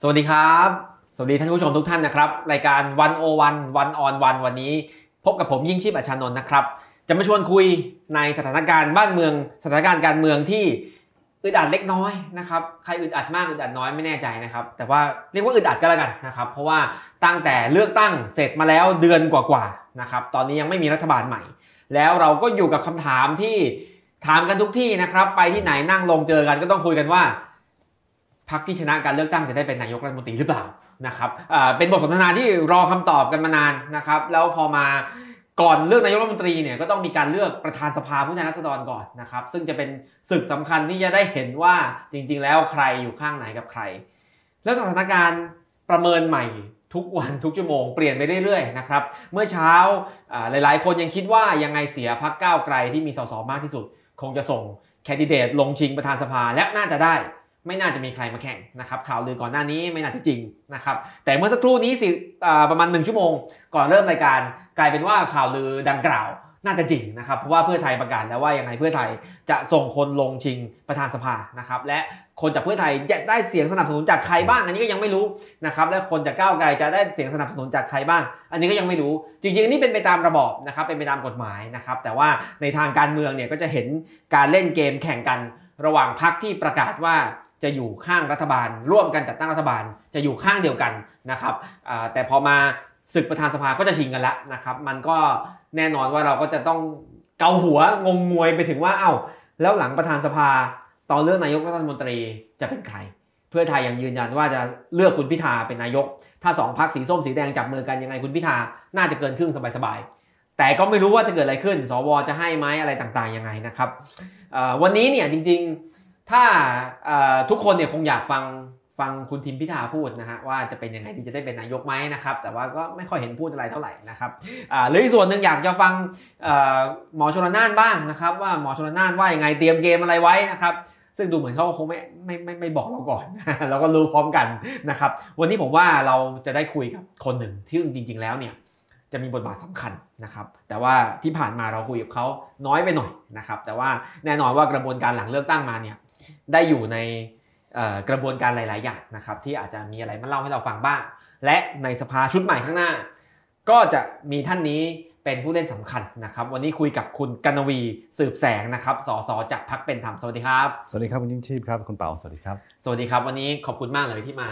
สวัสดีครับ สวัสดีท่านผู้ชมทุกท่านนะครับ รายการวันโอวันวันออนวันวันนี้ พบกับผมยิ่งชีพอัชานนท์นะครับ จะมาชวนคุยในสถานการณ์บ้านเมือง สถานการณ์การเมืองที่อึดอัดเล็กน้อยนะครับ ใครอึดอัดมากอึดอัดน้อยไม่แน่ใจนะครับ แต่ว่าเรียกว่าอึดอัดก็แล้วกันนะครับ เพราะว่าตั้งแต่เลือกตั้งเสร็จมาแล้วเดือนกว่าๆนะครับ ตอนนี้ยังไม่มีรัฐบาลใหม่ แล้วเราก็อยู่กับคำถามที่ถามกันทุกที่นะครับ ไปที่ไหนนั่งลงเจอกันก็ต้องคุยกันว่า พรรคที่ชนะการเลือกตั้งจะได้เป็นนายกรัฐมนตรีหรือเปล่านะครับเป็นบทสนทนาที่รอคำตอบกันมานานนะครับ แล้วพอมาก่อนเลือกนายกรัฐมนตรีเนี่ยก็ต้องมีการเลือกประธานสภาผู้แทนราษฎรก่อนนะครับ ซึ่งจะเป็นศึกสำคัญที่จะได้เห็นว่าจริง ๆ แล้วใครอยู่ข้างไหนกับใคร แล้วสถานการณ์ประเมินใหม่ทุกวันทุกชั่วโมงเปลี่ยนไปเรื่อยๆนะครับเมื่อเช้าอ่าหลายๆ คนยังคิดว่ายังไงเสียพักก้าวไกลที่มีสสมากที่สุด คงจะส่งแคนดิเดตลงชิงประธานสภาและน่าจะได้ ไม่น่าจะมีใครมาแข่งนะครับข่าวลือก่อนหน้านี้ไม่น่าจะจริงนะครับแต่เมื่อสักครู่นี้สิประมาณ 1 ชั่วโมง ก่อนเริ่มรายการกลายเป็นว่าข่าวลือดังกล่าวน่าจะจริงนะครับเพราะว่าเพื่อไทยประกาศแล้วว่ายังไงเพื่อไทยจะส่งคนลงชิงประธานสภานะครับและคนจากเพื่อไทยจะได้เสียงสนับสนุนจากใครบ้าง อันนี้ก็ยังไม่รู้นะครับและคนจากก้าวไกลจะได้เสียงสนับสนุนจากใครบ้าง อันนี้ก็ยังไม่รู้ จริงๆนนี่เป็นไปตามระบอบนะครับเป็นไปตามกฎหมายนะครับแต่ว่าในทางการเมืองเนี่ยก็จะเห็นการเล่นเกมแข่งกันระหว่างพรรคที่ประกาศว่า จะอยู่ข้างรัฐบาล ร่วมกันจัดตั้งรัฐบาลจะอยู่ข้างเดียวกันนะครับแต่พอมาศึกประธานสภาก็จะชิงกันละนะครับมันก็แน่นอนว่าเราก็จะต้องเกาหัวงงงวยไปถึงว่าเอ้าแล้วหลังประธานสภาตอนเลือกนายกรัฐมนตรีจะเป็นใคร เพื่อไทยยังยืนยันว่าจะเลือกคุณพิธาเป็นนายก ถ้าสองพักสีส้มสีแดงจับมือกันยังไงคุณพิธาน่าจะเกินครึ่งสบายๆแต่ก็ไม่รู้ว่าจะเกิดอะไรขึ้น สวจะให้ไหมอะไรต่างๆยังไงนะครับวันนี้เนี่ยจริงๆ ถ้าทุกคนเนี่ยคงอยากฟังฟังคุณทิมพิธาพูดนะฮะว่าจะเป็นยังไงที่จะได้เป็นนายกไหมนะครับ แต่ว่าก็ไม่ค่อยเห็นพูดอะไรเท่าไหร่นะครับหรืออีกส่วนหนึ่งอยากจะฟังหมอชลนานบ้างนะครับ ว่าหมอชลนานว่ายังไงเตรียมเกมอะไรไว้นะครับ ซึ่งดูเหมือนเขาคงไม่ไม่ไม่ไม่บอกเราก่อน เราก็รู้พร้อมกันนะครับ วันนี้ผมว่าเราจะได้คุยกับคนหนึ่งที่จริง ๆ แล้วเนี่ยจะมีบทบาทสำคัญนะครับ แต่ว่าที่ผ่านมาเราคุยกับเขาน้อยไปหน่อยนะครับ แต่ว่าแน่นอนว่ากระบวนการหลังเลือกตั้งมาเนี่ย ได้อยู่ในเอ่อกระบวนการหลาย ๆ อย่างนะครับที่อาจจะมีอะไรมาเล่าให้เราฟังบ้าง และในสภาชุดใหม่ข้างหน้า ก็จะมีท่านนี้เป็นผู้เล่นสำคัญนะครับ วันนี้คุยกับคุณกนวีสืบแสงนะครับสสจากพักเป็นธรรมสวัสดีครับ สวัสดีครับคุณยิ่งชีพครับคุณเป๋าสวัสดีครับ สวัสดีครับ วันนี้ขอบคุณมากเลยที่มา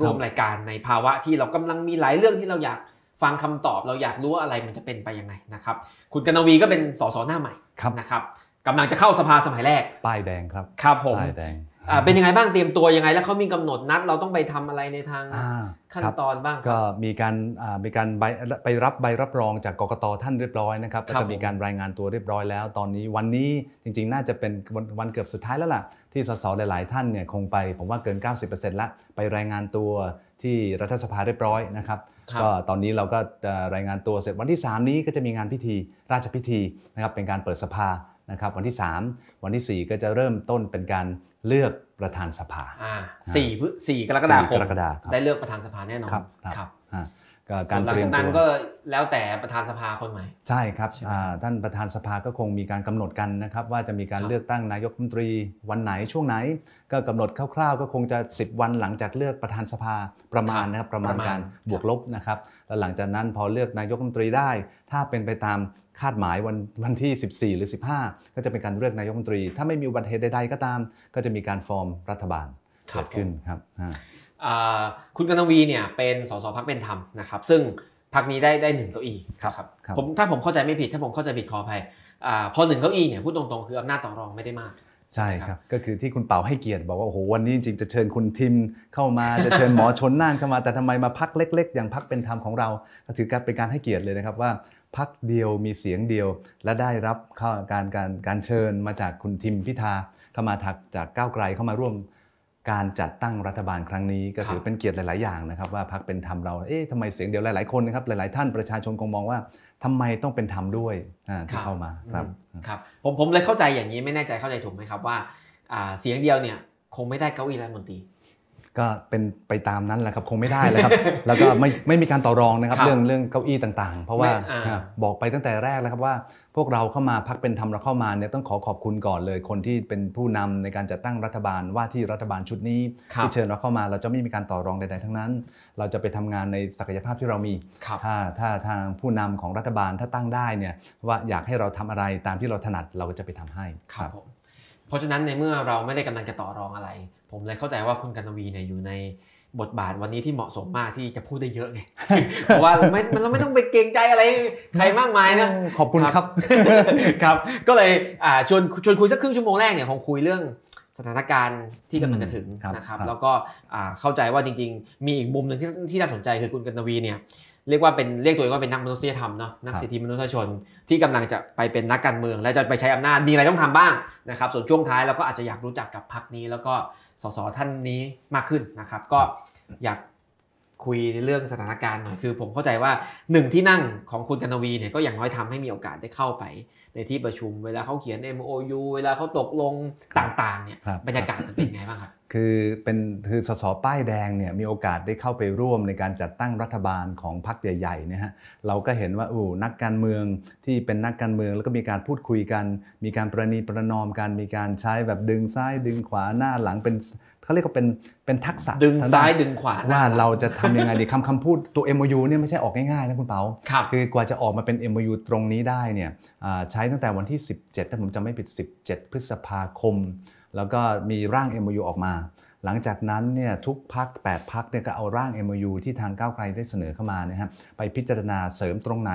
ร่วมรายการในภาวะที่เรากำลังมีหลายเรื่องที่เราอยากฟังคำตอบ เราอยากรู้ว่าอะไรมันจะเป็นไปยังไงนะครับ คุณกนวีก็เป็นสสหน้าใหม่ครับนะครับ กำลังจะเข้าสภาสมัยแรก ป้ายแดงครับ ครับผม ป้ายแดงอ่าเป็นยังไงบ้างเตรียมตัวยังไง แล้วเขามีกำหนดนัดเราต้องไปทำอะไรในทางอ่าขั้นครับตอนบ้างคก็รับมีการอ่ามีการใบไปรับใบรับรองจากกกตท่านเรียบร้อยนะครับครัแล้วบก็มีการรายงานตัวเรียบร้อยแล้ว ตอนนี้วันนี้จริง ๆ น่าจะเป็นวันวันเกือบสุดท้ายแล้วล่ะ ที่สสหลาย ๆ ท่านเนี่ยคงไปผมว่าเกิน 90%ละไปรายงานตัวที่รัฐสภาเรียบร้อยนะครับครับก็ตอนนี้เราก็จะรายงานตัวเสร็จวันที่ 3 นี้ก็จะมีงานพิธีราชพิธีนะครับเป็นการเปิดสภา นะครับวันที่ 3 วันทีสี่ 4 ก็จะเริ่มต้นเป็นการเลือกประธานสภาอ่าสี่พฤสี่กรกฎาคสี่มกรกฎาคมได้เลือกประธานสภาแน่นอนครับครับอ่าก็ส่การวนหลัเตงรียจามกตันั้นวก็แล้วแต่ประธานสภาคนใหม่ ใช่ครับใช่ไหมอ่าท่านประธานสภาก็คงมีการกำหนดกันนะครับ ว่าจะมีการครับเลือกตั้งนายกรัฐมนตรีวันไหนช่วงไหน ก็กำหนดคร่าวๆ ก็คงจะ 10 วันหลังจากเลือกประธานสภาประมาณนะครับประมาณประมาณการบวกลบนะครับแล้วหลังจากนั้นพอเลือกนายกรัฐมนตรีได้ ถ้าเป็นไปตาม คาดหมายวันวันที่ 14 หรือ 15 ก็จะเป็นการเลือกนายกรัฐมนตรี ถ้าไม่มีอุบัติเหตุใดๆก็ตาม ก็จะมีการฟอร์มรัฐบาลครับเกิดขึ้นครับอ่าอ่าคุณกนวีเนี่ยเป็นสสพักเป็นธรรมนะครับ ซึ่งพักนี้ได้ได้หนึ่งเก้าอี้ครับครับครับผมถ้าผมเข้าใจไม่ผิดถ้าผมเข้าใจผิดขออภัยอ่าพอหนึ่งเก้าอี้เนี่ยพูดตรงๆคืออำนาจต่อรองไม่ได้มากใช่คครัรับบก็คือที่คุณเป่าให้เกียรติบอกว่าโอ้โหวันนี้จริงๆจะเชิญคุณทิมเข้ามาจะเชิญหมอชนน่านเข้ามาแต่ทำไมมาพักเล็ก ๆ อย่างพักเป็นธรรมของเราก็ถือการเป็นการให้เกียรติเลยนะครับว่าพักเดียวมีเสียงเดียว และได้รับาการการการเชิญมาจากคุณทิมพิธาเข้ามาถักจากก้าวไกลเข้ามาร่วมการจัดตั้งรัฐบาลครั้งนี้ก็ถือเป็นเกียรติหลาย ๆ อย่างนะครับ ว่าพักเป็นธรรมเรา เอ๊ะทำไมเสียงเดียวหลาย ๆ คนนะครับหลาย ๆ ท่านประชาชนคงมองว่าทำไมต้องเป็นธรรมด้วยอ่าที่เข้ามาครับครับผมผมเลยเข้าใจอย่างนี้ไม่แน่ใจเข้าใจถูกไหมครับว่าอ่าเสียงเดียวเนี่ยคงไม่ได้เก้าอี้รัฐมนตรี ก็เป็นไปตามนั้นแหละครับคงไม่ได้แล้วครับ แล้วก็ไม่ไม่มีการต่อรองนะครับครับเรื่องเรื่องเก้าอี้ต่างๆ เพราะว่าไม่อ่าครับบอกไปตั้งแต่แรกแล้วครับว่า พวกเราเข้ามาพักเป็นธรรมเราเข้ามาเนี่ยต้องขอขอบคุณก่อนเลย คนที่เป็นผู้นำในการจัดตั้งรัฐบาลว่าที่รัฐบาลชุดนี้ครับที่เชิญเราเข้ามาเราจะไม่มีการต่อรองใดๆทั้งนั้น เราจะไปทำงานในศักยภาพที่เรามีครับถ้าถ้าทางผู้นำของรัฐบาลถ้าตั้งได้เนี่ยว่าอยากให้เราทำอะไรตามที่เราถนัดเราก็จะไปทำให้ครับผมเพราะฉะนั้นในเมื่อเราไม่ได้กำลังจะต่อรองอะไร ผมเลยเข้าใจว่าคุณกันตวีเนี่ยอยู่ในบทบาทวันนี้ที่เหมาะสมมากที่จะพูดได้เยอะไงเพราะว่าไม่มันเราไม่ต้องไปเกรงใจอะไรใครมากมายนะขอบคุณครับครับ ก็เลยอ่าชวนชวนคุยสักครึ่งชั่วโมงแรกเนี่ยคงคุยเรื่องสถานการณ์ที่กำลังจะถึงครับนะครับครับ แล้วก็อ่าเข้าใจว่าจริงๆ มีอีกมุมหนึ่งที่ที่น่าสนใจคือคุณกันตวีเนี่ยเรียกว่าเป็นเรียกตัวเองว่าเป็นนักมนุษยธรรมเนาะนักสิทธิมนุษยชนที่กำลังจะไปเป็นนักการเมือง และจะไปใช้อำนาจมีอะไรต้องทำบ้างนะครับ ส่วนช่วงท้ายเราก็อาจจะอยากรู้จักกับพรรคนี้ แล้วก็ สสท่านนี้มากขึ้นนะครับ ก็อยาก คุยในเรื่องสถานการณ์หน่อยคือ ผมเข้าใจว่าหนึ่งที่นั่งของคุณกันตวีเนี่ยก็อย่างน้อยทำให้มีโอกาสได้เข้าไป ในที่ประชุมเวลาเขาเขียน MOU เวลาเขาตกลงต่างๆเนี่ยครับบรรยากาศมันเป็นไงบ้างครับคือเป็นคือสสป้ายแดงเนี่ยมีโอกาสได้เข้าไปร่วมในการจัดตั้งรัฐบาลของพรรคใหญ่ๆเนี่ยฮะเราก็เห็นว่าอู้นักการเมืองที่เป็นนักการเมืองแล้วก็มีการพูดคุยกัน มีการประนีประนอมกันมีการใช้แบบดึงซ้ายดึงขวาหน้าหลังเป็น เขาเรียกว่าเป็นเป็นทักษะดึงทด้นซ้ายดึงขวาว่าเราจะทำยังไงดีคำคำพูดตัว MOU เนี่ยไม่ใช่ออกง่ายๆนะคุณเปาครับคือกว่าจะออกมาเป็น MOU ตรงนี้ได้เนี่ยอ่าใช้ตั้งแต่วันที่ 17 ถ้าผมจำไม่ผิด 17 พฤษภาคม แล้วก็มีร่าง MOU ออกมาหลังจากนั้นเนี่ยทุกพัก8พักเนี่ยก็เอาร่าง MOU ที่ทางก้าวไกลได้เสนอเข้ามานะครับไปพิจารณาเสริมตรงไหน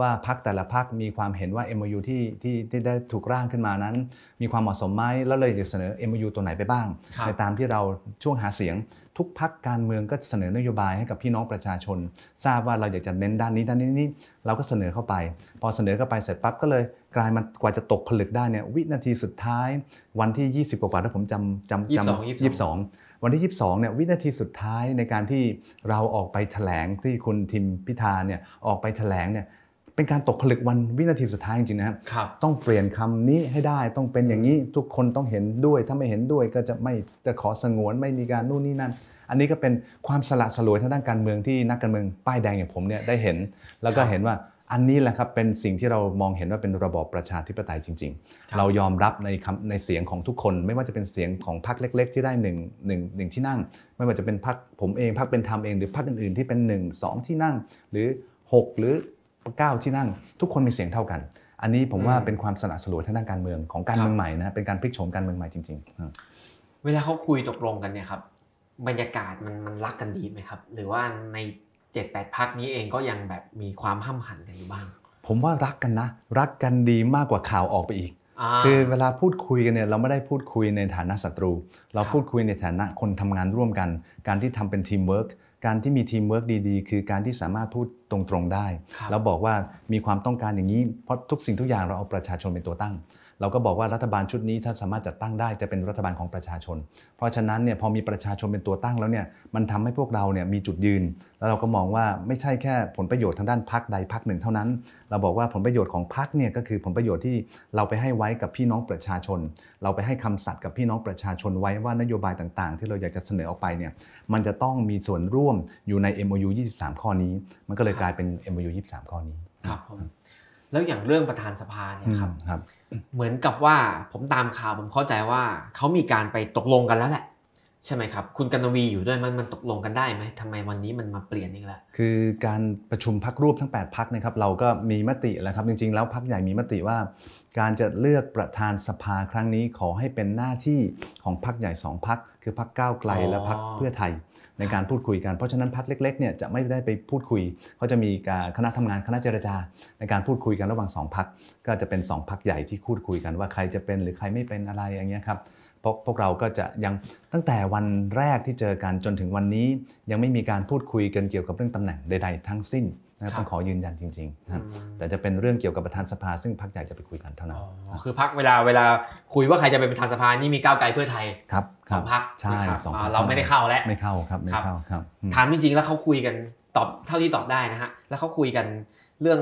ว่าพักแต่ละพักมีความเห็นว่า MOU ที่ที่ที่ได้ถูกร่างขึ้นมานั้น มีความเหมาะสมไหมแล้วเลยจะเสนอ MOU ตัวไหนไปบ้างครับในตามที่เราช่วงหาเสียง ทุกพักการเมืองก็เสนอนโยบายให้กับพี่น้องประชาชน ทราบว่าเราอยากจะเน้นด้านนี้ด้านนี้นี่เราก็เสนอเข้าไป พอเสนอเข้าไปเสร็จปั๊บก็เลยกลายมากว่าจะตกผลึกได้เนี่ยวินาทีสุดท้ายวันที่ 20 กว่าๆถ้าผมจำจำจำ22 22วันที่ 22 เนี่ย วินาทีสุดท้ายในการที่เราออกไปแถลงที่คุณทิมพิธาเนี่ย ออกไปแถลงเนี่ย เป็นการตกผลึกวันวินาทีสุดท้ายจริงๆนะครับครับต้องเปลี่ยนคำนี้ให้ได้ต้องเป็นอย่างนี้ทุกคนต้องเห็นด้วย ถ้าไม่เห็นด้วยก็จะไม่จะขอสงวนไม่มีการนู่นนี่นั่น อันนี้ก็เป็นความสละสลวยทางด้านการเมืองที่นักการเมืองป้ายแดงอย่างผมเนี่ยได้เห็น แล้วก็ครับเห็นว่าอันนี้แหละครับเป็นสิ่งที่เรามองเห็นว่าเป็นระบอบประชาธิปไตยจริงครับๆเรายอมรับในคำในเสียงของทุกคน ไม่ว่าจะเป็นเสียงของพรรคเล็ก ๆ ที่ได้หนึ่งหนึ่งหนึ่งที่นั่ง ไม่ว่าจะเป็นพรรคผมเองพรรคเป็นธรรมเองหรือพรรคอื่นๆที่เป็น1 2ที่นั่ง หรือ 6 หรือ 9 ที่นั่ง ทุกคนมีเสียงเท่ากัน อันนี้ผมว่าอืมเป็นความสละสลวยทางด้านการเมืองของการครับเมืองใหม่นะเป็นการพลิกโฉมการเมืองใหม่จริงๆอืมเวลาเขาคุยตกลงกันเนี่ยครับบรรยากาศมันมันรักกันดีไหมครับ หรือว่าในเจ็ดแปดพักนี้เองก็ยังแบบมีความห้ำหันกันอยู่บ้าง ผมว่ารักกันนะ รักกันดีมากกว่าข่าวออกไปอีกาคือเวลาพูดคุยกันเนี่ยเราไม่ได้พูดคุยในฐานะศัตรู เราครับพูดคุยในฐานะคนทำงานร่วมกัน การที่ทำเป็นทีมเวิร์ก การที่มีทีมเวิร์กดีๆ คือการที่สามารถพูดตรงๆได้ครับแล้วบอกว่ามีความต้องการอย่างนี้ เพราะทุกสิ่งทุกอย่างเราเอาประชาชนเป็นตัวตั้ง เราก็บอกว่ารัฐบาลชุดนี้ถ้าสามารถจัดตั้งได้จะเป็นรัฐบาลของประชาชน เพราะฉะนั้นเนี่ยพอมีประชาชนเป็นตัวตั้งแล้วเนี่ยมันทำให้พวกเราเนี่ยมีจุดยืน แล้วเราก็มองว่าไม่ใช่แค่ผลประโยชน์ทางด้านพรรคใดพรรคหนึ่งเท่านั้น เราบอกว่าผลประโยชน์ของพรรคเนี่ยก็คือผลประโยชน์ที่เราไปให้ไว้กับพี่น้องประชาชน เราไปให้คำสัตย์กับพี่น้องประชาชนไว้ว่านโยบายต่างๆ ที่เราอยากจะเสนอออกไปเนี่ยมันจะต้องมีส่วนร่วมอยู่ใน MOU 23 ข้อนี้ มันก็เลยกลายเป็น MOU 23 ข้อนี้ครับผม แล้วอย่างเรื่องประธานสภาเนี่ยครับครับเหมือนกับว่าผมตามข่าวผมเข้าใจว่าเขามีการไปตกลงกันแล้วแหละ ใช่ไหมครับ คุณกันวีอยู่ด้วยมันมันตกลงกันได้ไหมทำไมวันนี้มันมาเปลี่ยนอีกแล้วคือการประชุมพักร่วมทั้ง 8 พักนะครับเราก็มีมติแล้วครับจริง ๆ แล้วพักใหญ่มีมติว่า การจะเลือกประธานสภาครั้งนี้ขอให้เป็นหน้าที่ของพักใหญ่2พักคือพักก้าวไกลอ๋อและพักเพื่อไทย ในการพูดคุยกัน เพราะฉะนั้นพักเล็กๆเนี่ยจะไม่ได้ไปพูดคุยเขาจะมีการคณะทำงานคณะเจรจา ในการพูดคุยกันระหว่างสองพักก็จะเป็นสองพักใหญ่ที่พูดคุยกันว่าใครจะเป็นหรือใครไม่เป็นอะไรอย่างเงี้ยครับพวกพวกเราก็จะยังตั้งแต่วันแรกที่เจอกันจนถึงวันนี้ ยังไม่มีการพูดคุยกันเกี่ยวกับเรื่องตำแหน่งใด ๆ ทั้งสิ้น นะครับครับต้องขอยืนยันจริงๆนะครับอืมแต่จะเป็นเรื่องเกี่ยวกับประธานสภา ซึ่งพักใหญ่จะไปคุยกันเท่านั้นอ๋อคือพักเวลาเวลาคุยว่าใครจะเป็นประธานสภานี่มีก้าวไกลเพื่อไทยครับคสรัอบงพักใช่สองพรรคเราไม่ได้เข้าแล้วไม่เข้าครับไม่ครับเข้าครับอืมถามจริงๆแล้วเขาคุยกันตอบเท่าที่ตอบได้นะฮะแล้วเขาคุยกันเรื่อง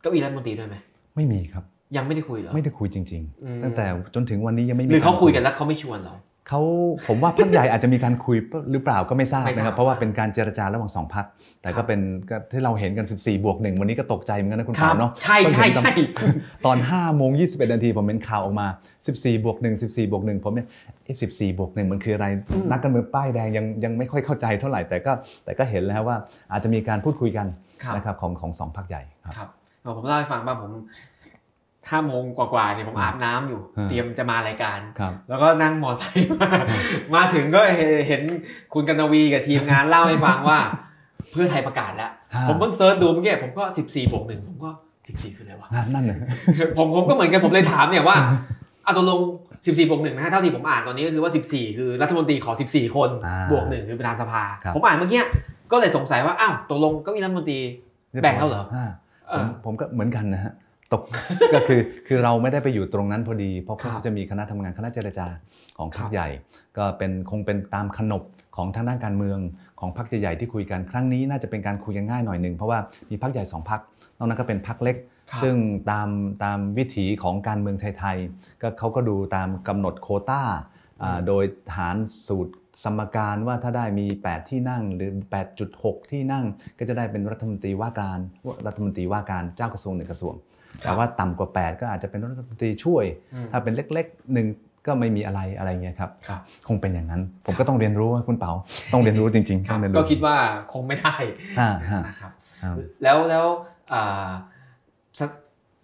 เก้าอี้รัฐมนตรีด้วยไหมไม่มีครับยังไม่ได้คุยเหรอไม่ได้คุยจริงอืมๆตั้งแต่จนถึงวันนี้ยังไม่มีหรือเขากคุยกันแล้วเขาไม่ชวนเรา เขาผมว่าพักใหญ่อาจจะมีการคุยหรือเปล่าก็ไม่ทราบไม่ทราบนะครับเพราะว่าเป็นการเจรจาระหว่างสองพักแต่ครัก็บเป็นก็ที่เราเห็นกัน 14 บวกหนึ่งวันนี้ก็ตกใจเหมือนกันนะคุณครัปาบเนาะใช่ใช่ใช่ตอน5โมง21 นาทีผมเห็นข่าวออกมา 14 บวก1 14 บวก1ผมเนี่ยเอ๊ะ14 บวก1มันคืออะไรอืมนักการเมืองป้ายแดงยังยังไม่ค่อยเข้าใจเท่าไหร่แต่ก็แต่ก็เห็นแล้วว่าอาจจะมีการพูดคุยกันครับนะครับของของสองพักใหญ่ครับครับเอาผมเล่าให้ฟังบ้างผม ห้าโมงกว่าๆเนี่ยผมอาบน้ำอยู่อืมเตรียมจะมารายการครับแล้วก็นั่งมอไซค์มามาถึงก็เห็นคุณกันวีกับทีมงานเล่าให้ฟังว่า เพื่อไทยประกาศแล้วอ่าผมเพิ่งเซิร์ชดูเมื่อกี้ผมก็สิบสี่บวกหนึ่งผมก็สิบสี่คืออะไรวะนั่นนั่นเลยผมผมก็เหมือนกันผมเลยถามเนี่ยว่าเอาตกลงสิบสี่บวกหนึ่งนะฮะเท่าที่ผมอ่านตอนนี้ก็คือว่าสิบสี่คือรัฐมนตรีขอสิบสี่คนอ่าบวกหนึ่งคือประธานสภาครับผมอ่านเมื่อกี้ก็เลยสงสัยว่าอ้าวตกลงเก็มีรัฐมนตรีแบ่งเขาเหรอาเอผมอผมก็เหมือนกันนะฮะ ตกก็คือคือเราไม่ได้ไปอยู่ตรงนั้นพอดี เพราะครับเขาจะมีคณะทำงานคณะเจรจาของพรรครัคบใหญ่ ก็เป็นคงเป็นตามขนบของทางด้านการเมืองของพรรคใหญ่ๆที่คุยกันครั้งนี้น่าจะเป็นการคุยกันง่ายหน่อยหนึ่งเพราะว่ามีพรรคใหญ่สองพรรคนอกนั้นก็เป็นพรรคเล็กครับซึ่งตามตามวิถีของการเมืองไทยๆก็เขาก็ดูตามกำหนดโควต้าอ่าอืมโดยหารสูตรสมการว่าถ้าได้มี 8 ที่นั่งหรือ 8.6 ที่นั่งก็จะได้เป็นรัฐมนตรีว่าการรัฐมนตรีว่าการเจ้ากระทรวงหนึ่งกระทรวง แต่ว่าต่ำกว่า 8 ก็อาจจะเป็นรัฐมนตรีช่วยอืมถ้าเป็นเล็กๆหนึ่งก็ไม่มีอะไรอะไรเงี้ยครับครับ คงเป็นอย่างนั้น ผมก็ต้องเรียนรู้คุณเปาต้องเรียนรู้จริงๆครัต้บองเรียนรู้ก็คิดว่าคงไม่ได้อ่าฮะนะครับครับแล้วแล้วอ่าสัก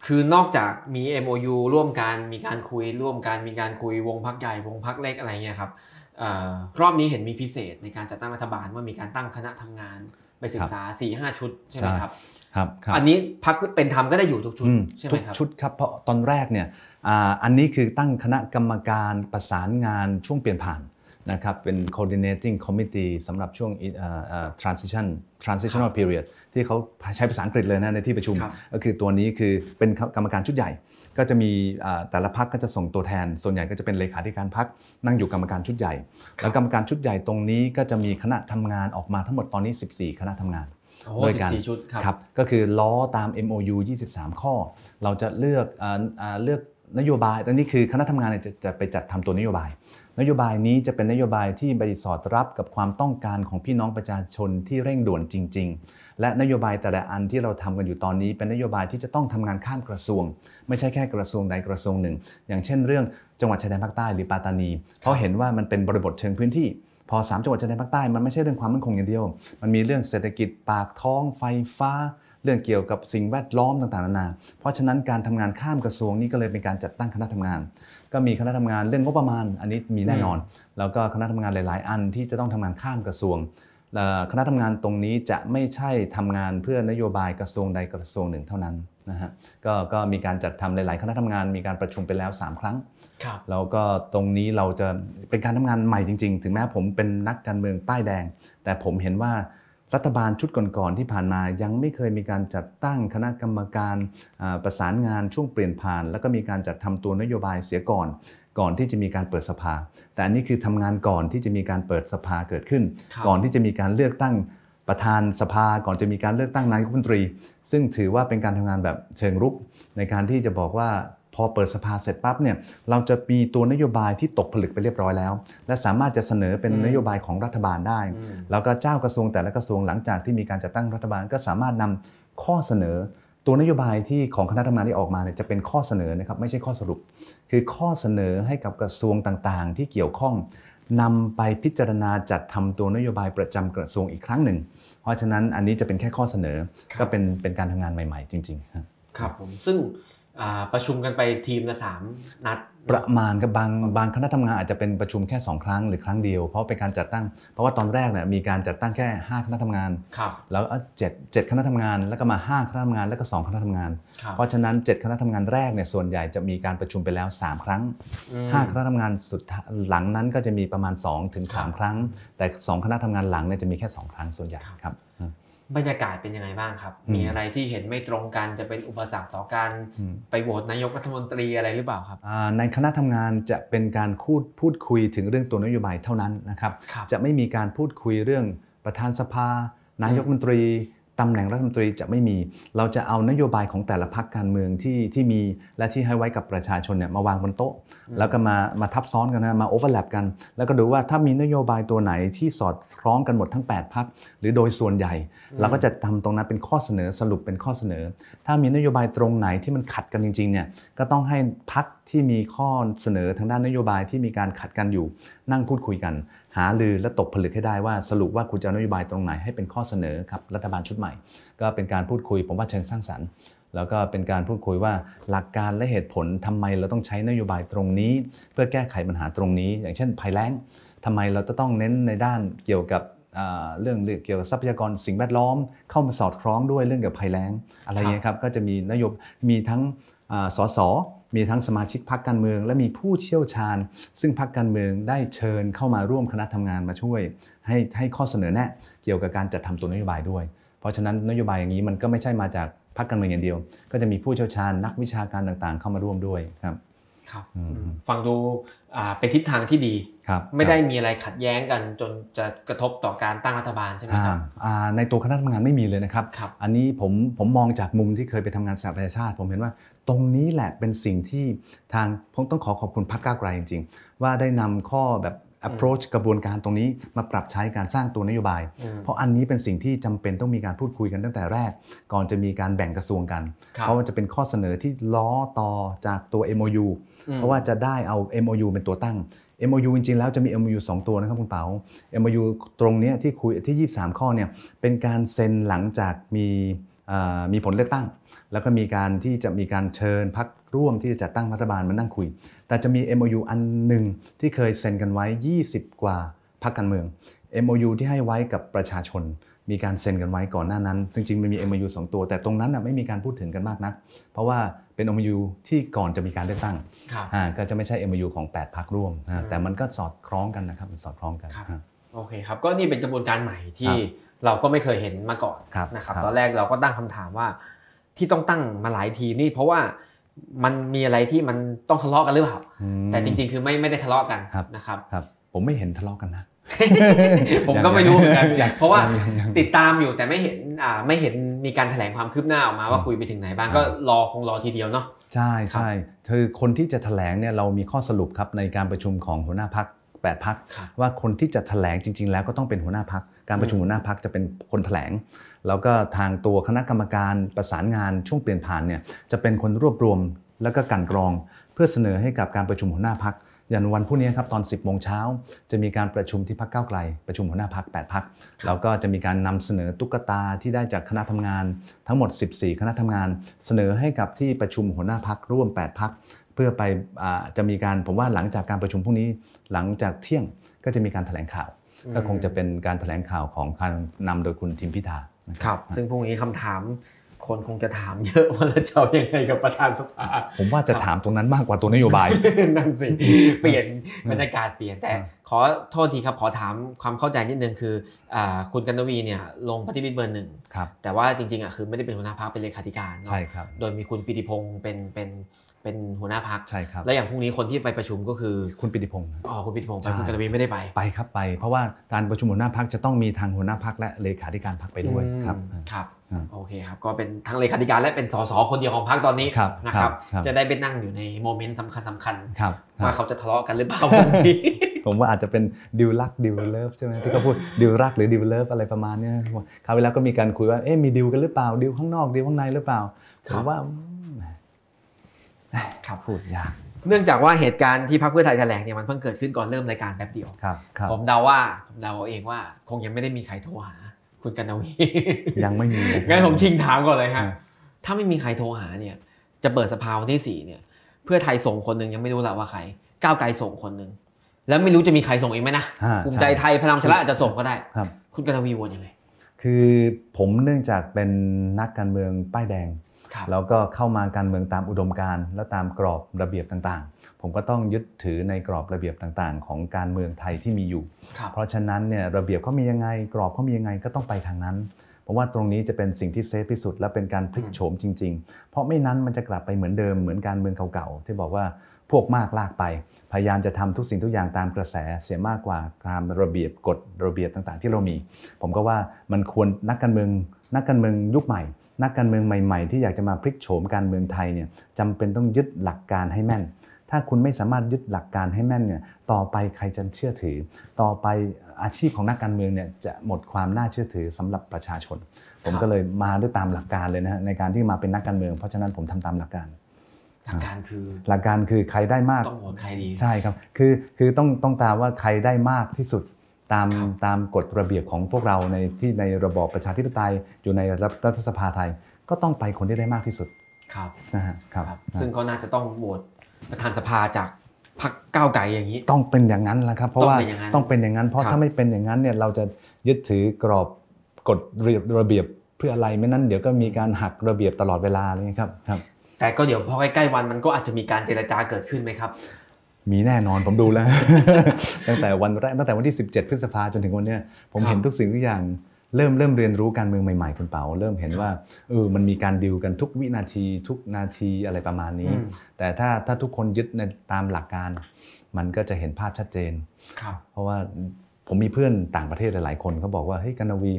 คือนอกจากมี MOU ร่วมกันมีการคุยร่วมกันมีการคุยวงพักใหญ่วงพักเล็กอะไรเงี้ยครับอารอบนี้เห็นมีพิเศษในการจัดตั้งรัฐบาลว่ามีการตั้งคณะทำงานไปศึกษา4ี่ห้าชุดใช่ไหมครับ ครับครับอันนี้พักเป็นธรรมก็ได้อยู่ทุกชุดอืมใช่ไหทุมกครับชุดครับเพราะตอนแรกเนี่ยอ่าอันนี้คือตั้งคณะกรรมการประสานงานช่วงเปลี่ยนผ่านนะครับเป็น coordinating committee สำหรับช่วงเอ่อเอ่อ transition transitional period ที่เขาใช้ภาษาอังกฤษเลยนะในที่ประชุมครับก็คือตัวนี้คือเป็นกรรมการชุดใหญ่ ก็จะมีอ่าแต่ละพักก็จะส่งตัวแทน ส่วนใหญ่ก็จะเป็นเลขาธิการพักนั่งอยู่กรรมการชุดใหญ่ แล้วกรรมการชุดใหญ่ตรงนี้ก็จะมีคณะทำงานออกมาทั้งหมดตอนนี้ 14 คณะทำงานโอ้ ด้วยสิบกันสี่ชุดครับครับก็คือล้อตาม MOU 23 ข้อ เราจะเลือกอ่าอ่าเลือกนโยบายอันนี้คือคณะทำงานเนี่ยจะจะไปจัดทำตัวนโยบาย นโยบายนี้จะเป็นนโยบายที่ไปสอดรับกับความต้องการของพี่น้องประชาชนที่เร่งด่วนจริง ๆ และนโยบายแต่ละอันที่เราทำกันอยู่ตอนนี้ เป็นนโยบายที่จะต้องทำงานข้ามกระทรวง ไม่ใช่แค่กระทรวงใดกระทรวงหนึ่ง อย่างเช่น เรื่องจังหวัดชายแดนภาคใต้หรือปัตตานีเพราะเห็นว่ามันเป็นบริบทเชิงพื้นที่ พอสามจังหวัดชายแดนภาคใต้มันไม่ใช่เรื่องความมั่นคงอย่างเดียว มันมีเรื่องเศรษฐกิจปากท้องไฟฟ้า เรื่องเกี่ยวกับสิ่งแวดล้อมต่างๆนานา เพราะฉะนั้นการทำงานข้ามกระทรวงนี้ก็เลยเป็นการจัดตั้งคณะทำงาน ก็มีคณะทำงานเรื่องงบประมาณ อันนี้มีแน่นอน แล้วก็คณะทำงานหลาย ๆ อันที่จะต้องทำงานข้ามกระทรวงคณะทำงานตรงนี้จะไม่ใช่ทำงานเพื่อนโยบายกระทรวงใดกระทรวงหนึ่งเท่านั้นนะฮะก็ก็มีการจัดทำหลาย ๆ คณะทำงานมีการประชุมไปแล้ว 3 ครั้ง แล้วก็ตรงนี้เราจะเป็นการทำงานใหม่จริง ๆ ถึงแม้ผมเป็นนักการเมืองป้ายแดง แต่ผมเห็นว่ารัฐบาลชุดก่อนๆที่ผ่านมายังไม่เคยมีการจัดตั้งคณะกรรมการอ่าประสานงานช่วงเปลี่ยนผ่าน แล้วก็มีการจัดทำตัวนโยบายเสียก่อน ก่อนที่จะมีการเปิดสภา แต่อันนี้คือทำงานก่อนที่จะมีการเปิดสภาเกิดขึ้นครับก่อนที่จะมีการเลือกตั้งประธานสภาก่อนจะมีการเลือกตั้งนายกรัฐมนตรี ซึ่งถือว่าเป็นการทำงานแบบเชิงรุกในการที่จะบอกว่า พอเปิดสภาเสร็จปั๊บเนี่ยเราจะมีตัวนโยบายที่ตกผลึกไปเรียบร้อยแล้ว และสามารถจะเสนอเป็นอืมนโยบายของรัฐบาลได้อืมแล้วก็เจ้ากระทรวงแต่ละกระทรวงหลังจากที่มีการจัดตั้งรัฐบาลก็สามารถนำข้อเสนอ ตัวนโยบายที่ของคณะทำงานที่ออกมาเนี่ยจะเป็นข้อเสนอนะครับไม่ใช่ข้อสรุป คือข้อเสนอให้กับกระทรวงต่างๆ ที่เกี่ยวข้องนำไปพิจารณาจัดทำตัวนโยบายประจำกระทรวงอีกครั้งหนึ่ง เพราะฉะนั้นอันนี้จะเป็นแค่ข้อเสนอครับก็เป็นเป็นการทำงานใหม่ ๆ จริง ๆ ครับ ครับผม ซึ่งอ่า ประชุมกันไปทีมละสามนัด ประมาณกับบางบางคณะทำงานอาจจะเป็นประชุมแค่ 2 ครั้งหรือครั้งเดียว เพราะเป็นการจัดตั้ง เพราะว่าตอนแรกเนี่ยมีการจัดตั้งแค่ 5 คณะทำงานครับแล้วเจ็ดเจ็ดคณะทำงานแล้วก็มา 5 คณะทำงานแล้วก็ 2 คณะทำงานครับเพราะฉะนั้น 7 คณะทำงานแรกเนี่ยส่วนใหญ่จะมีการประชุมไปแล้ว 3 ครั้งอืม5คณะทำงานสุดท้ายหลังนั้นก็จะมีประมาณ2ถึงครับ3ครั้ง แต่ 2 คณะทำงานหลังเนี่ยจะมีแค่ 2 ครั้งส่วนใหญ่ครับครั บบรรยากาศเป็นยังไงบ้างครับอืมมีอะไรที่เห็นไม่ตรงกันจะเป็นอุปสรรคต่อการอืมไปโหวตนายกรัฐมนตรีอะไรหรือเปล่าครับอ่าในคณะทำงานจะเป็นการพูดพูดคุยถึงเรื่องตัวนโยบายเท่านั้นนะครับครับจะไม่มีการพูดคุยเรื่องประธานสภา นายกรัฐมนตรี ตำแหน่งรัฐมนตรีจะไม่มี เราจะเอานโยบายของแต่ละพรรคการเมืองที่ที่มีและที่ให้ไว้กับประชาชนเนี่ยมาวางบนโต๊ะ แล้วก็มามาทับซ้อนกันนะมาโอเวอร์แลปกัน แล้วก็ดูว่าถ้ามีนโยบายตัวไหนที่สอดคล้องกันหมดทั้ง 8พักหรือโดยส่วนใหญ่ เราก็จะทำตรงนั้นเป็นข้อเสนอสรุปเป็นข้อเสนอ ถ้ามีนโยบายตรงไหนที่มันขัดกันจริงๆเนี่ยก็ต้องให้พักที่มีข้อเสนอทางด้านนโยบายที่มีการขัดกันอยู่ นั่งพูดคุยกัน หาลือและตกผลึกให้ได้ว่าสรุปว่าคุณจะนโยบายตรงไหนให้เป็นข้อเสนอครับรัฐบาลชุดใหม่ ก็เป็นการพูดคุยผมว่าเชิงสร้างสรรค์ แล้วก็เป็นการพูดคุยว่าหลักการและเหตุผลทำไมเราต้องใช้นโยบายตรงนี้ เพื่อแก้ไขปัญหาตรงนี้ อย่างเช่นภัยแล้งทำไมเราจะต้องเน้นในด้านเกี่ยวกับเรื่องเกี่ยวกับทรัพยากรสิ่งแวดล้อม เข้ามาสอดคล้องด้วยเรื่องเกี่ยวกับภัยแล้ง อะไรเงี้ยครับก็จะมีนโยบมีทั้งอ่าสส มีทั้งสมาชิกพรรคการเมือง และมีผู้เชี่ยวชาญ ซึ่งพรรคการเมืองได้เชิญเข้ามาร่วมคณะทำงานมาช่วย ให้ให้ข้อเสนอแนะเกี่ยวกับการจัดทำตัวนโยบายด้วย เพราะฉะนั้นนโยบายอย่างนี้มันก็ไม่ใช่มาจากพรรคการเมืองอย่างเดียว ก็จะมีผู้เชี่ยวชาญนักวิชาการต่างๆ เข้ามาร่วมด้วยครับครับอืมฟังดูอ่าเป็นทิศทางที่ดีครับไม่ได้มีอะไรขัดแย้งกันจนจะกระทบต่อการตั้งรัฐบาลใช่ไหมอ่าครับอ่าในตัวคณะทำงานไม่มีเลยนะครับครับ อันนี้ผมผมมองจากมุมที่เคยไปทำงานสหประชาชาติ ผมเห็นว่า ตรงนี้แหละเป็นสิ่งที่ทางผมต้องขอขอบคุณพรรคก้าวไกลจริง ๆ ว่าได้นำข้อแบบ approach กระบวนการตรงนี้มาปรับใช้การสร้างตัวนโยบายอืมเพราะอันนี้เป็นสิ่งที่จำเป็นต้องมีการพูดคุยกันตั้งแต่แรก ก่อนจะมีการแบ่งกระทรวงกันครับเพราะว่าจะเป็นข้อเสนอที่ล้อต่อจากตัว MOU อืมเพราะว่าจะได้เอา MOU เป็นตัวตั้ง MOU จริงๆแล้วจะมี MOU 2 ตัวนะครับคุณเปา MOU ตรงเนี้ยที่คุยที่ 23 ข้อเนี่ยเป็นการเซ็นหลังจากมีเอ่อ มีผลเลือกตั้ง แล้วก็มีการที่จะมีการเชิญพักร่วมที่จะจัดตั้งรัฐบาลมานั่งคุย แต่จะมี MOU อันหนึ่งที่เคยเซ็นกันไว้ 20 กว่าพักการเมือง MOU ที่ให้ไว้กับประชาชน มีการเซ็นกันไว้ก่อนหน้านั้น จริงๆมันมี MOU สองตัว แต่ตรงนั้นน่ะไม่มีการพูดถึงกันมากนัก เพราะว่าเป็น MOU ที่ก่อนจะมีการเลือกตั้งครับอ่าก็จะไม่ใช่ MOU ของ 8พักร่วมนะอืมแต่มันก็สอดคล้องกันนะครับ มันสอดคล้องกันครับฮะโอเคครับ ก็นี่เป็นกระบวนการใหม่ที่ครับ เราก็ไม่เคยเห็นมาก่อนครับนะครับครับตอนแรกเราก็ตั้งคำถามว่า ที่ต้องตั้งมาหลายทีนี่เพราะว่ามันมีอะไรที่มันต้องทะเลาะกันหรือเปล่าอืมแต่จริง ๆ คือไม่ไม่ได้ทะเลาะกันครับนะครับครับผมไม่เห็นทะเลาะกันนะผมก็ไม่รู้เหมือนกันยังเพราะว่ายังยังติดตามอยู่แต่ไม่เห็นอ่าไม่เห็นมีการแถลงความคืบหน้าออกมาว่าอืมคุยไปถึงไหนบ้างครับก็รอคงรอทีเดียวเนาะใช่ใช่คือคนที่จะแถลงเนี่ยเรามีข้อสรุปครับในการประชุมของหัวหน้าพัก8พักครับว่าคนที่จะแถลงจริง ๆ แล้วก็ต้องเป็นหัวหน้าพัก การประชุมหัวหน้าพักจะเป็นคนแถลง แล้วก็ทางตัวคณะกรรมการประสานงานช่วงเปลี่ยนผ่านเนี่ยจะเป็นคนรวบรวมแล้วก็กันกรอง เพื่อเสนอให้กับการประชุมหัวหน้าพักอย่างวันพรุ่งนี้ครับตอน 10โมงเช้าจะมีการประชุมที่พักเก้าไกล ประชุมหัวหน้าพัก8พักแล้วก็จะมีการนำเสนอตุ๊กตาที่ได้จากคณะทำงาน ทั้งหมด 14 คณะทำงาน เสนอให้กับที่ประชุมหัวหน้าพักร่วม 8พักเพื่อไปอ่าจะมีการผมว่าหลังจากการประชุมพรุ่งนี้หลังจากเที่ยงก็จะมีการแถลงข่าว ก็คงจะเป็นการแถลงข่าวของการนำโดยคุณทิมพิธานะครับ ซึ่งพรุ่งนี้คำถามคนคงจะถามเยอะว่าเราจะเอายังไงกับประธานสภา ผมว่าจะถามตรงนั้นมากกว่าตัวนโยบายนั่นสิเปลี่ยนบรรยากาศเปลี่ยนแต่อืมขอโทษทีครับขอถามความเข้าใจนิดนึงคืออ่าคุณกันนวีเนี่ยลงปฏิริษีเบอร์หนึ่งครับแต่ว่าจริงๆอะคือไม่ได้เป็นหัวหน้าพักเป็นเลขาธิการเนอะใช่ครับโดยมีคุณปิติพงศ์เป็นเป็น เป็นหัวหน้าพรรคใช่ครับและอย่างพรุ่งนี้คนที่ไปประชุมก็คือคุณปิติพงศ์อ๋อคุณปิติพงศ์ไปใช่คุณกันนวีไม่ได้ไปไปครับไป เพราะว่าการประชุมหัวหน้าพรรคจะต้องมีทางหัวหน้าพรรคและเลขาธิการพรรคไปด้วยครับอืมครับอืมโอเคครับก็เป็นทั้งเลขาธิการและเป็นสสคนเดียวของพรรคตอนนี้ครับนะครับครับจะได้ไปนั่งอยู่ใน moment สำคัญสำคัญครับคว่ารับเขาจะทะเลาะกันหรือเปล่าวันนี้ผมว่าอาจจะเป็นดิวรัก deal love ใช่ไหมที่เขาพูดดิวรักหรือ deal love อะไรประมาณเนี้ยคราวที่แล้วก็มีการคุยว่าเอ๊ะมีดิวกันหรือเปล่าดิวข้างนอกดิวข้างในหรือเปล่าคผรับมว่าอืม ครับพูดยากเนื่องจากว่าเหตุการณ์ที่พรรคเพื่อไทยแถลงเนี่ยมันเพิ่งเกิดขึ้นก่อนเริ่มรายการแป๊บเดียวครับครับผมเดาว่าผมเดาเอาเองว่าคงยังไม่ได้มีใครโทรหา คุณกันนวียังไม่มีนะครับงั้นผมชิงถามก่อนเลยครับอ่าถ้าไม่มีใครโทรหาเนี่ย จะเปิดสภาวันที่สี่เนี่ยเพื่อไทยส่งคนหนึ่งยังไม่รู้ละว่าใคร ก้าวไกลส่งคนหนึ่งแล้วไม่รู้จะมีใครส่งอีกไหมนะอ่าภูมิใจไทยพลังประชารัฐอาจจะส่งก็ได้ครับ คุณกันนวีวนยังไงคือผมเนื่องจากเป็นนักการเมืองป้ายแดงครับ แล้วก็เข้ามาการเมืองตามอุดมการณ์และตามกรอบระเบียบต่างๆ ผมก็ต้องยึดถือในกรอบระเบียบต่างๆ ของการเมืองไทยที่มีอยู่ครับเพราะฉะนั้นเนี่ยระเบียบเขามียังไงกรอบเขามียังไงก็ต้องไปทางนั้นผมว่าตรงนี้จะเป็นสิ่งที่เซฟที่สุดและเป็นการพลิกโฉมจริง ๆ เพราะไม่นั้นมันจะกลับไปเหมือนเดิมเหมือนการเมืองเก่าๆที่บอกว่าพวกมากลากไป พยายามจะทำทุกสิ่งทุกอย่างตามกระแสเสียมากกว่าตามระเบียบกฎระเบียบต่างๆ ที่เรามี ผมก็ว่ามันควรนักการเมืองนักการเมืองยุคใหม่ นักการเมืองใหม่ๆ ที่อยากจะมาพลิกโฉมการเมืองไทยเนี่ยจำเป็นต้องยึดหลักการให้แม่น ถ้าคุณไม่สามารถยึดหลักการให้แม่นเนี่ยต่อไปใครจะเชื่อถือ ต่อไปอาชีพของนักการเมืองเนี่ยจะหมดความน่าเชื่อถือสำหรับประชาชน ผมก็เลยมาด้วยตามหลักการเลยนะฮะในการที่มาเป็นนักการเมือง เพราะฉะนั้นผมทำตามหลักการหลักการคือหลักการคือใครได้มากต้องโหวตใครดีใช่ครับคือคือต้องต้องตามว่าใครได้มากที่สุด ตามครับตามกฎระเบียบของพวกเราในที่ในระบอบประชาธิปไตยอยู่ในรัฐสภาไทย ก็ต้องไปคนที่ได้มากที่สุดครับนะฮะครับครับ ซึ่งก็น่าจะต้องโหวตประธานสภาจากพรรคก้าวไกลอย่างนี้ ต้องเป็นอย่างนั้นแหละครับ เพราะว่าต้องเป็นอย่างนั้นต้องเป็นอย่างนั้นเพราะครับถ้าไม่เป็นอย่างนั้นเนี่ยเราจะยึดถือกรอบกฎระเบียบระเบียบเพื่ออะไรไม่นั้นเดี๋ยวก็มีการหักระเบียบตลอดเวลาเลยครับครับ แต่ก็เดี๋ยวพอใกล้ๆวันมันก็อาจจะมีการเจรจาเกิดขึ้นไหมครับ มีแน่นอนผมดูแล้ว ตั้งแต่วันแรกตั้งแต่วันที่ 17 พฤษภาจนถึงวันเนี้ยผมครับเห็นทุกสิ่งทุกอย่างเริ่มเริ่มเรียนรู้การเมืองใหม่ๆคุณเปาเริ่มเห็นว่าเออมันมีการดิวกันทุกวินาทีทุกนาทีอะไรประมาณนี้อืมแต่ถ้าถ้าทุกคนยึดในตามหลักการ มันก็จะเห็นภาพชัดเจนครับเพราะว่าผมมีเพื่อนต่างประเทศหลายๆคนเขาบอกว่าเฮ้ยกันนาวี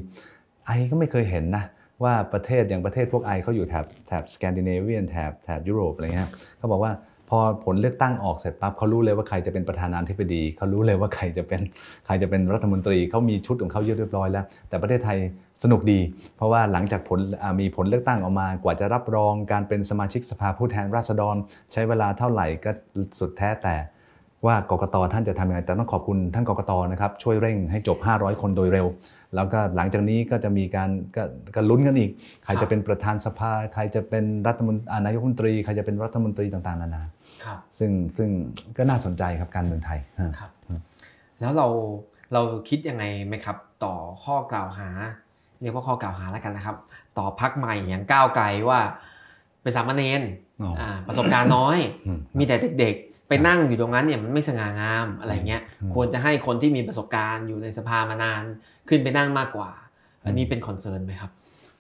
ไอก็ไม่เคยเห็นนะว่าประเทศอย่างประเทศพวกไอเขาอยู่แถบแถบสแกนดิเนเวียนแถบแถบยุโรปอะไรเงี้ยเขาบอกว่า พอผลเลือกตั้งออกเสร็จปั๊บเขารู้เลยว่าใครจะเป็นประธานาธิบดีเขารู้เลยว่าใครจะเป็นใครจะเป็นรัฐมนตรีเขามีชุดของเขาเยอะเรียบร้อยแล้ว แต่ประเทศไทยสนุกดี เพราะว่าหลังจากผลมีผลเลือกตั้งออกมากว่าจะรับรองการเป็นสมาชิกสภาผู้แทนราษฎร ใช้เวลาเท่าไหร่ก็สุดแท้แต่ว่ากกตท่านจะทำยังไงแต่ต้องขอบคุณท่านกกตนะครับช่วยเร่งให้จบ 500 คนโดยเร็ว แล้วก็หลังจากนี้ก็จะมีการก็กลุ้นกันอีก ใครจะเป็นประธานสภา ใครจะเป็นรัฐมนตรีนายกรัฐมนตรีใครจะเป็นรัฐมนตรีต่างๆนานา ซึ่งซึ่งก็น่าสนใจครับการเมืองไทยฮะครับแล้วเราเราคิดยังไงไหมครับ ต่อข้อกล่าวหา เรียกว่าข้อกล่าวหาแล้วกันนะครับ ต่อพักใหม่อย่างก้าวไกลว่าเป็นสามเณรอ๋ออ่าประสบการณ์น้อยอืมมีแต่เด็กๆ ไปนั่งอยู่ตรงนั้นเนี่ยมันไม่สง่างามอะไรเงี้ยอืมควรจะให้คนที่มีประสบการณ์อยู่ในสภามานานขึ้นไปนั่งมากกว่า อันนี้เป็น concern ไหมครับ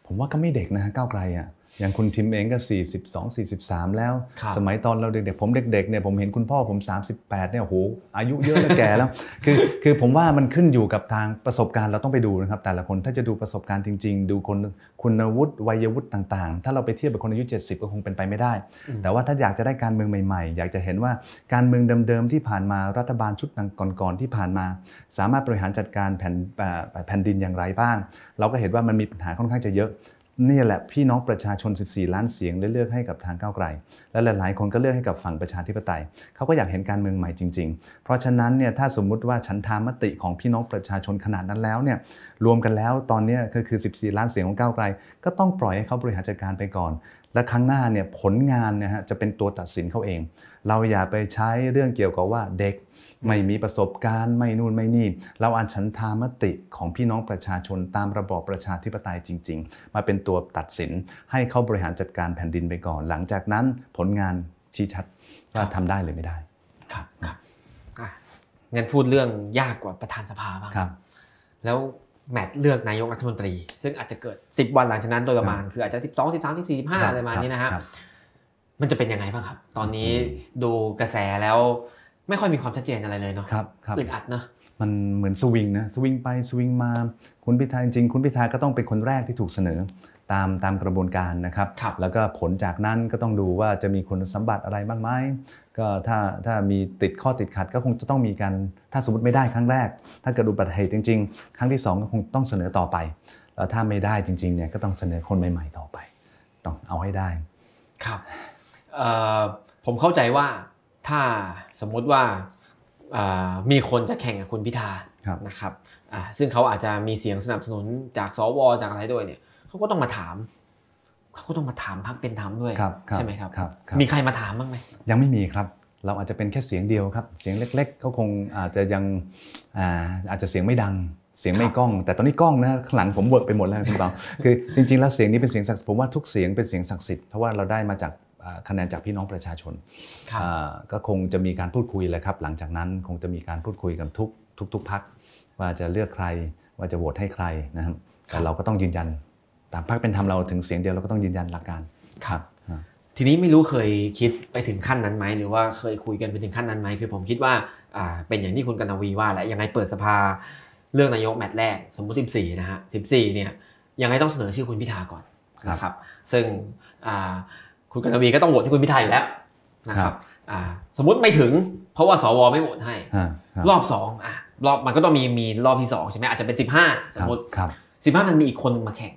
ผมว่าก็ไม่เด็กนะฮะก้าวไกลอะ อย่างคุณทิมเองก็ 42 43 แล้วครับสมัยตอนเราเด็กๆ ผมเด็กๆเนี่ยผมเห็นคุณพ่อผม 38เนี่ยโอ้โหอายุเยอะแล้วแก่แล้ว คือคือผมว่ามันขึ้นอยู่กับทางประสบการณ์เราต้องไปดูนะครับแต่ละคนถ้าจะดูประสบการณ์จริง ๆ ดูคนคุณวุฒิวัยวุฒิต่างๆ ถ้าเราไปเทียบกับคนอายุ 70 ก็คงเป็นไปไม่ได้อืมแต่ว่าถ้าอยากจะได้การเมืองใหม่ๆ อยากจะเห็นว่าการเมืองเดิมๆที่ผ่านมารัฐบาลชุดก่อนๆที่ผ่านมา สามารถบริหารจัดการแผ่นเอ่อแผ่นดินอย่างไรบ้าง เราก็เห็นว่ามันมีปัญหาค่อนข้างจะเยอะ นี่แหละพี่น้องประชาชน 14 ล้านเสียงได้เลือกให้กับทางก้าวไกล และหลาย ๆ คนก็เลือกให้กับฝั่งประชาธิปไตย เขาก็อยากเห็นการเมืองใหม่จริง ๆ เพราะฉะนั้นเนี่ยถ้าสมมุติว่าฉันทามติของพี่น้องประชาชนขนาดนั้นแล้วเนี่ยรวมกันแล้วตอนนี้ก็คือ 14 ล้านเสียงของก้าวไกล ก็ต้องปล่อยให้เขาบริหารจัดการไปก่อน และครั้งหน้าเนี่ยผลงานเนี่ยฮะจะเป็นตัวตัดสินเขาเอง เราอย่าไปใช้เรื่องเกี่ยวกับว่าเด็ก ไม่มีประสบการณ์ไม่นู่นไม่นี่ เราอันฉันทามติของพี่น้องประชาชนตามระบอบประชาธิปไตยจริง ๆ มาเป็นตัวตัดสินให้เขาบริหารจัดการแผ่นดินไปก่อน หลังจากนั้นผลงานชี้ชัดว่าทำได้หรือไม่ได้ ครับครับอะงั้นพูดเรื่องยากกว่าประธานสภาบ้างครับ แล้วแมตช์เลือกนายกรัฐมนตรี ซึ่งอาจจะเกิด 10 วันหลังจากนั้นโดยประมาณ คืออาจจะ 12 13 14 15อะไรประมาณนี้นะฮะครับมันจะเป็นยังไงบ้างครับ ตอนนี้ดูกระแสแล้ว ไม่ค่อยมีความชัดเจนอะไรเลยเนาะครับครับอึดอัดเนาะมันเหมือนสวิงนะสวิงไปสวิงมาคุณพิธาจริงๆคุณพิธาก็ต้องเป็นคนแรกที่ถูกเสนอตามตามกระบวนการนะครับครับแล้วก็ผลจากนั้นก็ต้องดูว่าจะมีคุณสมบัติอะไรบ้างไหมก็ถ้าถ้ามีติดข้อติดขัดก็คงจะต้องมีการถ้าสมมติไม่ได้ครั้งแรก ถ้าเกิดอุบัติเหตุจริง ๆ ครั้งที่สองก็คงต้องเสนอต่อไปแล้วถ้าไม่ได้จริงๆเนี่ยก็ต้องเสนอคนใหม่ ๆ ต่อไป ต้องเอาให้ได้ครับเอ่อผมเข้าใจว่า ถ้าสมมุติว่าเอ่อมีคนจะแข่งกับคุณพิธาครับนะครับอ่าซึ่งเขาอาจจะมีเสียงสนับสนุนจากสวจากอะไรด้วยเนี่ยเขาก็ต้องมาถามเขาก็ต้องมาถามพักเป็นธรรมด้วยครับครับใช่ไหมครับครับครับ มีใครมาถามบ้างไหมยังไม่มีครับ เราอาจจะเป็นแค่เสียงเดียวครับ เสียงเล็กๆเขาคงอาจจะยังอ่าอาจจะเสียงไม่ดังเสียงไม่ครับก้อง แต่ตอนนี้ก้องนะข้างหลังผมเวิร์กไปหมดแล้วคุณเบาคือจริงๆแล้วเสียงนี้เป็นเสียงศักดิ์สิทธิ์ผมว่าทุกเสียงเป็นเสียงศักดิ์สิทธิ์เพราะว่าเราได้มาจากอ่า คะแนนจากพี่น้องประชาชนครับอ่าก็คงจะมีการพูดคุยแหละครับ หลังจากนั้นคงจะมีการพูดคุยกันทุกทุกทุกพักว่าจะเลือกใครว่าจะโหวตให้ใครนะครับครัแต่บเราก็ต้องยืนยันตามพักเป็นธรรมเราถึงเสียงเดียวเราก็ต้องยืนยันหลักการครับอ่าทีนี้ไม่รู้เคยคิดไปถึงขั้นนั้นไหมหรือว่าเคยคุยกันไปถึงขั้นนั้นไหมคือผมคิดว่าอ่าเป็นอย่างที่คุณกนวีว่าแหละยังไงเปิดสภาเรื่องนายกแมตช์แรกสมมุติ 14 นะฮะ 14 เนี่ยยังไงต้องเสนอชื่อคุณพิธาก่อนนะครับ ซึ่งอ่า คุณกนวีก็ต้องโหวตให้คุณพิธาอยู่แล้วนะครับอ่าสมมติไม่ถึง เพราะว่าสวไม่โหวตให้ฮะฮะรอบสองอะรอบมันก็ต้องมีมีรอบที่สองใช่ไหมอาจจะเป็น15สมมติครับ15มันมีอีกคนหนึงมาแข่ง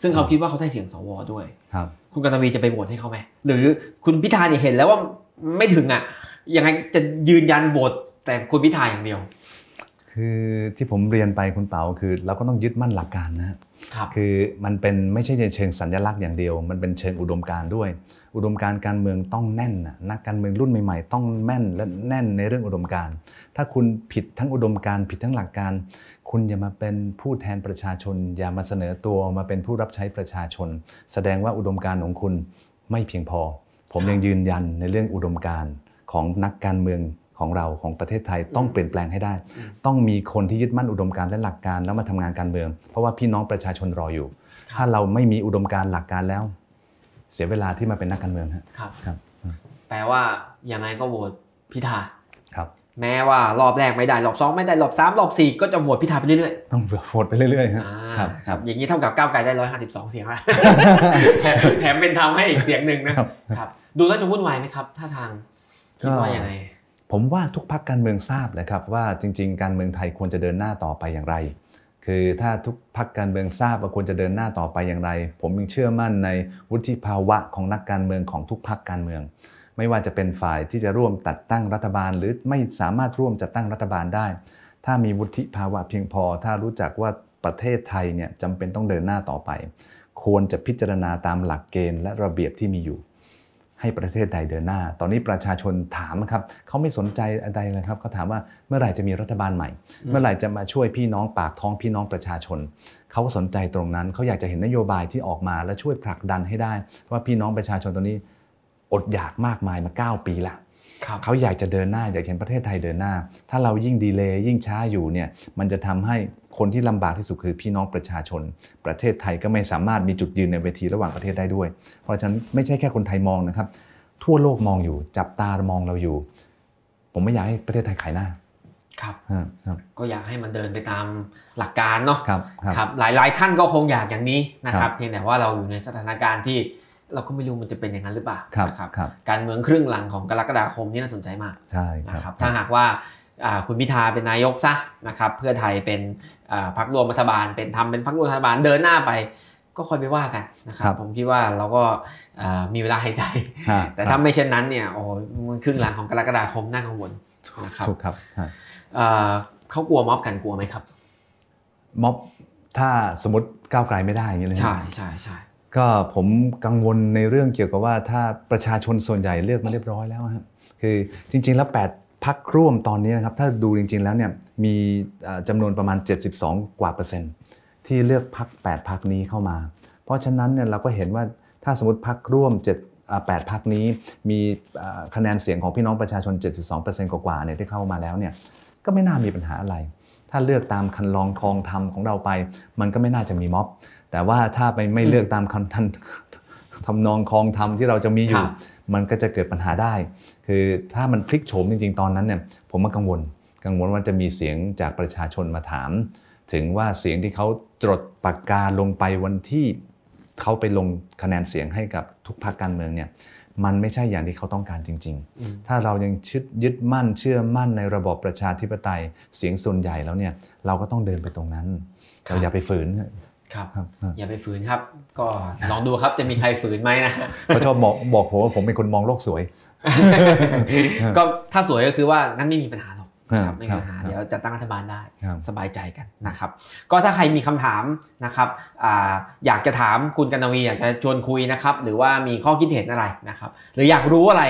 ซึ่งเขาคิดว่าเขาได้เสียงสวด้วยครับคุณกนวีจะไปโหวตให้เขาไหมหรือคุณพิธาเนี่ยเห็นแล้วว่าไม่ถึงอะยังไงจะยืนยันโหวตแต่คุณพิธาอย่างเดียว คือที่ผมเรียนไปคุณเปาคือเราก็ต้องยึดมั่นหลักการนะฮะครับคือมันเป็นไม่ใช่เชิงสัญลักษณ์อย่างเดียว มันเป็นเชิงอุดมการณ์ด้วย อุดมการณ์การเมืองต้องแน่นนะนักการเมืองรุ่นใหม่ๆ ต้องแม่นและแน่นในเรื่องอุดมการณ์ถ้าคุณผิดทั้งอุดมการณ์ผิดทั้งหลักการ คุณอย่ามาเป็นผู้แทนประชาชน อย่ามาเสนอตัวมาเป็นผู้รับใช้ประชาชน แสดงว่าอุดมการณ์ของคุณไม่เพียงพอ ผมยังยืนยันในเรื่องอุดมการณ์ของนักการเมือง ของเราของประเทศไทยต้องเปลี่ยนแปลงให้ได้อืมต้องมีคนที่ยึดมั่นอุดมการณ์และหลักการแล้วมาทำงานการเมือง เพราะว่าพี่น้องประชาชนรออยู่ ถ้าเราไม่มีอุดมการณ์หลักการแล้ว เสียเวลาที่มาเป็นนักการเมืองฮะครับครับ แปลว่ายังไงก็โหวตพิธาครับ แม้ว่ารอบแรกไม่ได้รอบสองไม่ได้รอบสามรอบสี่ก็จะโหวตพิธาไปเรื่อยต้องโหวตไปเรื่อยๆๆฮะอ่าครับครับ อย่างนี้เท่ากับก้าวไกลได้ร้อยห้าสิบสองเสียงแล้วแถมแถมเป็นธรรมให้อีกเสียงหนึ่งนะครับครับ ดูแล้วจะวุ่นวายไหมครับท่าทางคิดว่ายังไง ผมว่าทุกพักการเมืองทราบนะครับว่าจริง ๆ การเมืองไทยควรจะเดินหน้าต่อไปอย่างไร คือถ้าทุกพักการเมืองทราบว่าควรจะเดินหน้าต่อไปอย่างไร ผมยังเชื่อมั่นในวุฒิภาวะของนักการเมืองของทุกพักการเมือง ไม่ว่าจะเป็นฝ่ายที่จะร่วมจัดตั้งรัฐบาล หรือไม่สามารถร่วมจัดตั้งรัฐบาลได้ ถ้ามีวุฒิภาวะเพียงพอ ถ้ารู้จักว่าประเทศไทยเนี่ยจำเป็นต้องเดินหน้าต่อไป ควรจะพิจารณาตามหลักเกณฑ์และระเบียบที่มีอยู่ ให้ประเทศใดเดินหน้า ตอนนี้ประชาชนถามครับเขาไม่สนใจอะไรเลยครับเขาถามว่าเมื่อไหร่จะมีรัฐบาลใหม่อืมเมื่อไหร่จะมาช่วยพี่น้องปากท้องพี่น้องประชาชนเขาก็สนใจตรงนั้นเขาอยากจะเห็นนโยบายที่ออกมาและช่วยผลักดันให้ได้ ว่าพี่น้องประชาชนตอนนี้อดอยากมากมายมา 9 ปีละครับเขาอยากจะเดินหน้าอยากเห็นประเทศไทยเดินหน้า ถ้าเรายิ่งดีเลย์ยิ่งช้าอยู่เนี่ยมันจะทำให้ คนที่ลำบากที่สุดคือพี่น้องประชาชน ประเทศไทยก็ไม่สามารถมีจุดยืนในเวทีระหว่างประเทศได้ด้วย เพราะฉะนั้นไม่ใช่แค่คนไทยมองนะครับ ทั่วโลกมองอยู่ จับตามองเราอยู่ ผมไม่อยากให้ประเทศไทยขายหน้าครับครับครับก็อยากให้มันเดินไปตามหลักการเนาะครับครับครับหลายหลายท่านก็คงอยากอย่างนี้นะคครัรับบเพียงแต่ว่าเราอยู่ในสถานการณ์ที่เราก็ไม่รู้มันจะเป็นอย่างนั้นหรือเปล่าครับนะครับครับการเมืองครึ่งหลังของกรกฎาคมนี่น่าสนใจมากใช่คนะครัรับบถ้าหากว่าอ่า คุณพิธาเป็นนายกซะนะครับเพื่อไทยเป็นอ่าพรรคร่วมรัฐบาล เป็นทำเป็นพรรคร่วมรัฐบาลเดินหน้าไปก็ค่อยไปว่ากันนะครับผมคิดว่าเราก็อ่ามีเวลาหายใจฮะแต่ถ้าไม่เช่นนั้นเนี่ยโอ้โหมันครึ่งหลังของกรกฎาคมน่ากังวลนะครับถูกครับฮะอ่าเขากลัวม็อบกันกลัวไหมครับ ม็อบถ้าสมมติก้าวไกลไม่ได้อย่างนี้เลยใช่ใช่ใช่ก็ผมกังวลในเรื่องเกี่ยวกับว่าถ้าประชาชนส่วนใหญ่เลือกมาเรียบร้อยแล้วครับคือจริงๆแล้ว8 พักร่วมตอนนี้นะครับถ้าดูจริง ๆ แล้วเนี่ยมีเอ่อจำนวนประมาณ 72 กว่าเปอร์เซ็นต์ ที่เลือกพัก8พักนี้เข้ามา เพราะฉะนั้นเนี่ยเราก็เห็นว่าถ้าสมมติพักร่วม7อ่า8พักนี้มีอ่าคะแนนเสียงของพี่น้องประชาชน 72%กว่าๆเนี่ยที่เข้ามาแล้วเนี่ยก็ไม่น่ามีปัญหาอะไร ถ้าเลือกตามคันลองคลองธรรมของเราไป มันก็ไม่น่าจะมีม็อบ แต่ว่าถ้าไปไม่เลือกตามคันทันทำนองคลองธรรมที่เราจะมีอยู่ มันก็จะเกิดปัญหาได้ คือถ้ามันพลิกโฉมจริง ๆ ตอนนั้นเนี่ยผมก็กังวล กังวลว่าจะมีเสียงจากประชาชนมาถาม ถึงว่าเสียงที่เขาจดปากกาลงไปวันที่เขาไปลงคะแนนเสียงให้กับทุกพรรคการเมืองเนี่ยมันไม่ใช่อย่างที่เขาต้องการจริง ๆ ถ้าเรายังชึดยึดมั่นเชื่อมั่นในระบอบประชาธิปไตยเสียงส่วนใหญ่แล้วเนี่ยเราก็ต้องเดินไปตรงนั้นเราอย่าไปฝืน ครับครับอย่าไปฝืนครับ ก็ลองดูครับจะมีใครฝืนไหมนะเขาชอบบอกบอกผมว่าผมเป็นคนมองโลกสวย ก็ถ้าสวยก็คือว่างั้นไม่มีปัญหาหรอกนะครับครับไม่มีปัญหาครับเดี๋ยวจะตั้งรัฐบาลได้ครับสบายใจกันนะครับ ก็ถ้าใครมีคำถามนะครับอาอยากจะถามคุณกันวีอยากจะชวนคุยนะครับ หรือว่ามีข้อคิดเห็นอะไรนะครับ หรืออยากรู้อะไร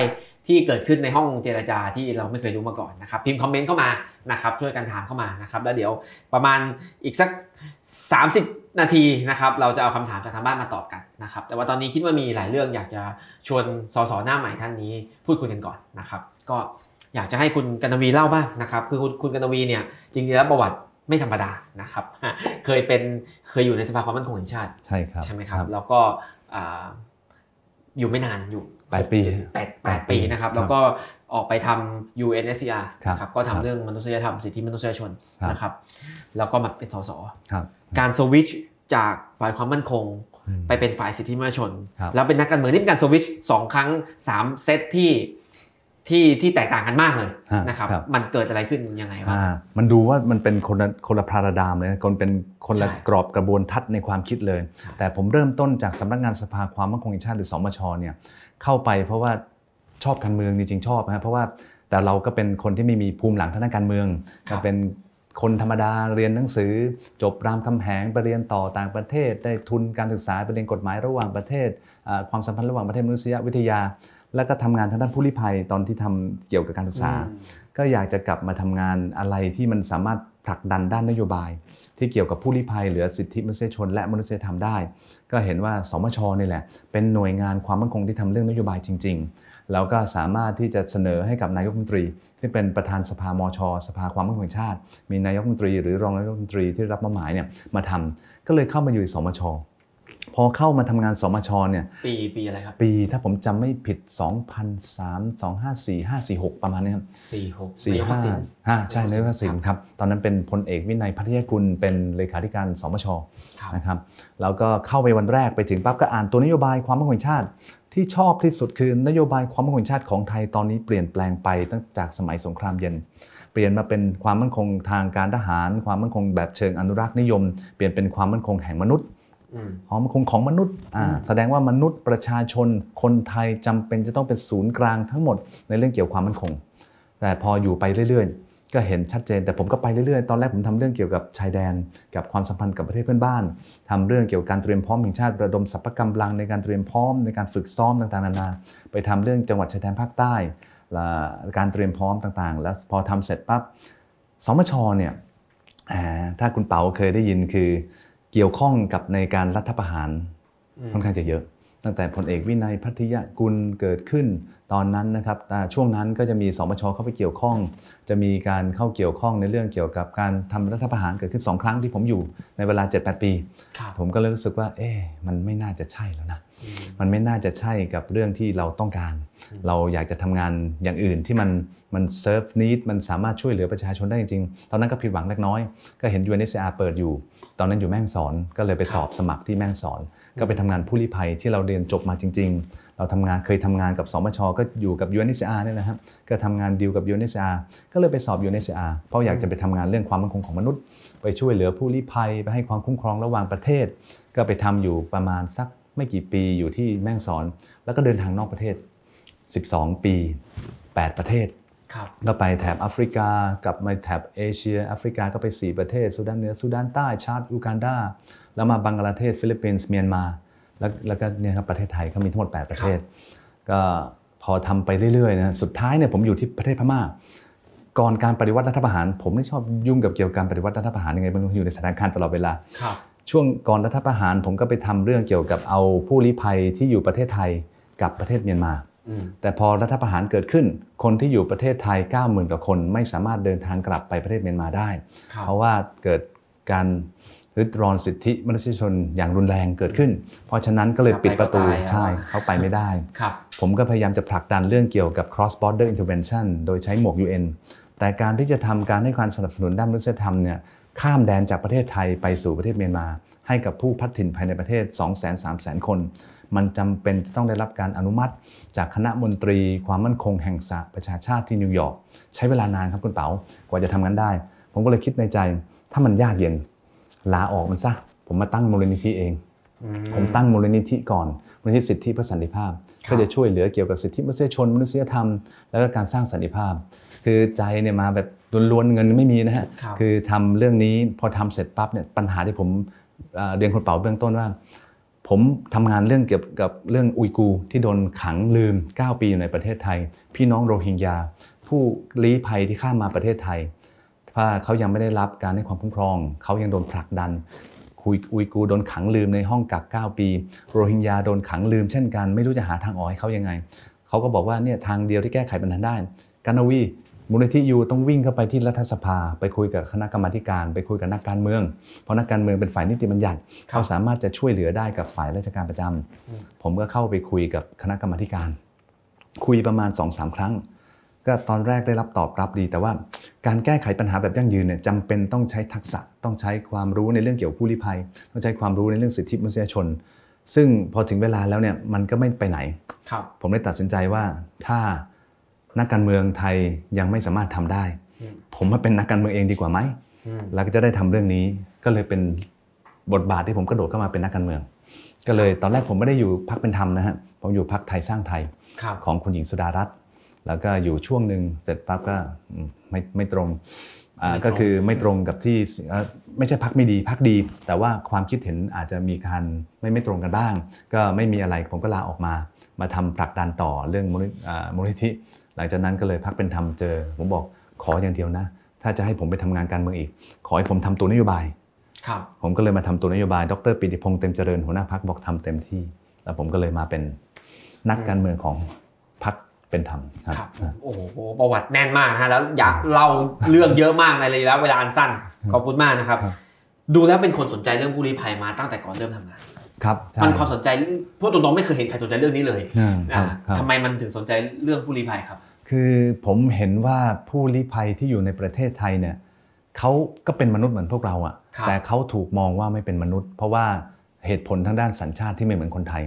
ที่เกิดขึ้นในห้องเจรจาที่เราไม่เคยรู้มาก่อนนะครับ พิมพ์คอมเมนต์เข้ามานะครับ ช่วยกันถามเข้ามานะครับ แล้วเดี๋ยวประมาณอีกสัก 30 นาทีนะครับเราจะเอาคำถามจากทางบ้านมาตอบกันนะครับแต่ว่าตอนนี้คิดว่ามีหลายเรื่องอยากจะชวนสสหน้าใหม่ท่านนี้พูดคุยกันก่อนนะครับก็อยากจะให้คุณกันวีเล่าบ้างนะครับคือคุณคุณกันวีเนี่ยจริงๆแล้วประวัติไม่ธรรมดานะครับ เคยเป็นเคยอยู่ในสภาความมั่นคงแห่งชาติใช่ครับใช่ไหมครับ แล้วก็ อ่าอยู่ไม่นานอยู่แปดปีแปดแปดปีนะครับ แล้วก็ออกไปทำ UNSCR ครับนะครับก็ทำเรื่องมนุษยธรรมสิทธิมนุษยชนครับนะครับ แล้วก็มาเป็นทศครับการสวิตช์จากฝ่ายความมั่นคงอืมไปเป็นฝ่ายสิทธิมนุษยชนครับแล้วเป็นนักการเมืองนี่เป็นการสวิตช์สองครั้งสามเซตที่ ที่ที่แตกต่างกันมากเลยฮะนะครับครับ มันเกิดอะไรขึ้นยังไงบ้างอ่ามันดูว่ามันเป็นคนละคนละพาราดามเลยนะคนเป็นคนละใช่กรอบกระบวนทัศน์ในความคิดเลยครับแต่ผมเริ่มต้นจากสำนักงานสภาความมั่นคงแห่งชาติหรือสมชเนี่ยเข้าไปเพราะว่าชอบการเมืองจริงๆชอบนะเพราะว่าแต่เราก็เป็นคนที่ไม่มีภูมิหลังทางด้านการเมืองครับก็เป็นคนธรรมดาเรียนหนังสือ จบรามคำแหงไปเรียนต่อต่างประเทศ ได้ทุนการศึกษาไปเรียนกฎหมายระหว่างประเทศอ่าความสัมพันธ์ระหว่างประเทศมนุษยวิทยา แล้วก็ทำงานทางด้านผู้ลี้ภัยตอนที่ทำเกี่ยวกับการศึกษาอืมก็อยากจะกลับมาทำงานอะไรที่มันสามารถผลักดันด้านนโยบาย ที่เกี่ยวกับผู้ลี้ภัยเหลือสิทธิมนุษยชน และมนุษยธรรมได้ ก็เห็นว่าสมชนี่แหละ เป็นหน่วยงานความมั่นคงที่ทำเรื่องนโยบายจริง ๆ แล้วก็สามารถที่จะเสนอให้กับนายกรัฐมนตรี ซึ่งเป็นประธานสภามช สภาความมั่นคงแห่งชาติ มีนายกรัฐมนตรี หรือรองนายกรัฐมนตรีที่ได้รับมอบหมายเนี่ยมาทำก็เลยเข้ามาอยู่ในสมช พอเข้ามาทำงานสมชเนี่ยปีปีอะไรครับ ปีถ้าผมจำไม่ผิด 2003 254 546 ประมาณนี้ครับสี่หกสี่นายกห้าทักษิณอ่าใช่นายกทักษิณครับครับตอนนั้นเป็นพลเอกวินัยพัทยกุลเป็นเลขาธิการสมชครับนะครับแล้วก็เข้าไปวันแรกไปถึงปั๊บก็อ่านตัวนโยบายความมั่นคงแห่งชาติที่ชอบที่สุดคือนโยบายความมั่นคงแห่งชาติของไทยตอนนี้เปลี่ยนแปลงไปตั้งจากสมัยสงครามเย็นเปลี่ยนมาเป็นความมั่นคงทางการทหาร ความมั่นคงแบบเชิงอนุรักษ์นิยม เปลี่ยนเป็นความมั่นคงแห่งมนุษย์ หอมความมั่นคงของมนุษย์แสดงว่ามนุษย์ประชาชนคนไทยจำเป็นจะต้องเป็นศูนย์กลางทั้งหมดในเรื่องเกี่ยวกับความมั่นคง แต่พออยู่ไปเรื่อยๆ ก็เห็นชัดเจน แต่ผมก็ไปเรื่อยๆ ตอนแรกผมทำเรื่องเกี่ยวกับชายแดน กับความสัมพันธ์กับประเทศเพื่อนบ้านทำเรื่องเกี่ยวกับการเตรียมพร้อมแห่งชาติระดมสรรพกำลังในการเตรียมพร้อมในการฝึกซ้อมต่างๆนานา ไปทำเรื่องจังหวัดชายแดนภาคใต้การเตรียมพร้อมต่างๆ แล้วพอทำเสร็จปั๊บสมชเนี่ยถ้าคุณเปาเคยได้ยินคือ เกี่ยวข้องกับในการรัฐประหารอืมค่อนข้างจะเยอะ ตั้งแต่พลเอกวินัยพัทยกุลเกิดขึ้นตอนนั้นนะครับอ่าช่วงนั้นก็จะมีสมชเข้าไปเกี่ยวข้อง จะมีการเข้าเกี่ยวข้องในเรื่องเกี่ยวกับการทำรัฐประหารเกิดขึ้นสองครั้งที่ผมอยู่ในเวลา 7-8 ปีครับผมก็เลยรู้สึกว่า เอ๊ะมันไม่น่าจะใช่แล้วนะอื มมันไม่น่าจะใช่กับเรื่องที่เราต้องการอืมเราอยากจะทำงานอย่างอื่นที่มันมันเซิร์ฟนิดมันสามารถช่วยเหลือประชาชนได้จริงๆ ตอนนั้นก็ผิดหวังเล็กน้อย ก็เห็น UNHCR เปิดอยู่ ตอนนั้นอยู่แม่ฮ่องสอนก็เลยไปสอบสมัครที่แม่ฮ่องสอน ก็ไปทำงานผู้ลี้ภัยที่เราเรียนจบมาจริง ๆ เราทำงานเคยทำงานกับสมชก็อยู่กับ UNHCR เนี่ยนะครับก็ทำงานดีลกับ UNHCR ก็เลยไปสอบ UNHCR เพราะอยากจะไปทำงานเรื่องความมั่นคงของมนุษย์ ไปช่วยเหลือผู้ลี้ภัยไปให้ความคุ้มครองระหว่างประเทศ ก็ไปทำอยู่ประมาณสัก ไม่กี่ปีอยู่ที่แม่ฮ่องสอน แล้วก็เดินทางนอกประเทศ 12 ปี 8 ประเทศครับก็ไปแถบแอฟริกากลับมาแถบเอเชียแอฟริกาก็ไป 4 ประเทศสุดานเหนือสุดานใต้ชาติอูกันดาแล้วมาบังกลาเทศฟิลิปปินส์เมียนมา แล้วแล้วก็เนี่ยครับประเทศไทยเขามีทั้งหมด 8 ประเทศ ก็พอทำไปเรื่อยๆนะสุดท้ายเนี่ยผมอยู่ที่ประเทศพม่า ก่อนการปฏิวัติรัฐประหาร ผมไม่ชอบยุ่งกับเกี่ยวกับการปฏิวัติรัฐประหารยังไงไม่รู้อยู่ในสถานการณ์ตลอดเวลาครับ ช่วงก่อนรัฐประหารผมก็ไปทำเรื่องเกี่ยวกับเอาผู้ลี้ภัยที่อยู่ประเทศไทยกับประเทศเมียนมาอืมแต่พอรัฐประหารเกิดขึ้น คนที่อยู่ประเทศไทย 90,000กว่าคนไม่สามารถเดินทางกลับไปประเทศเมียนมาได้ครับเพราะว่าเกิดการริดรอนสิทธิมนุษยชนอย่างรุนแรงเกิดขึ้น เพราะฉะนั้นก็เลยปิดประตูกลับไปก็ตายใช่อะเขาไปไม่ได้ครับผมก็พยายามจะผลักดันเรื่องเกี่ยวกับ cross border intervention โดยใช้หมวก UN แต่การที่จะทำการให้ความสนับสนุนด้านมนุษยธรรมเนี่ย ข้ามแดนจากประเทศไทยไปสู่ประเทศเมียนมา ให้กับผู้พัดถิ่นภายในประเทศ2-300,000 คน มันจำเป็นจะต้องได้รับการอนุมัติ จากคณะมนตรีความมั่นคงแห่งสหประชาชาติที่นิวยอร์กใช้เวลานานครับคุณเป๋ากว่าจะทำกันได้ ผมก็เลยคิดในใจ ถ้ามันยากเย็นลาออกมันซะผมมาตั้งมูลนิธิเองอืผมตั้งมูลนิธิก่อนมูลนิธิสิทธิเพื่อสันติภาพครับก็จะช่วยเหลือเกี่ยวกับสิทธิมนุษยชนมนุษยธรรม แล้วก็การสร้างสันติภาพ คือใจเนี่ยมาแบบล้วนๆเงินไม่มีนะฮะครับคือทำเรื่องนี้พอทำเสร็จปั๊บเนี่ยปัญหาที่ผมเอ่อเรียนคนเป๋าเบื้องต้นว่า ผมทำงานเรื่องเกี่ยวกับเรื่องอุยกูร์ที่โดนขังลืม 9 ปีอยู่ในประเทศไทย พี่น้องโรฮิงญา ผู้ลี้ภัยที่ข้ามมาประเทศไทยถ้าเขายังไม่ได้รับการให้ความคุ้มครอง เขายังโดนผลักดันคุยอุยกูร์โดนขังลืมในห้องกัก 9 ปี โรฮิงญาโดนขังลืมเช่นกัน ไม่รู้จะหาทางออกให้เขายังไง เขาก็บอกว่าเนี่ยทางเดียวที่แก้ไขปัญหาได้กานาวี มูลนิธิยูต้องวิ่งเข้าไปที่รัฐสภา ไปคุยกับคณะกรรมาการไปคุยกับนักการเมือง เพราะนักการเมืองเป็นฝ่ายนิติบัญญัติเขาสามารถจะช่วยเหลือได้กับฝ่ายราชการประจำผมก็เข้าไปคุยกับคณะกรรมาการ คุยประมาณ2อสาครั้ง ก็ตอนแรกได้รับตอบรับดี แต่ว่าการแก้ไขปัญหาแบบยั่งยืนเนี่ยจำเป็นต้องใช้ทักษะต้องใช้ความรู้ในเรื่องเกี่ยวกับผู้ลี้ภัย ต้องใช้ความรู้ในเรื่องสิทธิมนุษยชน ซึ่งพอถึงเวลาแล้วเนี่ยมันก็ไม่ไปไหนครับผมได้ตัดสินใจว่าถ้า นักการเมืองไทยยังไม่สามารถทำได้อืมผมมาเป็นนักการเมืองเองดีกว่าไหมอืมแล้วก็จะได้ทำเรื่องนี้ก็เลยเป็นบทบาทที่ผมกระโดดเข้ามาเป็นนักการเมือง ก็เลยตอนแรกผมไม่ได้อยู่พักเป็นธรรมนะฮะผมอยู่พักไทยสร้างไทยครับของคุณหญิงสุดารัตน์แล้วก็อยู่ช่วงหนึ่งเสร็จปั๊บก็อืมไม่ไม่ตรงอ่าไม่ตรงก็คือไม่ตรงกับที่เอ่อไม่ใช่พักไม่ดีพักดี แต่ว่าความคิดเห็นอาจจะมีการไม่ไม่ตรงกันบ้าง ก็ไม่มีอะไรผมก็ลาออกมา มาทำผลักดันต่อเรื่องมูลนิอ่ามูลนิธิ หลังจากนั้นก็เลยพักเป็นธรรมเจอ ผมบอกขออย่างเดียวนะ ถ้าจะให้ผมไปทำงานการเมืองอีก ขอให้ผมทำตัวนโยบายครับผมก็เลยมาทำตัวนโยบาย ดรปิติพงษ์เต็มเจริญหัวหน้าพักบอกทำเต็มที่ แล้วผมก็เลยมาเป็นนักการเมืองของพักเป็นธรรมครับครับโอ้โหประวัติแน่นมากนะฮะแล้วอยากเล่าเรื่องเยอะมากในระยะเวลาอันสั้นขอบคุณมากนะครับครับดูแล้วเป็นคนสนใจเรื่องผู้ลี้ภัยมาตั้งแต่ก่อนเริ่มทำงาน ครับใช่มันความสนใจพูดตรงๆไม่เคยเห็นใครสนใจเรื่องนี้เลยอ่าคอ่ารับครับทำไมมันถึงสนใจเรื่องผู้ลี้ภัยครับ คือผมเห็นว่าผู้ลี้ภัยที่อยู่ในประเทศไทยเนี่ยเขาก็เป็นมนุษย์เหมือนพวกเราอะครับแต่เขาถูกมองว่าไม่เป็นมนุษย์ เพราะว่าเหตุผลทางด้านสัญชาติที่ไม่เหมือนคนไทย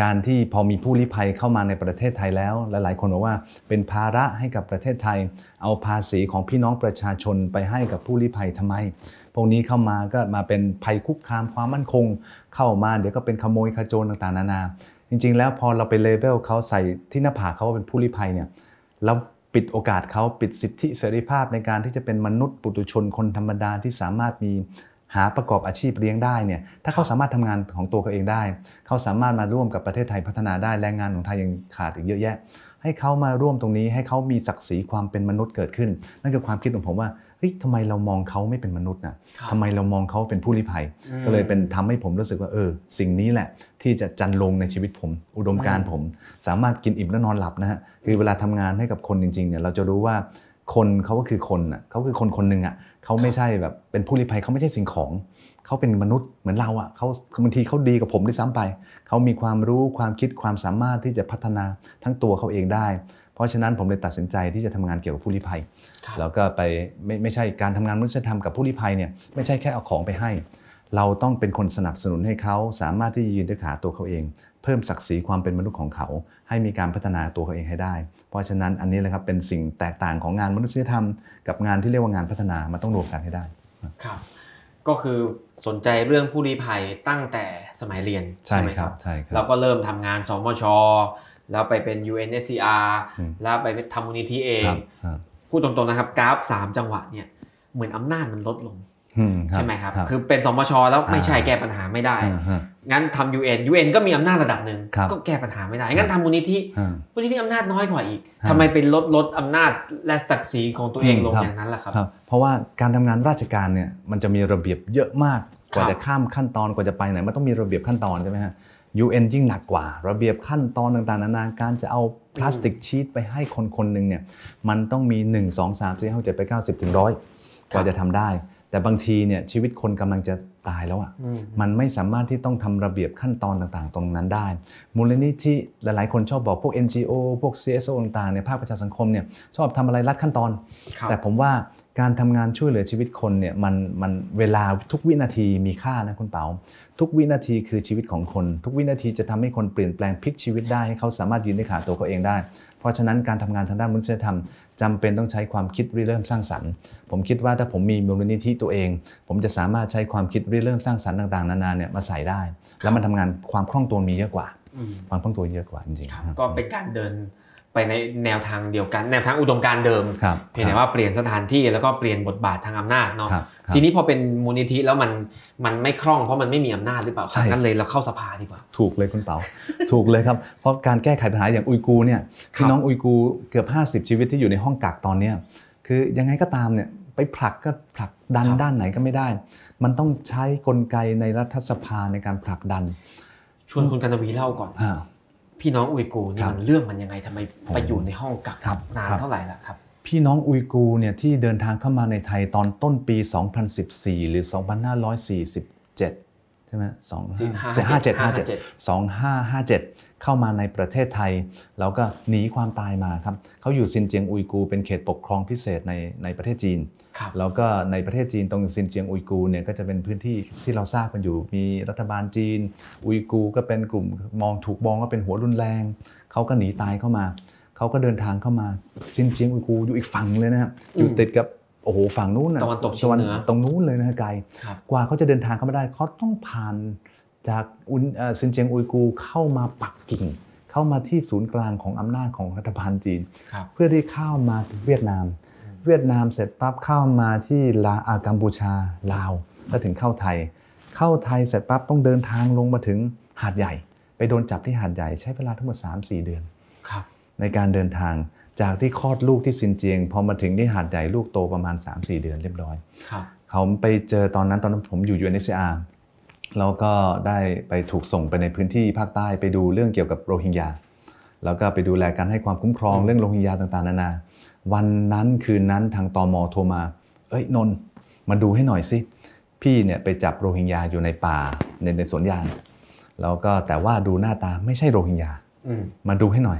การที่พอมีผู้ลี้ภัยเข้ามาในประเทศไทยแล้ว หลาย ๆ คนบอกว่าเป็นภาระให้กับประเทศไทย เอาภาษีของพี่น้องประชาชนไปให้กับผู้ลี้ภัยทำไมพ วกนี้เข้ามาก็มาเป็นภัยคุกคามความมั่นคง เข้ามาเดี๋ยวก็เป็นขโมยขโจรต่างๆนานา จริง ๆ แล้วพอเราไปเลเบลเขาใส่ที่หน้าผากเขาว่าเป็นผู้ลี้ภัยเนี่ยเราปิดโอกาสเขาปิดสิทธิเสรีภาพในการที่จะเป็นมนุษย์ปุถุชนคนธรรมดาที่สามารถมีหาประกอบอาชีพเลี้ยงได้เนี่ยถ้าเขาสามารถทำงานของตัวเขาเองได้ เขาสามารถมาร่วมกับประเทศไทยพัฒนาได้แรงงานของไทยยังขาดอีกเยอะแยะ ให้เขามาร่วมตรงนี้ให้เขามีศักดิ์ศรีความเป็นมนุษย์เกิดขึ้น นั่นคือความคิดของผมว่า เฮ้ยทำไมเรามองเขาไม่เป็นมนุษย์นะครับทำไมเรามองเขาเป็นผู้ลี้ภัยอืมก็เลยเป็นทำให้ผมรู้สึกว่าเออ สิ่งนี้แหละ ที่จะจันลงในชีวิตผม อุดมการณ์ผม สามารถกินอิ่มและนอนหลับนะฮะคือเวลาทำงานให้กับคนจริงๆเนี่ยเราจะรู้ว่าคนเขาก็คือคนอะเขาคือคนคนหนึ่งอะเขาไม่ใช่แบบเป็นผู้ลี้ภัยเขาไม่ใช่สิ่งของเขาเป็นมนุษย์เหมือนเราอะเขาบางทีเขาดีกับผมด้วยซ้ำไปเขามีความรู้ความคิดความสามารถที่จะพัฒนาทั้งตัวเขาเองได้ เพราะฉะนั้นผมเลยตัดสินใจที่จะทำงานเกี่ยวกับผู้ลี้ภัยครับแล้วก็ไปไม่ไม่ใช่การทำงานมนุษยธรรมกับผู้ลี้ภัยเนี่ยไม่ใช่แค่เอาของไปให้ เราต้องเป็นคนสนับสนุนให้เขาสามารถที่จะยืนด้วยขาตัวเขาเอง เพิ่มศักดิ์ศรีความเป็นมนุษย์ของเขา ให้มีการพัฒนาตัวเขาเองให้ได้ เพราะฉะนั้นอันนี้แหละครับเป็นสิ่งแตกต่างของงานมนุษยธรรม กับงานที่เรียกว่างานพัฒนามันต้องรวมกันให้ได้ครับก็คือสนใจเรื่องผู้ลี้ภัยตั้งแต่สมัยเรียนใช่ไหมครับใช่ครับเราก็เริ่มทำงานสมช แล้วไปเป็น UNSCR อืมแล้วไปทำมูลนิธิเอคงรับครับพูดตรงๆนะครับกราฟสามจังหวะเนี่ยเหมือนอำนาจมันลดลงอืใช่ไหมครับครับ คือเป็นสมชแล้วไม่ใช่อ่าแก้ปัญหาไม่ได้อ่าฮะงั้นทำ UN UN ก็มีอำนาจระดับหนึ่งครับก็แก้ปัญหาไม่ได้ งั้นทำมูลนิธิอ่ามูลนิธิอำนาจน้อยกว่าอีกครับทำไมเป็นลดลดอำนาจและศักดิ์ศรีของตัวเองอืมลงครับอย่างนั้นล่ะครับครับ เพราะว่าการทำงานราชการเนี่ยมันจะมีระเบียบเยอะมากกว่าครับจะข้ามขั้นตอนกว่าจะไปไหนมันต้องมีระเบียบขั้นตอนใช่ไหมฮะ UN ยิ่งหนักกว่า ระเบียบขั้นตอนต่างๆ นานาการจะเอาพลาสติกชีตไปให้คนคนหนึ่งเนี่ยมันต้องมี 1 2 3 4 5 7 8 9 10ถึงร้อยกว่าจะทำได้ แต่บางทีเนี่ยชีวิตคนกำลังจะตายแล้วอะอืมมันไม่สามารถที่ต้องทำระเบียบขั้นตอนต่างๆ ตรงนั้นได้ มูลนิธิหลายๆ คนชอบบอกพวก NGO พวก CSO ต่างๆเนี่ยภาคประชาสังคมเนี่ยชอบทำอะไรลัดขั้นตอนครับแต่ผมว่า การทำงานช่วยเหลือชีวิตคนเนี่ยมันมันเวลาทุกวินาทีมีค่านะคุณเปาทุกวินาทีคือชีวิตของคน ทุกวินาทีจะทำให้คนเปลี่ยนแปลงพลิกชีวิตได้ให้เขาสามารถยืนด้วยขาตัวเขาเองได้ เพราะฉะนั้นการทำงานทางด้านมนุษยธรรมจำเป็นต้องใช้ความคิดริเริ่มสร้างสรรค์ ผมคิดว่าถ้าผมมีมูลนิธิตัวเอง ผมจะสามารถใช้ความคิดริเริ่มสร้างสรรค์ต่างๆ นานาเนี่ยมาใส่ได้ แล้วมันทำงานความคล่องตัวมีเยอะกว่าอืมความคล่องตัวเยอะกว่าจริงๆครับครับก็เป็นการเดิน ไปในแนวทางเดียวกัน แนวทางอุดมการณ์เดิมครับเพียงแต่ว่าเปลี่ยนสถานที่แล้วก็เปลี่ยนบทบาททางอำนาจเนาะครับครับทีนี้พอเป็นมูลนิธิแล้วมันมันไม่คล่องเพราะมันไม่มีอำนาจหรือเปล่าใช่งั้นเลยเราเข้าสภาดีกว่า ถูกเลยคุณเปาถูกเลยครับเพราะการแก้ไขปัญหาอย่างอุยกูร์เนี่ยครับพี่น้องอุยกูร์เกือบ 50 ชีวิตที่อยู่ในห้องกักตอนเนี้ยคือยังไงก็ตามเนี่ยไปผลักก็ผลักดันครับด้านไหนก็ไม่ได้ มันต้องใช้กลไกในรัฐสภาในการผลักดัน ชวนคุณกันวีเล่าก่อนอ่า พี่น้องอุยกูร์นี่ครับมันเรื่องมันยังไงทำไมไปผมอยู่ในห้องกักครับนานครับเท่าไหร่ละครับ พี่น้องอุยกูร์เนี่ยที่เดินทางเข้ามาในไทยตอนต้นปี 2014 หรือ 2547 ใช่ไหมสองห้าเจ็ดห้าเจ็ดสองห้าห้าเจ็ดเข้ามาในประเทศไทย แล้วก็หนีความตายมาครับเขาอยู่ซินเจียงอุยกู เป็นเขตปกครองพิเศษในในประเทศจีนแล้วก็ในประเทศจีนตรงซินเจียงอุยกูเนี่ยก็จะเป็นพื้นที่ที่เราทราบกันอยู่ มีรัฐบาลจีน อุยกูก็เป็นกลุ่มมองถูกมองว่าเป็นหัวรุนแรงเขาก็หนีตายเข้ามาเขาก็เดินทางเข้ามาซินเจียงอุยกูอยู่อีกฝั่งเลยนะครับอยู่ติดกับโอ้โหฝั่งนู้นนะตะวันตกเฉียงเหนือตรงนู้นเลยนะไกล กว่าเขาจะเดินทางเข้ามาได้เขาต้องผ่านจากอุนซินเจียงอุยกูเข้ามาปักกิ่ง เข้ามาที่ศูนย์กลางของอำนาจของรัฐบาลจีน เพื่อที่เข้ามาเวียดนาม เวียดนามเสร็จปั๊บเข้ามาที่ลาอากัมพูชาลาวแล้วถึงเข้าไทย เข้าไทยเสร็จปั๊บต้องเดินทางลงมาถึงหาดใหญ่ ไปโดนจับที่หาดใหญ่ใช้เวลาทั้งหมด3-4 เดือนในการเดินทาง จากที่คลอดลูกที่ซินเจียง พอมาถึงที่หาดใหญ่ลูกโตประมาณ 3-4 เดือนเรียบร้อยเขาไปเจอตอนนั้นตอนนั้นผมอยู่ยูเอ็นเออาร์แล้วก็ได้ไปถูกส่งไปในพื้นที่ภาคใต้ไปดูเรื่องเกี่ยวกับโรฮิงญาแล้วก็ไปดูแลการให้ความคุ้มครองเรื่องโรฮิงญาต่างๆนานาวันนั้นคืนนั้นทางตอมโทรมา เอ้ยนนมาดูให้หน่อยสิพี่เนี่ยไปจับโรฮิงญาอยู่ในป่าในในสวนยางแล้วก็แต่ว่าดูหน้าตาไม่ใช่โรฮิงญามาดูให้หน่อย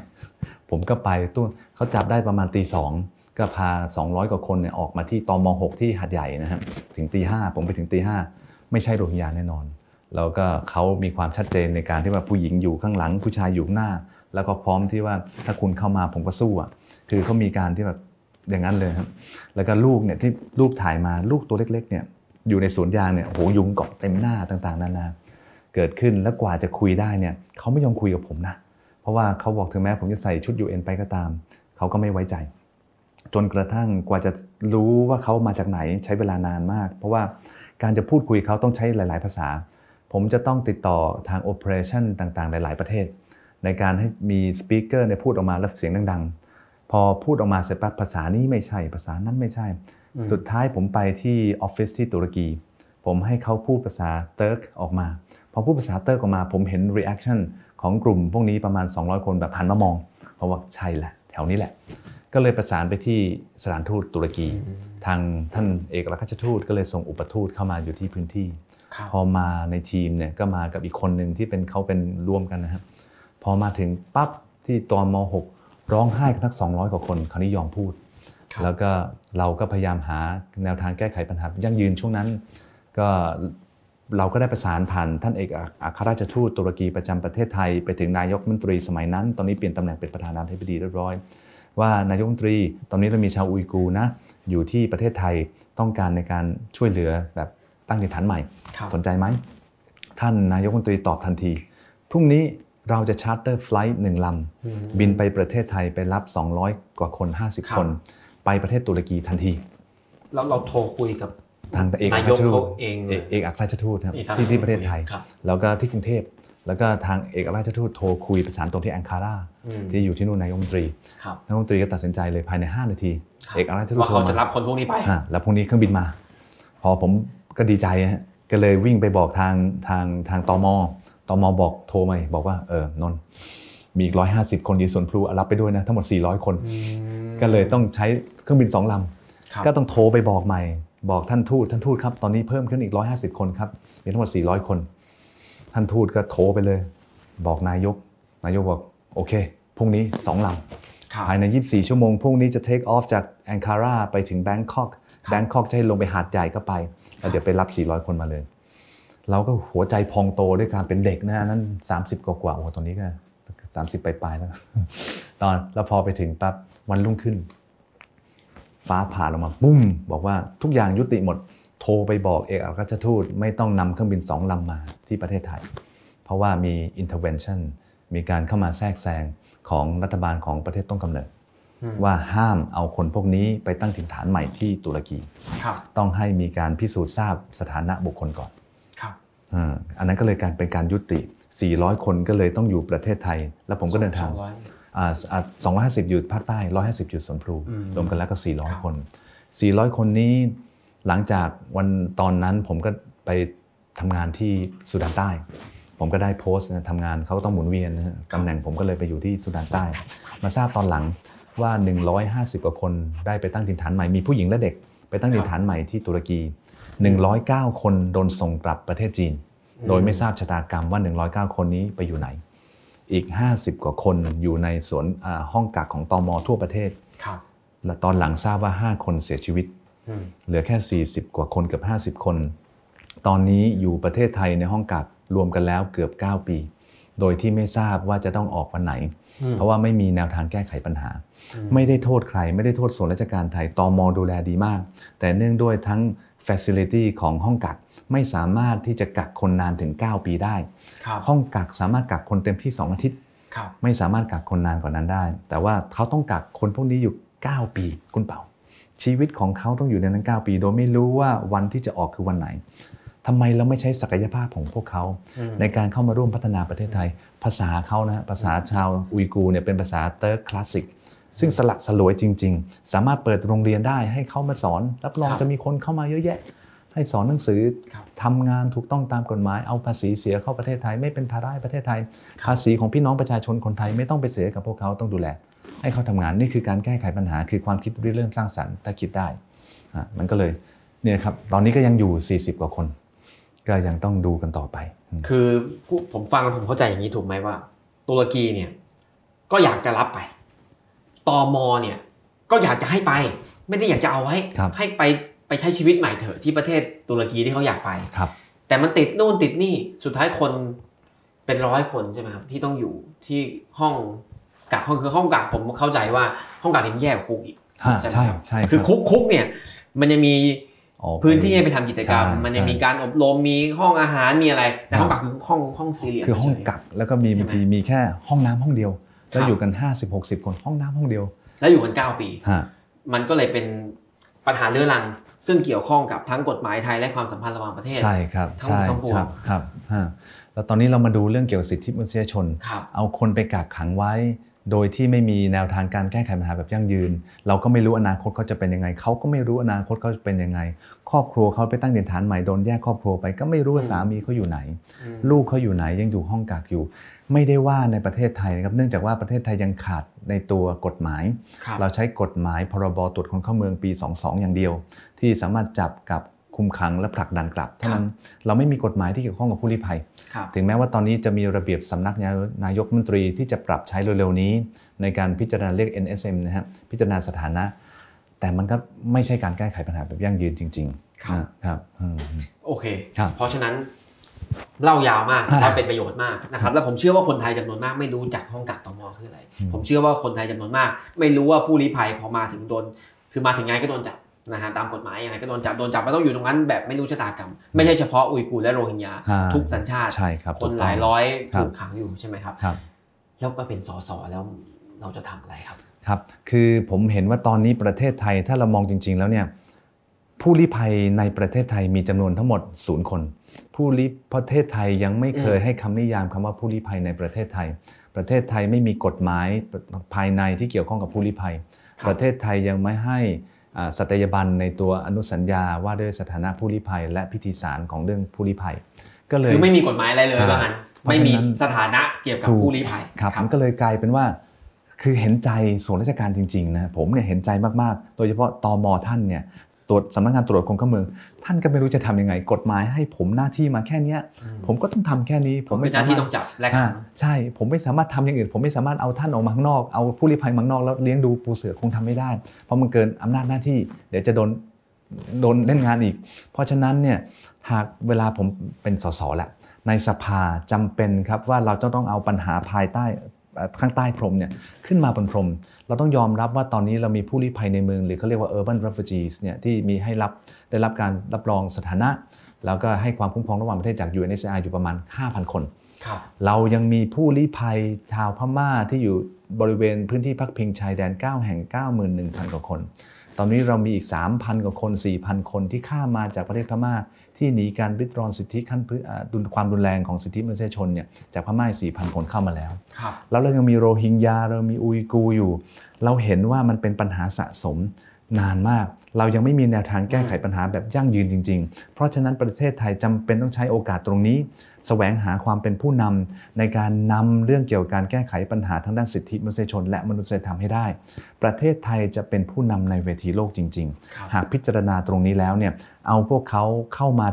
ผมก็ไปตู้เขาจับได้ประมาณตีสองก็พา 200 กว่าคนเนี่ยออกมาที่ตอมหกที่หัดใหญ่นะครับถึงตีห้าผมไปถึงตีห้าไม่ใช่โรฮิงญาแน่นอน แล้วก็เขามีความชัดเจนในการที่ว่าผู้หญิงอยู่ข้างหลังผู้ชายอยู่หน้า แล้วก็พร้อมที่ว่าถ้าคุณเข้ามาผมก็สู้อะคือเขามีการที่แบบอย่างนั้นเลยครับแล้วก็ลูกเนี่ยที่รูปถ่ายมาลูกตัวเล็กๆเนี่ยอยู่ในสวนยางเนี่ยโหยุงเกาะเต็มหน้าต่างๆนานาเกิดขึ้นแล้วกว่าจะคุยได้เนี่ยเขาไม่ยอมคุยกับผมนะ ราะว่าเขาบอกถึงแม้ผมจะใส่ชุด UN ไปก็ตาม เขาก็ไม่ไว้ใจ จนกระทั่งกว่าจะรู้ว่าเขามาจากไหนใช้เวลานานมาก เพราะว่าการจะพูดคุยเขาต้องใช้หลาย ๆ ภาษา ผมจะต้องติดต่อทาง operation ต่าง ๆ หลาย ๆ ประเทศ ในการให้มี speaker ในพูดออกมาแล้วเสียงดัง ๆ พอพูดออกมาเสร็จปั๊บภาษานี้ไม่ใช่ภาษานั้นไม่ใช่ สุดท้ายผมไปที่ออฟฟิศที่ตุรกี ผมให้เขาพูดภาษาเติร์กออกมาพอพูดภาษาเติร์กออกมา ผมเห็น reaction ของกลุ่มพวกนี้ประมาณ 200 คนแบบหันมามองเพราะว่าใช่แหละแถวนี้แหละ ก็เลยประสานไปที่สถานทูตตุรกี ทางท่านเอกอัครราชทูตก็เลยส่งอุปทูตเข้ามาอยู่ที่พื้นที่ พอมาในทีมเนี่ยก็มากับอีกคนหนึ่งที่เป็นเขาเป็นร่วมกันนะครับ พอมาถึงปั๊บที่ตอนม .6 ร้องไห้กันทั้ง200 กว่าคนคราวนี้ยอมพูด แล้วก็เราก็พยายามหาแนวทางแก้ไขปัญหายั่งยืนช่วงนั้น ก็ เราก็ได้ประสานผ่านท่านเอกอัครราชทูตตุรกีประจำประเทศไทย ไปถึงนายกรัฐมนตรีสมัยนั้น ตอนนี้เปลี่ยนตำแหน่งเป็นประธานาธิบดีเรียบร้อย ว่านายกรัฐมนตรี ตอนนี้เรามีชาวอุยกูนะอยู่ที่ประเทศไทยต้องการในการช่วยเหลือแบบตั้งถิ่นฐานใหม่ สนใจไหมท่านนายกรัฐมนตรีตอบทันทีพรุ่งนี้เราจะชาร์เตอร์ไฟล์หนึ่งลำบินไปประเทศไทยไปรับ 200 กว่าคน 50 คน ไปประเทศตุรกีทันที แล้วเราโทรคุยกับ ทางเอกอัครราชทูตเองเอกอัครราชทูตครับที่ที่ประเทศไทย แล้วก็ที่กรุงเทพแล้วก็ทางเอกอัครราชทูตโทรคุยประสานตรงที่แองคาราที่อยู่ที่นู่นนายกรัฐมนตรีนายกรัฐมนตรีก็ตัดสินใจเลยภายใน 5 นาที เอกอัครราชทูตว่าเขาจะรับคนพวกนี้ไปแล้วพรุ่งนี้เครื่องบินมา พอผมก็ดีใจฮะก็เลยวิ่งไปบอกทางทางทางตมตมบอกโทรมาบอกว่าเออนนมีอีกร้อยห้าสิบคนยีสวนพลูรับไปด้วยนะทั้งหมด 400 คน ก็เลยต้องใช้เครื่องบินสองลำก็ต้องโทรไปบอกใหม่ บอกท่านทูตท่านทูตครับตอนนี้เพิ่มขึ้นอีก 150 คนครับมีทั้งหมด 400 คน ท่านทูตก็โทรไปเลย บอกนายก นายกบอกโอเคพรุ่งนี้2ลำภายใน 24 ชั่วโมงพรุ่งนี้จะเทคออฟจากแองการาไปถึงแบงคอกแบงคอกจะให้ลงไปหาดใหญ่ก็ไปแล้วเดี๋ยวไปรับ 400 คนมาเลย เราก็หัวใจพองโตด้วยการเป็นเด็กนะนั้น 30 กว่ากว่าโอ้ตอนนี้ก็ 30 ปลายๆแล้วตอนแล้วพอไปถึงปั๊บวันรุ่งขึ้น ฟ้าผ่าลงมาปุ้ม บอกว่าทุกอย่างยุติหมด โทรไปบอกเอกอัครราชทูตไม่ต้องนำเครื่องบินสองลำมาที่ประเทศไทย เพราะว่ามี intervention มีการเข้ามาแทรกแซงของรัฐบาลของประเทศต้นกำเนิด ว่าห้ามเอาคนพวกนี้ไปตั้งถิ่นฐานใหม่ที่ตุรกี ต้องให้มีการพิสูจน์ทราบสถานะบุคคลก่อนอันนั้นก็เลยการเป็นการยุติ 400 คนก็เลยต้องอยู่ประเทศไทย แล้วผมก็เดินทาง สองร้อยห้าสิบอยู่ภาคใต้ร้อยห้าสิบอยู่สวนพลูรวมกันแล้วก็สี่ร้อยคนสี่ร้อยคนนี้หลังจากวันตอนนั้นผมก็ไปทำงานที่สุดานใต้ ผมก็ได้โพสต์ทำงานเขาก็ต้องหมุนเวียนตำแหน่งผมก็เลยไปอยู่ที่สุดานใต้ มาทราบตอนหลังว่า 150 กว่าคนได้ไปตั้งถิ่นฐานใหม่ มีผู้หญิงและเด็ก ไปตั้งถิ่นฐานใหม่ที่ตุรกี 109 คนโดนส่งกลับประเทศจีน โดยไม่ทราบชะตากรรมว่า 109 คนนี้ไปอยู่ไหน อีก 50 กว่าคนอยู่ในสวนห้องกักของตอมอทั่วประเทศครับและตอนหลังทราบว่า 5 คนเสียชีวิตอืมเหลือแค่ 40 กว่าคนเกือบ50 คน ตอนนี้อยู่ประเทศไทยในห้องกักรวมกันแล้วเกือบ 9 ปี โดยที่ไม่ทราบว่าจะต้องออกวันไหนอืมเพราะว่าไม่มีแนวทางแก้ไขปัญหาอืมไม่ได้โทษใคร ไม่ได้โทษส่วนราชการไทยตอมดูแลดีมาก แต่เนื่องด้วยทั้ง Facility ของห้องกักไม่สามารถที่จะกักคนนานถึง 9 ปีได้ครับ ห้องกักสามารถกักคนเต็มที่ 2 อาทิตย์ครับไม่สามารถกักคนนานกว่านั้นได้ แต่ว่าเขาต้องกักคนพวกนี้อยู่ 9 ปี คุณเป่า ชีวิตของเขาต้องอยู่ในนั้น 9 ปี โดยไม่รู้ว่าวันที่จะออกคือวันไหนทำไมเราไม่ใช้ศักยภาพของพวกเขาอืมในการเข้ามาร่วมพัฒนาประเทศไทย ภาษาเขานะฮะภาษาชาวอุยกูร์เนี่ยเป็นภาษาเติร์กคลาสสิกซึ่งสลักสลวยจริง ๆ สามารถเปิดโรงเรียนได้ให้เขามาสอน รับรองครับจะมีคนเข้ามาเยอะแยะ ให้สอนหนังสือครับทำงานถูกต้องตามกฎหมายเอาภาษีเสียเข้าประเทศไทย ไม่เป็นภาระให้ประเทศไทยครับภาษีของพี่น้องประชาชนคนไทยไม่ต้องไปเสียกับพวกเขาต้องดูแล ให้เขาทำงานนี่คือการแก้ไขปัญหา คือความคิดริเริ่มสร้างสรรค์ถ้าคิดได้อะมันก็เลยเนี่ยครับตอนนี้ก็ยังอยู่ 40 กว่าคน ก็ยังต้องดูกันต่อไปอืมคือผู้ผมฟังแล้วผมเข้าใจอย่างนี้ถูกไหมว่าตุรกีเนี่ยก็อยากจะรับไปตอมเนี่ยก็อยากจะให้ไป ไม่ได้อยากจะเอาไว้ครับให้ไป ไปใช้ชีวิตใหม่เถอะที่ประเทศตุรกีที่เขาอยากไปครับ แต่มันติดนู่นติดนี่สุดท้ายคนเป็นร้อยคนใช่ไหมครับที่ต้องอยู่ที่ห้องกักห้องคือห้องกักผมเข้าใจว่าห้องกักนี่มันแย่กว่าคุกอีกอ่าใช่ไหมใช่ครับใช่คือรับคุกคุกเนี่ย มันจะมีออกพื้นที่ให้ไปทำกิจกรรมใช่มันจะใช่มีการอบรมมีห้องอาหารมีอะไรแต่ครับห้องกักคือห้องห้องสี่เหลี่ยมคือห้องเฉยๆกักแล้วก็มีใช่ไหมบางทีมีแค่ห้องน้ำห้องเดียวแล้วครับอยู่กัน50 60คนห้องน้ำห้องเดียวแล้วอยู่กันเก้าปีฮะมันก็เลยเป็นปัญหาเรื้อรัง ซึ่งเกี่ยวข้องกับทั้งกฎหมายไทยและความสัมพันธ์ระหว่างประเทศ ใช่ครับทั้งใช่ทั้งปวงครับครับฮะแล้วตอนนี้เรามาดูเรื่องเกี่ยวกับสิทธิมนุษยชนครับเอาคนไปกักขังไว้ โดยที่ไม่มีแนวทางการแก้ไขปัญหาแบบยั่งยืน เราก็ไม่รู้อนาคตเขาจะเป็นยังไง เขาก็ไม่รู้อนาคตเขาจะเป็นยังไง ครอบครัวเขาไปตั้งเด่นฐานใหม่โดนแยกครอบครัวไป ก็ไม่รู้ว่าอืมสามีเขาอยู่ไหนอืมลูกเขาอยู่ไหนยังอยู่ห้องกักอยู่ ไม่ได้ว่าในประเทศไทยนะครับ เนื่องจากว่าประเทศไทยยังขาดในตัวกฎหมายครับเราใช้กฎหมายพรบตรวจคนเข้าเมืองปี 22 อย่างเดียว ที่สามารถจับกับคุมขังและผลักดันกลับเท่านั้นเราไม่มีกฎหมายที่เกี่ยวข้องกับผู้ลี้ภัยครับถึงแม้ว่าตอนนี้จะมีระเบียบสำนักนายกรัฐมนตรีที่จะปรับใช้เร็วๆนี้ ในการพิจารณาเรียก NSM นะฮะพิจารณาสถานะ แต่มันก็ไม่ใช่การแก้ไขปัญหาแบบยั่งยืนจริงๆครับนะครับอืมโอเคครับเพราะฉะนั้นเล่ายาวมากอ่าแล้วเป็นประโยชน์มากนะครับแล้วผมเชื่อว่าคนไทยจำนวนมากไม่รู้จักห้องกักตมคืออะไรอืมผมเชื่อว่าคนไทยจำนวนมาก ไม่รู้ว่าผู้ลี้ภัยพอมาถึงโดนคือมาถึงไงก็โดนจับ นะฮะตามกฎหมายยังไงก็โดนจับโดนจับมันต้องอยู่ตรงนั้นแบบไม่รู้ชะตากรรม ไม่ใช่เฉพาะอุยกูร์และโรฮิงญาอ่าทุกสัญชาติใช่ครับคนถูกหต้ลางยร้อยครับถูกขังอยู่ใช่ไหมครับครับ แล้วมาเป็นสสแล้วเราจะทำอะไรครับ ครับคือผมเห็นว่าตอนนี้ประเทศไทยถ้าเรามองจริง ๆ แล้วเนี่ยผู้ลี้ภัยในประเทศไทยมีจำนวนทั้งหมดศูนย์คน ผู้ลี้ประเทศไทยยังไม่เคยอืมให้คำนิยามคำว่าผู้ลี้ภัยในประเทศไทย ประเทศไทยไม่มีกฎหมายภายในที่เกี่ยวข้องกับผู้ลี้ภัยครับประเทศไทยยังไม่ให้อ่า สัตยาบันในตัวอนุสัญญาว่าด้วยสถานะผู้ลี้ภัย และพิธีสารของเรื่องผู้ลี้ภัย ก็เลยคือไม่มีกฎหมายอะไรเลยครับว่างั้นเพราะไม่มีฉะนั้นสถานะเกี่ยวกับถูกผู้ลี้ภัยครับมันก็เลยกลายเป็นว่า คือเห็นใจส่วนราชการจริงๆนะผมเนี่ยเห็นใจมากๆ โดยเฉพาะตมท่านเนี่ย ตรวจสำนักงานตรวจคนเข้าเมือง ท่านก็ไม่รู้จะทำยังไง กฎหมายให้ผมหน้าที่มาแค่เนี้ยอืมผมก็ต้องทำแค่นี้ผผมมเป็ไม่นหสาน้าที่มารถต้องจับและอ่าขังใช่ ผมไม่สามารถทำอย่างอื่น ผมไม่สามารถเอาท่านออกมาข้างนอก เอาผู้ลี้ภัยมาข้างนอกแล้วเลี้ยงดูปูเสือคงทำไม่ได้ เพราะมันเกินอำนาจหน้าที่ เดี๋ยวจะโดนโดนเล่นงานอีก เพราะฉะนั้นเนี่ยหากเวลาผมเป็นสสแหละในสภาจำเป็นครับว่าเราจะต้องเอาปัญหาภายใต้เอ่อ ข้างใต้พรมเนี่ยขึ้นมาบนพรม เราต้องยอมรับว่าตอนนี้เรามีผู้ลี้ภัยในเมือง หรือเขาเรียกว่า urban refugees เนี่ยที่มีให้รับได้รับการรับรองสถานะ แล้วก็ให้ความคุ้มครองระหว่างประเทศจาก UNHCR อยู่ประมาณ 5,000 คนครับเรายังมีผู้ลี้ภัยชาวพม่าที่อยู่บริเวณพื้นที่พักพิงชายแดน 9 แห่ง 91,000 กว่าคน ตอนนี้เรามีอีก 3,000 กว่าคน 4,000 คนที่ข้ามมาจากประเทศพม่า ที่หนีการริดรอนสิทธิขั้นพื้นอ่าดุลความรุนแรงของสิทธิมนุษยชนเนี่ยจากพม่า4,000คนเข้ามาแล้วครับแล้วเรายังมีโรฮิงญาเรามีอุยกูร์อยู่ เราเห็นว่ามันเป็นปัญหาสะสมนานมาก เรายังไม่มีแนวทางแก้ไขปัญหาแบบยั่งยืนจริง ๆ เพราะฉะนั้นประเทศไทยจำเป็นต้องใช้โอกาสตรงนี้ แสวงหาความเป็นผู้นำในการนำเรื่องเกี่ยวกับการแก้ไขปัญหาทางด้านสิทธิมนุษยชน และมนุษยธรรมให้ได้ ประเทศไทยจะเป็นผู้นำในเวทีโลกจริงครับๆหากพิจารณาตรงนี้แล้วเนี่ยเอาพวกเขาเข้ามา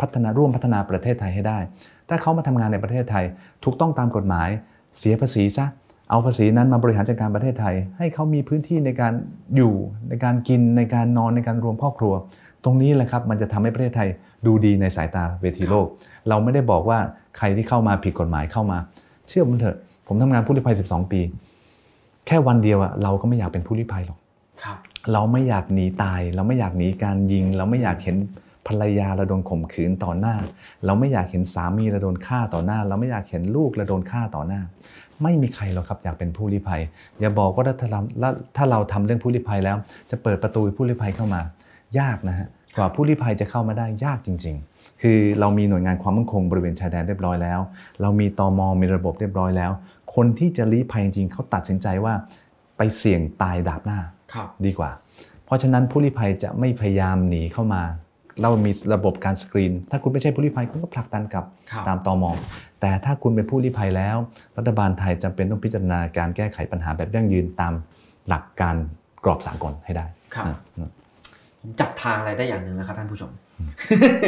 พัฒนาร่วมพัฒนาประเทศไทยให้ได้ ถ้าเขามาทำงานในประเทศไทยถูกต้องตามกฎหมาย เสียภาษีซะเอาภาษีนั้นมาบริหารจัดการประเทศไทย ให้เขามีพื้นที่ในการอยู่ในการกินในการนอนในการรวมครอบครัว ตรงนี้แหละครับมันจะทำให้ประเทศไทยดูดีในสายตาเวทีโลก เราไม่ได้บอกว่าใครที่เข้ามาผิดกฎหมายเข้ามา เชื่อผมเถอะผมทำงานผู้ลี้ภัย 12 ปี แค่วันเดียวอะเราก็ไม่อยากเป็นผู้ลี้ภัยหรอกครับเราไม่อยากหนีตาย เราไม่อยากหนีการยิง เราไม่อยากเห็นภรรยาเราโดนข่มขืนต่อหน้า เราไม่อยากเห็นสามีเราโดนฆ่าต่อหน้า เราไม่อยากเห็นลูกเราโดนฆ่าต่อหน้า ไม่มีใครหรอกครับอยากเป็นผู้ลี้ภัย อย่าบอกว่าถ้าเราถ้าเราทำเรื่องผู้ลี้ภัยแล้ว จะเปิดประตูให้ผู้ลี้ภัยเข้ามา ยากนะฮะกว่าผู้ลี้ภัยจะเข้ามาได้ยากจริง ๆ คือเรามีหน่วยงานความมั่นคงบริเวณชายแดนเรียบร้อยแล้ว เรามีตมมีระบบเรียบร้อยแล้ว คนที่จะลี้ภัยจริงๆเขาตัดสินใจว่าไปเสี่ยงตายดาบหน้าครับดีกว่า เพราะฉะนั้นผู้ลี้ภัยจะไม่พยายามหนีเข้ามา เรามีระบบการสกรีน ถ้าคุณไม่ใช่ผู้ลี้ภัยคุณก็ผลักดันกลับครับตามตอมแต่ถ้าคุณเป็นผู้ลี้ภัยแล้ว รัฐบาลไทยจำเป็นต้องพิจารณาการแก้ไขปัญหาแบบยั่งยืนตามหลักการกรอบสากลให้ได้ครับอืมผมจับทางอะไรได้อย่างหนึ่งนะครับท่านผู้ชม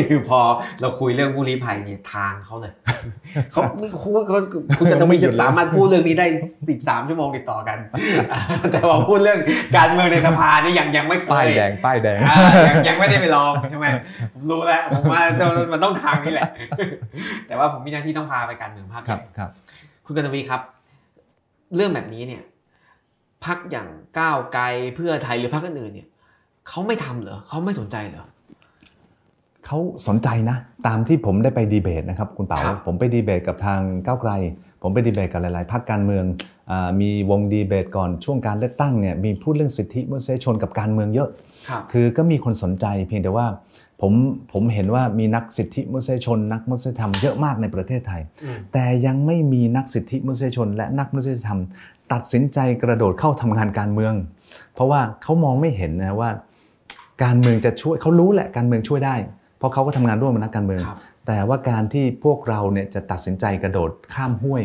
คือพอเราคุยเรื่องผู้ลี้ภัยเนี่ยทางเขาเลยเขาไม่คุณเขาคุณจะไม่หยุดสามารถพูดเรื่องนี้ได้13ชั่วโมงติดต่อกัน แต่พอพูดเรื่องการเมืองในสภานี่ยังยังไม่เคยป้ายแดงป้ายแดงอ่ายังยังไม่ได้ไปลองใช่ไหมผมรู้แล้วผมว่ามันต้องทางนี้แหละ แต่ว่าผมมีหน้าที่ต้องพาไปการเมืองภาคคใหรับญ่ครับ คุณกนวีครับ เรื่องแบบนี้เนี่ยพักอย่างก้าวไกลเพื่อไทยหรือพักอื่นๆเนี่ยเขาไม่ทำเหรอเขาไม่สนใจเหรอ เขาสนใจนะ ตามที่ผมได้ไปดีเบตนะครับคุณเป๋าครับผมไปดีเบตกับทางก้าวไกล ผมไปดีเบตกับหลาย ๆพรรคการเมืองอามีวงดีเบตก่อนช่วงการเลือกตั้งเนี่ยมีพูดเรื่องสิทธิมนุษยชนกับการเมืองเยอะครับคือก็มีคนสนใจเพียงแต่ว่าผมผมเห็นว่ามีนักสิทธิมนุษยชน นักมนุษยธรรมเยอะมากในประเทศไทยอืมแต่ยังไม่มีนักสิทธิมนุษยชน และนักมนุษยธรรม ตัดสินใจกระโดดเข้าทำงานการเมือง เพราะว่าเขามองไม่เห็นนะว่า การเมืองจะช่วยเขารู้แหละการเมืองช่วยได้ เพราะเขาก็ทำงานร่วมกับนักการเมืองครับแต่ว่าการที่พวกเราเนี่ยจะตัดสินใจกระโดดข้ามห้วย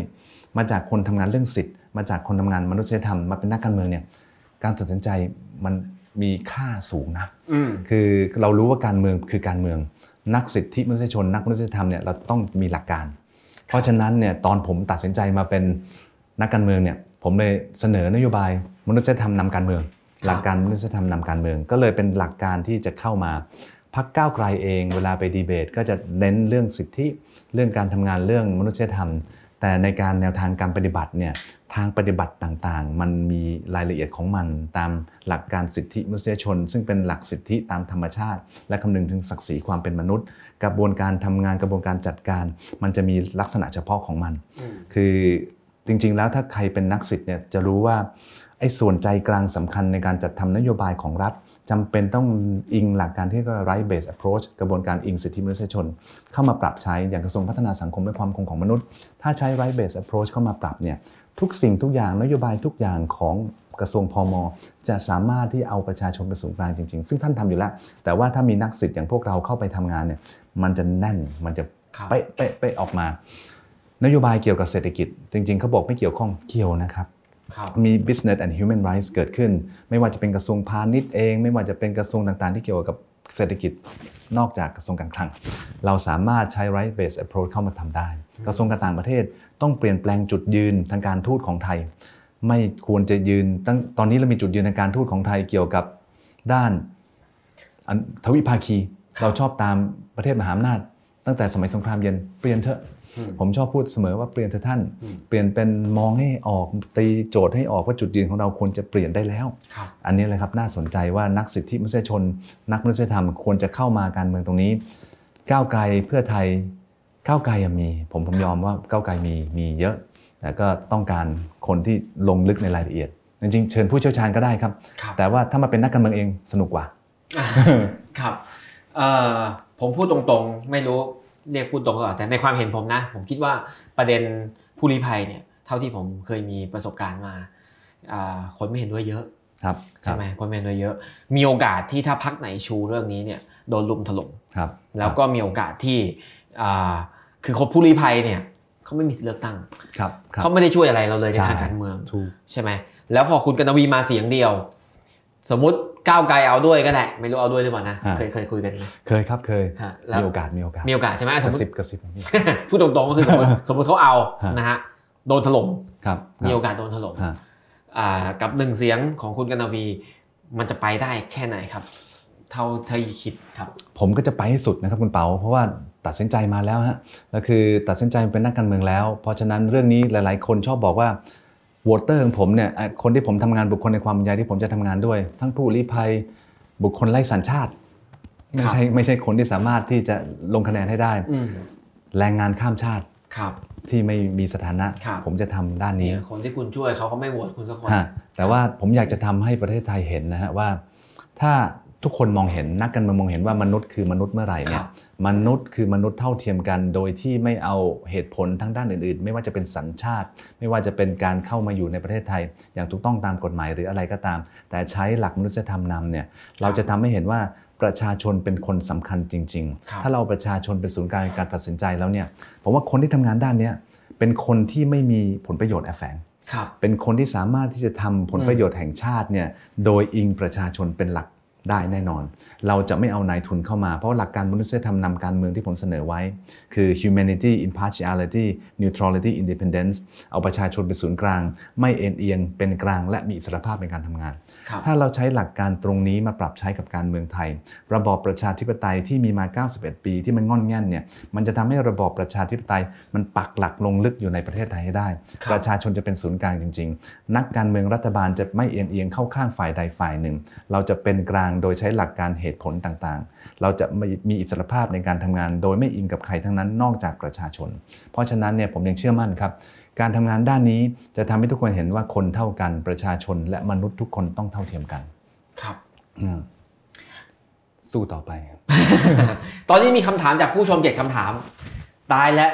มาจากคนทำงานเรื่องสิทธิ์ มาจากคนทำงานมนุษยธรรมมาเป็นนักการเมืองเนี่ยการตัดสินใจมันมีค่าสูงนะอืมคือเรารู้ว่าการเมืองคือการเมือง นักสิทธิมนุษยชน นักมนุษยธรรมเนี่ยเราต้องมีหลักการ เพราะฉะนั้นเนี่ยตอนผมตัดสินใจมาเป็นนักการเมืองเนี่ยผมเลยเสนอนโยบายมนุษยธรรมนำการเมือง หลักการมนุษยธรรมนำการเมือง ก็เลยเป็นหลักการที่จะเข้ามา พักก้าวไกลเองเวลาไปดีเบต ก็จะเน้นเรื่องสิทธิเรื่องการทำงานเรื่องมนุษยธรรม แต่ในการแนวทางการปฏิบัติเนี่ยทางปฏิบัติต่างๆ มันมีรายละเอียดของมันตามหลักการสิทธิมนุษยชน ซึ่งเป็นหลักสิทธิตามธรรมชาติ และคำนึงถึงศักดิ์ศรีความเป็นมนุษย์ กระบวนการทำงานกระบวนการจัดการ มันจะมีลักษณะเฉพาะของมันอืมคือจริงๆแล้วถ้าใครเป็นนักสิทธิ์เนี่ยจะรู้ว่าไอ้ส่วนใจกลางสำคัญในการจัดทำนโยบายของรัฐ จำเป็นต้องอิงหลักการที่เรียก็ right based approach กระบวนการอิงสิทธิมนุษยชน เข้ามาปรับใช้อย่างกระทรวงพัฒนาสังคมและความมั่นคงของมนุษย์ ถ้าใช้ right based approach เข้ามาปรับเนี่ยทุกสิ่งทุกอย่างนโยบายทุกอย่างของกระทรวงพมจะสามารถที่เอาประชาชนเป็นศูนย์กลางจริง ๆ ซึ่งท่านทำอยู่แล้ว แต่ว่าถ้ามีนักสิทธิ์อย่างพวกเราเข้าไปทำงานเนี่ยมันจะแน่นมันจะครับเป๊ะเป๊ะเป๊ะออกมา นโยบายเกี่ยวกับเศรษฐกิจ จริง ๆเขาบอกไม่เกี่ยวข้องเกี่ยวนะครับครับ มี business and human rights เกิดขึ้น ไม่ว่าจะเป็นกระทรวงพาณิชย์เอง ไม่ว่าจะเป็นกระทรวงต่างๆ ที่เกี่ยวกับเศรษฐกิจนอกจากกระทรวงการคลัง เราสามารถใช้ right based approach เข้ามาทำได้ กระทรวงการต่างประเทศต้องเปลี่ยนแปลงจุดยืนทางการทูตของไทย ไม่ควรจะยืนตั้งตอนนี้เรามีจุดยืนทางการทูตของไทยเกี่ยวกับด้านอันทวิภาคีครับเราชอบตามประเทศมหาอำนาจ ตั้งแต่สมัยสงครามเย็นเปลี่ยนเถอะอืม ผมชอบพูดเสมอว่าเปลี่ยนเถอะท่านอืมเปลี่ยนเป็นมองให้ออกตีโจทย์ให้ออกว่าจุดยืนของเราควรจะเปลี่ยนได้แล้วครับอันนี้เลยครับน่าสนใจว่านักสิทธิมนุษยชน นักมนุษยธรรมควรจะเข้ามาการเมืองตรงนี้ ก้าวไกลเพื่อไทยก้าวไกลอะมี ผมผมยอมว่าก้าวไกลมีมีเยอะแต่ก็ต้องการคนที่ลงลึกในรายละเอียดจริงๆเชิญผู้เชี่ยวชาญก็ได้ครับครับแต่ว่าถ้ามาเป็นนักการเมืองเองสนุกกว่าอ่าครับเอ่อผมพูดตรงๆ ไม่รู้ เรียกพูดตรงหรือเปล่าแต่ในความเห็นผมนะ ผมคิดว่าประเด็นผู้ลี้ภัยเนี่ยเท่าที่ผมเคยมีประสบการณ์มาอ่าคนไม่เห็นด้วยเยอะครับใช่ไหมคนเมนเยอะ มีโอกาสที่ถ้าพักไหนชูเรื่องนี้เนี่ยโดนลุมถล่มครับ แล้วก็มีโอกาสที่อ่าคือคนผู้ลี้ภัยเนี่ยเขาไม่มีสิทธิเลือกตั้งครับครับเขาไม่ได้ช่วยอะไรเราเลยในใช่ทางการเมืองถูกใช่ไหมแล้วพอคุณกนวีมาเสียงเดียว สมมุติ ก้าวไกลเอาด้วยก็ได้ไม่รู้เอาด้วยหรือเปล่านะอ่าเคยเคยคุยกันไหมเคยครับเคยฮะแล้วมีโอกาสมีโอกาสมีโอกาสใช่ไหมกสมระมติซิบกระซิบพี่พูดตรงๆก็คือสมมติสมมติเขาเอาฮะนะฮะโดนถล่มครับมีโอกาสโดนถล่มฮะอ่ากับหนึ่งเสียงของคุณกนวีมันจะไปได้แค่ไหนครับ เท่าที่คิดครับ ผมก็จะไปให้สุดนะครับคุณเปาเพราะว่าตัดสินใจมาแล้วฮะแล้วคือตัดสินใจเป็นนักการเมืองแล้ว เพราะฉะนั้นเรื่องนี้หลาย ๆ คนชอบบอกว่าโห วตเตอร์ของผมเนี่ยอะคนที่ผมทำงานบุคคลในความเป็นใหญ่ที่ผมจะทำงานด้วย ทั้งผู้ลี้ภัยบุคคลไร้สัญชาติ ไม่ใช่ไม่ใช่คนที่สามารถที่จะลงคะแนนให้ได้อืมแรงงานข้ามชาติครับที่ไม่มีสถานะครับผมจะทำด้านนี้เนี่ยคนที่คุณช่วยเขาก็ไม่โหวตคุณสักคนฮะแต่ว่าผมอยากจะทำให้ประเทศไทยเห็นนะฮะว่า ถ้าทุกคนมองเห็นนักการเมืองมองเห็นว่ามนุษย์คือมนุษย์เมื่อไหร่เนี่ครัยบ มนุษย์คือมนุษย์เท่าเทียมกัน โดยที่ไม่เอาเหตุผลทั้งด้านอื่นๆ ไม่ว่าจะเป็นสัญชาติ ไม่ว่าจะเป็นการเข้ามาอยู่ในประเทศไทย อย่างถูกต้องตามกฎหมายหรืออะไรก็ตาม แต่ใช้หลักมนุษยธรรมนำเนี่ยเราจะทำให้เห็นว่าประชาชนเป็นคนสำคัญจริงครับๆถ้าเราประชาชนเป็นศูนย์กลางในการตัดสินใจแล้วเนี่ยผมว่าคนที่ทำงานด้านเนี้ยเป็นคนที่ไม่มีผลประโยชน์แอบแฝงครับเป็นคนที่สามารถที่จะทำผลประโยชน์แห่งชาติเนี่ยโดยอิงประชาชนเป็นหลัก ได้แน่นอน เราจะไม่เอานายทุนเข้ามา เพราะหลักการมนุษยธรรมนำการเมืองที่ผมเสนอไว้ คือ humanity impartiality neutrality independence เอาประชาชนเป็นศูนย์กลาง ไม่เอ็นเอียง เป็นกลางและมีอิสรภาพในการทำงาน ถ้าเราใช้หลักการตรงนี้มาปรับใช้กับการเมืองไทย ระบอบประชาธิปไตยที่มีมา 91 ปีที่มันงอนแง่นเนี่ยมันจะทำให้ระบอบประชาธิปไตยมันปักหลักลงลึกอยู่ในประเทศไทยให้ได้ครับประชาชนจะเป็นศูนย์กลางจริง ๆ นักการเมืองรัฐบาลจะไม่เอียงเอียงเข้าข้างฝ่ายใดฝ่ายหนึ่ง เราจะเป็นกลางโดยใช้หลักการเหตุผลต่างๆ เราจะไม่มีอิสรภาพในการทำงาน โดยไม่อิงกับใครทั้งนั้นนอกจากประชาชน เพราะฉะนั้นเนี่ยผมยังเชื่อมั่นครับ การทำงานด้านนี้จะทำให้ทุกคนเห็นว่าคนเท่ากันประชาชนและมนุษย์ทุกคนต้องเท่าเทียมกันครับอืมสู้ต่อไปตอนนี้มีคำถามจากผู้ชมเจ็ดคำถาม ตายแล้ว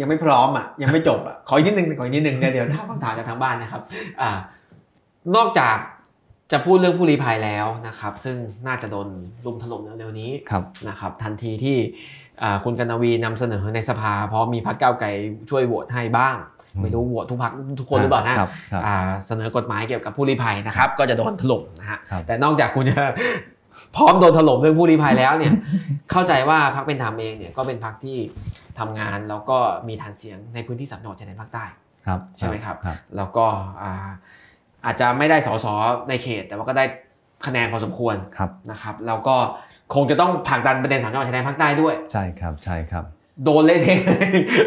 ยังไม่พร้อมอะยังไม่จบอะขออีกนิดนึงขออีกนิดนึงเดี๋ยวเดี๋ยวถามคำถามจากทางบ้านนะครับ อ่านอกจากจะพูดเรื่องผู้ลี้ภัยแล้วนะครับ ซึ่งน่าจะโดนลุมถล่มเร็วๆนี้ครับนะครับ ทันทีที่อ่าคุณกนวีนำเสนอในสภา เพราะมีพรรคก้าวไกลช่วยโหวตให้บ้างอืม ไม่รู้โหวตทุกพรรคทุกคนหรือเปล่านะครับครับอ่าเสนอกฎหมายเกี่ยวกับผู้ลี้ภัยนะครับ ก็จะโดนถล่มนะฮะครับแต่นอกจากคุณจะพร้อมโดนถล่มเรื่องผู้ลี้ภัยแล้วเนี่ยเข้าใจว่าพรรคเป็นธรรมเองเนี่ยก็เป็นพรรคที่ทำงานแล้วก็มีฐานเสียงในพื้นที่สามจังหวัดชายแดนภาคใต้ครับใช่ไหมครับครับแล้วก็อ่าอาจจะไม่ได้สสในเขต แต่ว่าก็ได้คะแนนพอสมควรครับนะครับ แล้วก็คงจะต้องผลักดันประเด็นสามจังหวัดชายแดนภาคใต้ด้วย ใช่ครับใช่ครับ โดนเละเทะ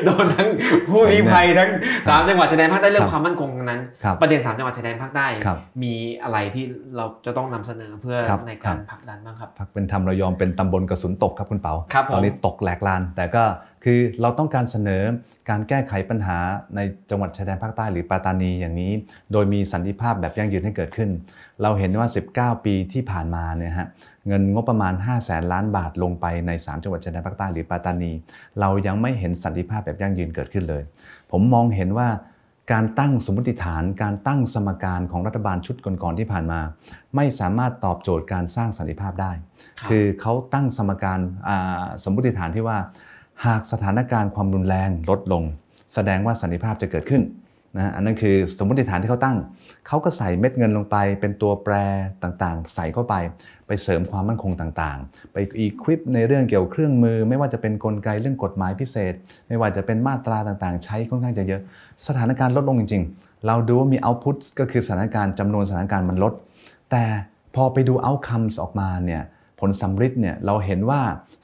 โดนทั้งผู้ลี้ภัยทั้งสามจังหวัดชายแดนภาคใต้เรื่อครังบความมั่นคงทั้งนั้นครับประเด็นสามจังหวัดชายแดนภาคใต้ครับมีอะไรที่เราจะต้องนำเสนอเพื่อครับในการครับผลักดันบ้างครับพักเป็นธรรมเรายอมเป็นตำบลกระสุนตกครับคุณเปาครับผมตอนนี้ตกแหลกลาน แต่ก็คือเราต้องการเสนอการแก้ไขปัญหาในจังหวัดชายแดนภาคใต้หรือปัตตานีอย่างนี้ โดยมีสันติภาพแบบยั่งยืนให้เกิดขึ้น เราเห็นว่า 19 ปีที่ผ่านมาเนี่ยฮะ เงินงบประมาณ 5 0 0แสนล้านบาทลงไปใน 3 จังหวัดชายแดนภาคใต้หรือปัตตานี เรายังไม่เห็นสันติภาพแบบยั่งยืนเกิดขึ้นเลย ผมมองเห็นว่าการตั้งสมมติฐาน การตั้งสมการของรัฐบาลชุดก่อนๆที่ผ่านมา ไม่สามารถตอบโจทย์การสร้างสันติภาพได้ครับคือเขาตั้งสมการอ่าสมมติฐานที่ว่า หากสถานการณ์ความรุนแรงลดลง แสดงว่าสันติภาพจะเกิดขึ้นนะฮะอันนั้นคือสมมติฐานที่เขาตั้ง เขาก็ใส่เม็ดเงินลงไป เป็นตัวแปรต่างๆ ใส่เข้าไป ไปเสริมความมั่นคงต่างๆ ไปอีควิปในเรื่องเกี่ยวเครื่องมือ ไม่ว่าจะเป็นนกลไกเรื่องกฎหมายพิเศษ ไม่ว่าจะเป็นมาตราต่างๆ ใช้ค่อนข้างจะเยอะ สถานการณ์ลดลงจริง ๆ เราดูว่ามี output ก็คือสถานการณ์จำนวนสถานการณ์มันลด แต่พอไปดู outcomes ออกมาเนี่ยผลสำฤทธิ์เนี่ยเราเห็นว่า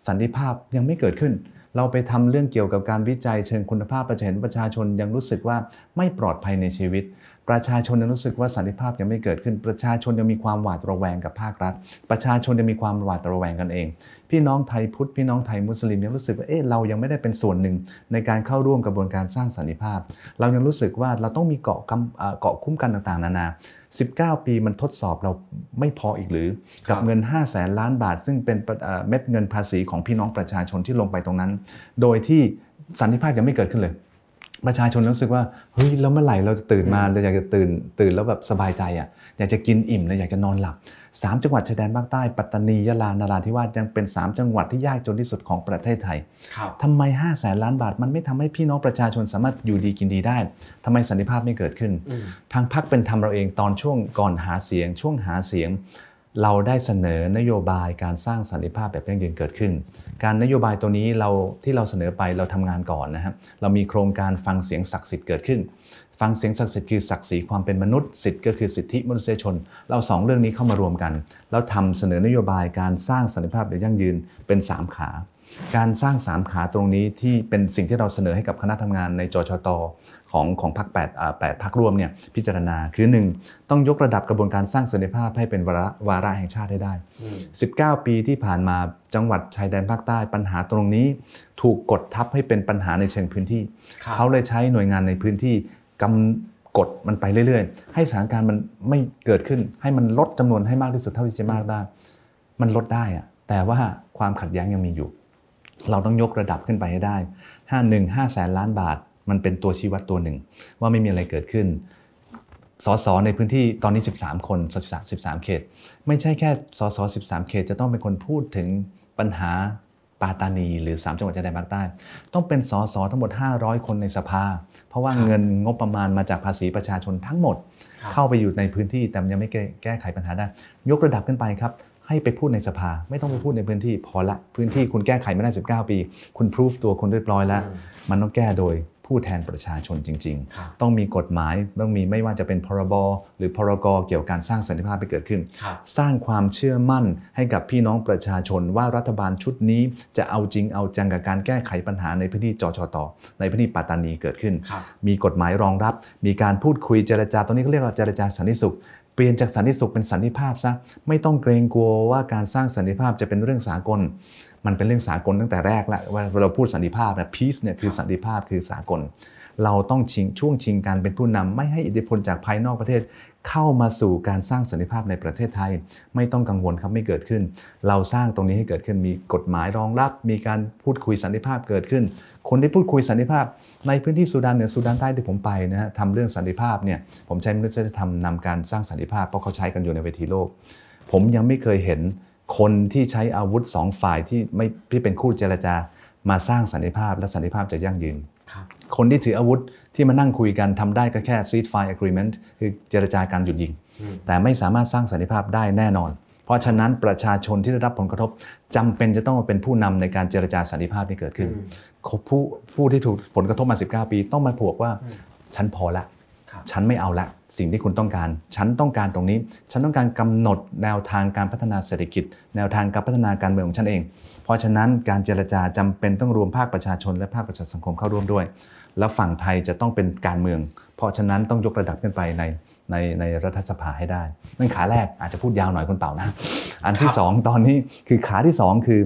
สันติภาพยังไม่เกิดขึ้น เราไปทำเรื่องเกี่ยวกับการวิจัยเชิงคุณภาพประชาชนประชาชนยังรู้สึกว่าไม่ปลอดภัยในชีวิต ประชาชนยังรู้สึกว่าสันติภาพยังไม่เกิดขึ้น ประชาชนยังมีความหวาดระแวงกับภาครัฐ ประชาชนยังมีความหวาดระแวงกันเอง พี่น้องไทยพุทธ พี่น้องไทยมุสลิมยังรู้สึกว่าเอ๊ะเรายังไม่ได้เป็นส่วนหนึ่ง ในการเข้าร่วมกระบวนการสร้างสันติภาพ เรายังรู้สึกว่าเราต้องมีเกาะกำเอ่อเกาะคุ้มกันต่างๆ นานา 19 ปีมันทดสอบเราไม่พออีกหรือ กับเงิน 5 0 0แสนล้านบาท ซึ่งเป็นเม็ดเงินภาษีของพี่น้องประชาชนที่ลงไปตรงนั้น โดยที่สันติภาพยังไม่เกิดขึ้นเลย ประชาชนรู้สึกว่าเฮ้ยแล้วเมื่อไหร่เราจะตื่นมาเราอยากจะตื่นตื่นแล้วแบบสบายใจอะอยากจะกินอิ่มเลยอยากจะนอนหลับสามจังหวัดชายแดนภาคใต้ปัตตานียะลานราธิวาสยังเป็น 3 จังหวัดที่ยากจนที่สุดของประเทศไทยครับทำไม5 0 0แสนล้านบาทมันไม่ทำให้พี่น้องประชาชนสามารถอยู่ดีกินดีได้ทำไมสันติภาพไม่เกิดขึ้นอืมทางพรรคเป็นธรรมเราเองตอนช่วงก่อนหาเสียง ช่วงหาเสียง เราได้เสนอนโยบายการสร้างสันติภาพแบบยั่งยืนเกิดขึ้น การนโยบายตัวนี้เราที่เราเสนอไปเราทำงานก่อนนะครับเรามีโครงการฟังเสียงศักดิ์สิทธิ์เกิดขึ้น ฟังเสียงศักดิ์สิทธิ์คือศักดิ์ศรีความเป็นมนุษย์สิทธิ์ก็คือสิทธิมนุษยชน เราสองเรื่องนี้เข้ามารวมกัน แล้วทำเสนอนโยบายการสร้างสันติภาพแบบยั่งยืนเป็น 3 ขา การสร้าง3ขาตรงนี้ที่เป็นสิ่งที่เราเสนอให้กับคณะทำงานในจชต ของของพรรคแปดอ่าแปดพรรคร่วมเนี่ยพิจารณาคือ 1 ต้องยกระดับกระบวนการสร้างสันติภาพให้เป็นวาระวาระแห่งชาติให้ได้อืม19 ปีที่ผ่านมาจังหวัดชายแดนภาคใต้ปัญหาตรงนี้ ถูกกดทับให้เป็นปัญหาในเชิงพื้นที่ครับเขาเลยใช้หน่วยงานในพื้นที่กำกดมันไปเรื่อยๆ ให้สถานการณ์มันไม่เกิดขึ้น ให้มันลดจำนวนให้มากที่สุดเท่าที่จะมากได้ มันลดได้อะแต่ว่าความขัดแย้งยังมีอยู่เราต้องยกระดับขึ้นไปให้ได้ 5 1 5แสนล้านบาท มันเป็นตัวชี้วัดตัวหนึ่ง ว่าไม่มีอะไรเกิดขึ้นสสในพื้นที่ตอนนี้ 13 คน13 13 เขต ไม่ใช่แค่สส13 เขต จะต้องเป็นคนพูดถึงปัญหาปาตานีหรือ 3 จังหวัดชายแดนภาคใต้ ต้องเป็นสสทั้งหมด 500 คนในสภา เพราะว่าครับเงินงบประมาณมาจากภาษีประชาชนทั้งหมดครับเข้าไปอยู่ในพื้นที่แต่มันยังไม่แก้แก้ไขปัญหาได้ ยกระดับขึ้นไปครับ ให้ไปพูดในสภา ไม่ต้องไปพูดในพื้นที่พอละพื้นที่คุณแก้ไขไม่ได้ 19 ปี คุณพิสูจตัวคุณเรียบร้อยแล้วอืมมันต้องแก้โดย ผู้แทนประชาชนจริงครับๆต้องมีกฎหมายต้องมีไม่ว่าจะเป็นพรบหรือพรกเกี่ยวกับการสร้างสันติภาพให้เกิดขึ้นครับสร้างความเชื่อมั่นให้กับพี่น้องประชาชนว่ารัฐบาลชุดนี้จะเอาจริงเอาจังกับการแก้ไขปัญหาในพื้นที่จชตในพื้นที่ปัตตานีเกิดขึ้นครับมีกฎหมายรองรับ มีการพูดคุยเจรจาตรงนี้ก็เรียกว่าเจรจาสันติสุขเปลี่ยนจากสันติสุขเป็นสันติภาพซะไม่ต้องเกรงกลัวว่าการสร้างสันติภาพจะเป็นเรื่องสากล มันเป็นเรื่องสากลตั้งแต่แรกแล้วว่าเราพูดสันติภาพนะ peace เนี่ยคือสันติภาพคือสากล เราต้องชิงช่วงชิงการเป็นผู้นำไม่ให้อิทธิพลจากภายนอกประเทศ เข้ามาสู่การสร้างสันติภาพในประเทศไทย ไม่ต้องกังวลครับไม่เกิดขึ้น เราสร้างตรงนี้ให้เกิดขึ้นมีกฎหมายรองรับ มีการพูดคุยสันติภาพเกิดขึ้น คนที่พูดคุยสันติภาพ ในพื้นที่สุดานเหนือสุดานใต้ที่ผมไปนะฮะทำเรื่องสันติภาพเนี่ยผมใช้มนุษยธรรมนำการสร้างสันติภาพเพราะเขาใช้กันอยู่ในเวทีโลก ผมยังไม่เคยเห็น คนที่ใช้อาวุธสองฝ่ายที่ไม่ที่เป็นคู่เจรจามาสร้างสันติภาพและสันติภาพจะยั่งยืนครับคนที่ถืออาวุธที่มานั่งคุยกันทำได้ก็แค่ ceasefire agreement คือเจรจาการหยุดยิงอืมแต่ไม่สามารถสร้างสันติภาพได้แน่นอน เพราะฉะนั้นประชาชนที่ได้รับผลกระทบจำเป็นจะต้องมาเป็นผู้นำในการเจรจาสันติภาพที่เกิดขึ้นอืมผู้ผู้ที่ถูกผลกระทบมา 19 ปีต้องมาผูกว่าอืมฉันพอละครับ ฉันไม่เอาละสิ่งที่คุณต้องการ ฉันต้องการตรงนี้ ฉันต้องการกำหนดแนวทางการพัฒนาเศรษฐกิจ แนวทางการพัฒนาการเมืองของฉันเอง เพราะฉะนั้นการเจรจาจำเป็นต้องรวมภาคประชาชน และภาคประชาสังคมเข้าร่วมด้วย แล้วฝั่งไทยจะต้องเป็นการเมือง เพราะฉะนั้นต้องยกระดับขึ้นไปในในในรัฐสภาให้ได้นั่นขาแรกอาจจะพูดยาวหน่อยคุณเป่านะ อันที่ครับสองตอนนี้คือขาที่สองคือ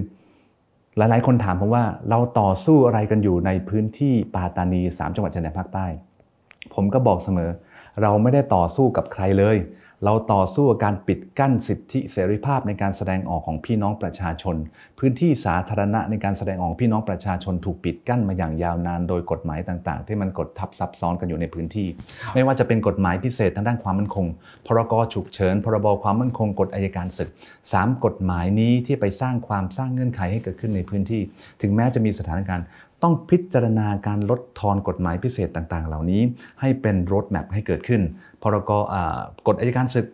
หลายๆ คนถามผมว่าเราต่อสู้อะไรกันอยู่ในพื้นที่ปาตานี 3 จังหวัดชายแดนภาคใต้ ผมก็บอกเสมอ เราไม่ได้ต่อสู้กับใครเลย เราต่อสู้กับการปิดกั้นสิทธิเสรีภาพในการแสดงออกของพี่น้องประชาชน พื้นที่สาธารณะในการแสดงออกพี่น้องประชาชนถูกปิดกั้นมาอย่างยาวนานโดยกฎหมายต่างๆ ที่มันกดทับซับซ้อนกันอยู่ในพื้นที่ครับไม่ว่าจะเป็นกฎหมายพิเศษทางด้านความมั่นคง พรกฉุกเฉิน พรบความมั่นคง กฎอายการศึกสามกฎหมายนี้ที่ไปสร้างความสร้างเงื่อนไขให้เกิดขึ้นในพื้นที่ ถึงแม้จะมีสถานการณ์ ต้องพิจารณาการลดทอนกฎหมายพิเศษต่างๆ เหล่านี้ ให้เป็นรถแมพให้เกิดขึ้น พรกอ่ากฎอายการศึก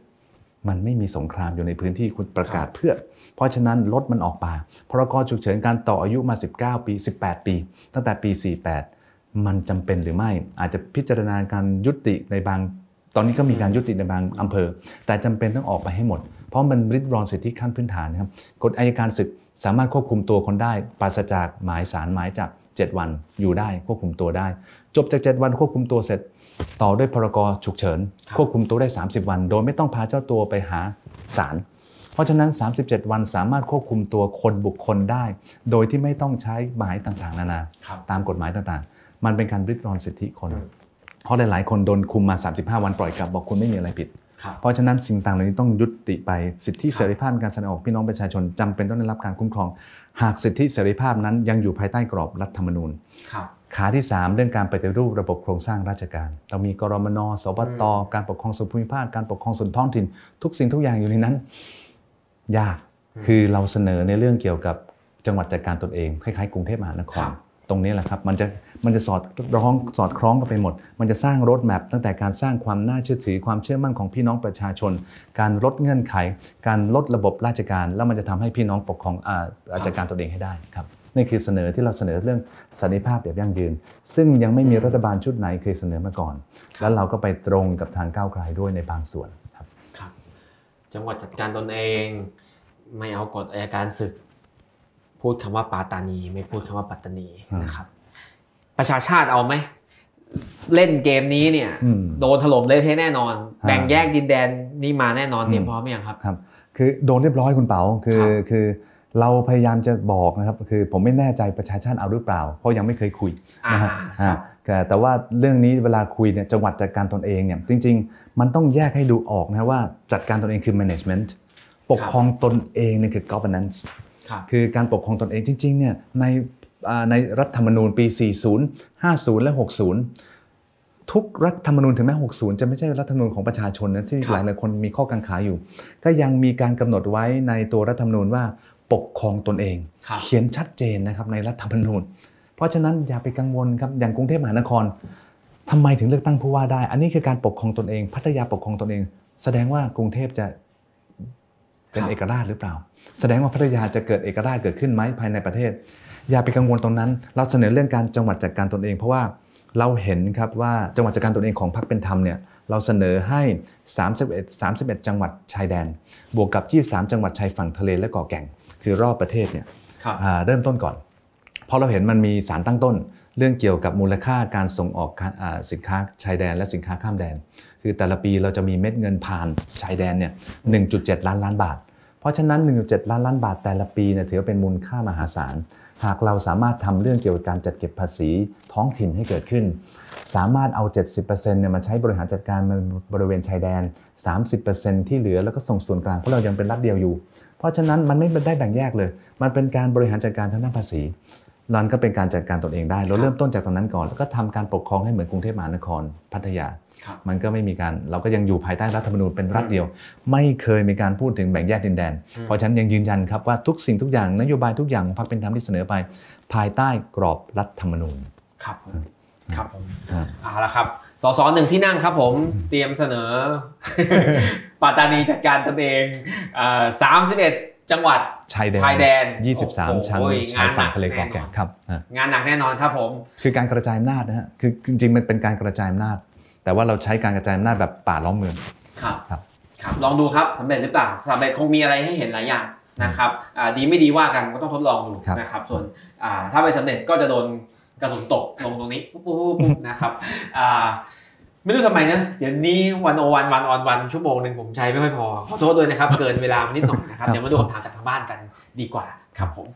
มันไม่มีสงครามอยู่ในพื้นที่คุณประกาศเพื่อ เพราะฉะนั้นลดมันออกมาพรกฉุกเฉินการต่ออายุมา 19 ปี 18 ปี ตั้งแต่ปี 48 มันจำเป็นหรือไม่ อาจจะพิจารณาการยุติในบาง ตอนนี้ก็มีการยุติในบางอำเภอ แต่จำเป็นต้องออกไปให้หมด เพราะมันริดรอนสิทธิขั้นพื้นฐานนะครับ กฎอายการศึกสามารถควบคุมตัวคนได้ปราศจากหมายสารหมายจับ 7 วันอยู่ได้ควบคุมตัวได้ จบจาก 7 วันควบคุมตัวเสร็จ ต่อด้วยพรกฉุกเฉินครับควบคุมตัวได้ 30 วัน โดยไม่ต้องพาเจ้าตัวไปหาศาลเพราะฉะนั้น 37 วันสามารถควบคุมตัวคนบุคคลได้ โดยที่ไม่ต้องใช้หมายต่างๆ นานาครับตามกฎหมายต่างๆ มันเป็นการริดรอนสิทธิคนอืมเพราะหลายๆ คนโดนคุมมา 35 วันปล่อยกลับบอกคุณไม่มีอะไรผิดครับเพราะฉะนั้นสิ่งต่างเหล่านี้ต้องยุติไปสิทธิครับเสรีภาพในการแสดงออกพี่น้องประชาชนจำเป็นต้องได้รับการคุ้มครอง หากสิทธิเสรีภาพนั้นยังอยู่ภายใต้กรอบรัฐธรรมนูญครับขาที่ 3 เรื่องการปฏิรูประบบโครงสร้างราชการเรามีกรมนสบตการปกครองส่วนภูมิภาคการปกครองส่วนท้องถิ่น ทุกสิ่งทุกอย่างอยู่ในนั้น ยากคือเราเสนอในเรื่องเกี่ยวกับจังหวัดจัดการตนเองคล้ายๆกรุงเทพมหานคร ตรงนี้แหละครับ มันจะมันจะสอดร้องสอดคล้องกันไปหมด มันจะสร้างรถแมพตั้งแต่การสร้างความน่าเชื่อถือความเชื่อมั่นของพี่น้องประชาชน การลดเงื่อนไข การลดระบบราชการ แล้วมันจะทำให้พี่น้องปกครองอาจัดการตนเองให้ได้ครับนี่คือเสนอที่เราเสนอเรื่องสันติภาพแบบยั่งยืน ซึ่งยังไม่มีรัฐบาลชุดไหนเคยเสนอมาก่อน แล้วเราก็ไปตรงกับทางก้าวไกลด้วยในบางส่วนครับครับจังหวัดจัดการตนเอง ไม่เอากฎอายการศึก พูดคำว่าปาตานี ไม่พูดคำว่าปัตตานีนะครับ ประชาชาติเอาไหมเล่นเกมนี้เนี่ยโดนถล่มเลยเทแน่นอน แบ่งแยกดินแดนนี่มาแน่นอนเตรียมพร้อมยังครับครับ คือโดนเรียบร้อยคุณเป๋าคือคือเราพยายามจะบอกนะครับคือผมไม่แน่ใจประชาชาติเอาหรือเปล่า เพราะยังไม่เคยคุยนะครับแต่ว่าเรื่องนี้เวลาคุยเนี่ยจังหวัดจัดการตนเองเนี่ยจริง ๆ มันต้องแยกให้ดูออกนะว่าจัดการตนเองคือ management ปกครองตนเองนี่คือ governance คือการปกครองตนเองจริงๆเนี่ยในในรัฐธรรมนูญปี 40 50 และ 60 ทุกรัฐธรรมนูญถึงแม้ 60 จะไม่ใช่รัฐธรรมนูญของประชาชนนะที่หลายหลายคนมีข้อกังขาอยู่ ก็ยังมีการกำหนดไว้ในตัวรัฐธรรมนูญว่าปกครองตนเอง เขียนชัดเจนนะครับในรัฐธรรมนูญ เพราะฉะนั้นอย่าไปกังวลครับอย่างกรุงเทพมหานครทำไมถึงเลือกตั้งผู้ว่าได้ อันนี้คือการปกครองตนเอง พัทยาปกครองตนเอง แสดงว่ากรุงเทพจะเป็นเอกราชหรือเปล่า แสดงว่าพัทยาจะเกิดเอกราชเกิดขึ้นไหมภายในประเทศ อย่าไปกังวลตรงนั้น เราเสนอเรื่องการจังหวัดจัดการตนเอง เพราะว่าเราเห็นครับว่าจังหวัดจัดการตนเองของพรรคเป็นธรรมเนี่ยเราเสนอให้ 31 31 จังหวัดชายแดน บวกกับ 23 จังหวัดชายฝั่งทะเลและเกาะแก่ง คือรอบประเทศเนี่ยเริ่มต้นก่อน เพราะเราเห็นมันมีสารตั้งต้น เรื่องเกี่ยวกับมูลค่าการส่งออกสินค้าชายแดนและสินค้าข้ามแดน คือแต่ละปีเราจะมีเม็ดเงินผ่านชายแดนเนี่ย 1.7 ล้านล้านบาทเพ ราะฉะนั้น 1.7 ล้านล้านบาทแต่ละปีเนี่ยถือว่าเป็นมูลค่ามหาศาล หากเราสามารถทำเรื่องเกี่ยวกับการจัดเก็บภาษีท้องถิ่นให้เกิดขึ้น สามารถเอา 70%เนี่ยมาใช้บริหารจัดการบริเวณชายแดน 30%ที่เหลือแล้วก็ส่งส่วนกลางเพราะเรายังเป็นรัฐเดียวอยู่ เพราะฉะนั้นมันไม่ได้แบ่งแยกเลย มันเป็นการบริหารจัดการทางด้านภาษีนั่นก็เป็นการจัดการตนเองได้ เราเริ่มต้นจากตรงนั้นก่อน แล้วก็ทำการปกครองให้เหมือนกรุงเทพมหานคร พัทยา มันก็ไม่มีการเราก็ยังอยู่ภายใต้รัฐธรรมนูญเป็นรัฐเดียว ไม่เคยมีการพูดถึงแบ่งแยกดินแดน เพราะฉะนั้นยังยืนยันครับว่าทุกสิ่งทุกอย่างนโยบายทุกอย่างของพรรคเป็นธรรมที่เสนอไป ภายใต้กรอบรัฐธรรมนูญครับครับผมเอาละครับสสหนึ่งที่นั่งครับผมเตรียมเสนอปัตตานีจัดการตนเองสามสิบเอ็ดจังหวัดชายแดนชายแดน 23 ชั้นชายฝั่งทะเลกอแก่งครับ งานหนักแน่นอนครับผม คือการกระจายอำนาจนะฮะ คือจริงๆ มันเป็นการกระจายอำนาจ แต่ว่าเราใช้การกระจายอำนาจแบบป่าล้อมเมืองครับครับครับลองดูครับสำเร็จหรือเปล่าสำเร็จคงมีอะไรให้เห็นหลายอย่างนะครับดีไม่ดีว่ากันก็ต้องทดลองดูนะครับ ส่วนถ้าไม่สำเร็จก็จะโดนกระสุนตกลงตรงนี้ปุ๊บนะครับไม่รู้ทำไมนะเดี๋ยวนี้วันโอวันวันออนวันชั่วโมงหนึ่งผมใช้ไม่ค่อยพอขอโทษด้วยนะครับ เกินเวลานิดหน่อยนะครับเดี๋ยวมาดูคำถามจากทางบ้านกันดีกว่าครับผม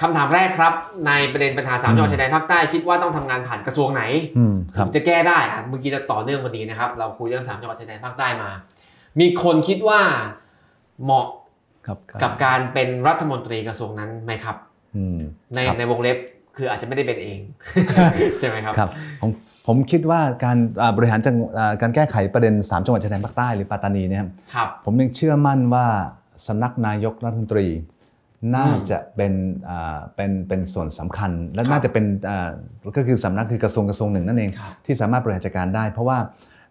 คำถามแรกครับ ในประเด็นปัญหาสามจังหวัดชายแดนภาคใต้คิดว่าต้องทำงานผ่านกระทรวงไหนถึงจะแก้ได้เมื่อกี้จะต่อเนื่องวันนี้นะครับ เราคุยเรื่องสามจังหวัดชายแดนภาคใต้มา มีคนคิดว่าเหมาะกับการเป็นรัฐมนตรีกระทรวงนั้นไหมครับในในวงเล็บคืออาจจะไม่ได้เป็นเองใช่ไหมครับครับผมคิดว่าการบริหารจังการแก้ไขประเด็น 3 จังหวัดชายแดนภาคใต้หรือปัตตานีเนี่ยครับผมยังเชื่อมั่นว่าสำนักนายกรัฐมนตรี น่าจะเป็นเป็นเป็นส่วนสำคัญ และน่าจะเป็นก็คือสำนักคือกระทรวงกระทรวงหนึ่งนั่นเองที่สามารถบริหารจัดการได้ เพราะว่า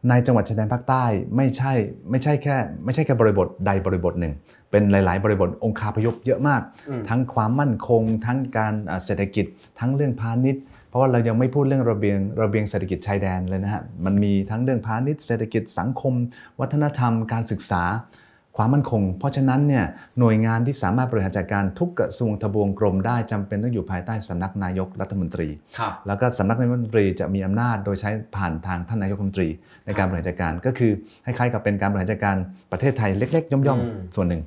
ในจังหวัดชายแดนภาคใต้ไม่ใช่ไม่ใช่แค่ ไม่ใช่แค่บริบทใดบริบทหนึ่ง เป็นหลาย ๆ บริบทองคาพยพเยอะมาก ทั้งความมั่นคง ทั้งการเศรษฐกิจ ทั้งเรื่องพาณิชย์ราะว่าเรายังไม่พูดเรื่องระเบียงระเบียงเศรษฐกิจชายแดนเลยนะฮะมันมีทั้งเรื่องพาณิชย์เศรษฐกิจสังคม วัฒนธรรมการศึกษา ความมั่นคง เพราะฉะนั้นเนี่ยหน่วยงานที่สามารถบริหารจัดการทุกกระทรวงทบวงกรมได้จำเป็นต้องอยู่ภายใต้สำนักนายกรัฐมนตรี แล้วก็สำนักนายกรัฐมนตรีจะมีอำนาจโดยใช้ผ่านทางท่านนายกรัฐมนตรี ในการบริหารจัดการก็คือคล้ายๆกับเป็นการบริหารจัดการประเทศไทยเล็ก ๆ ย่อมๆส่วนหนึ่ง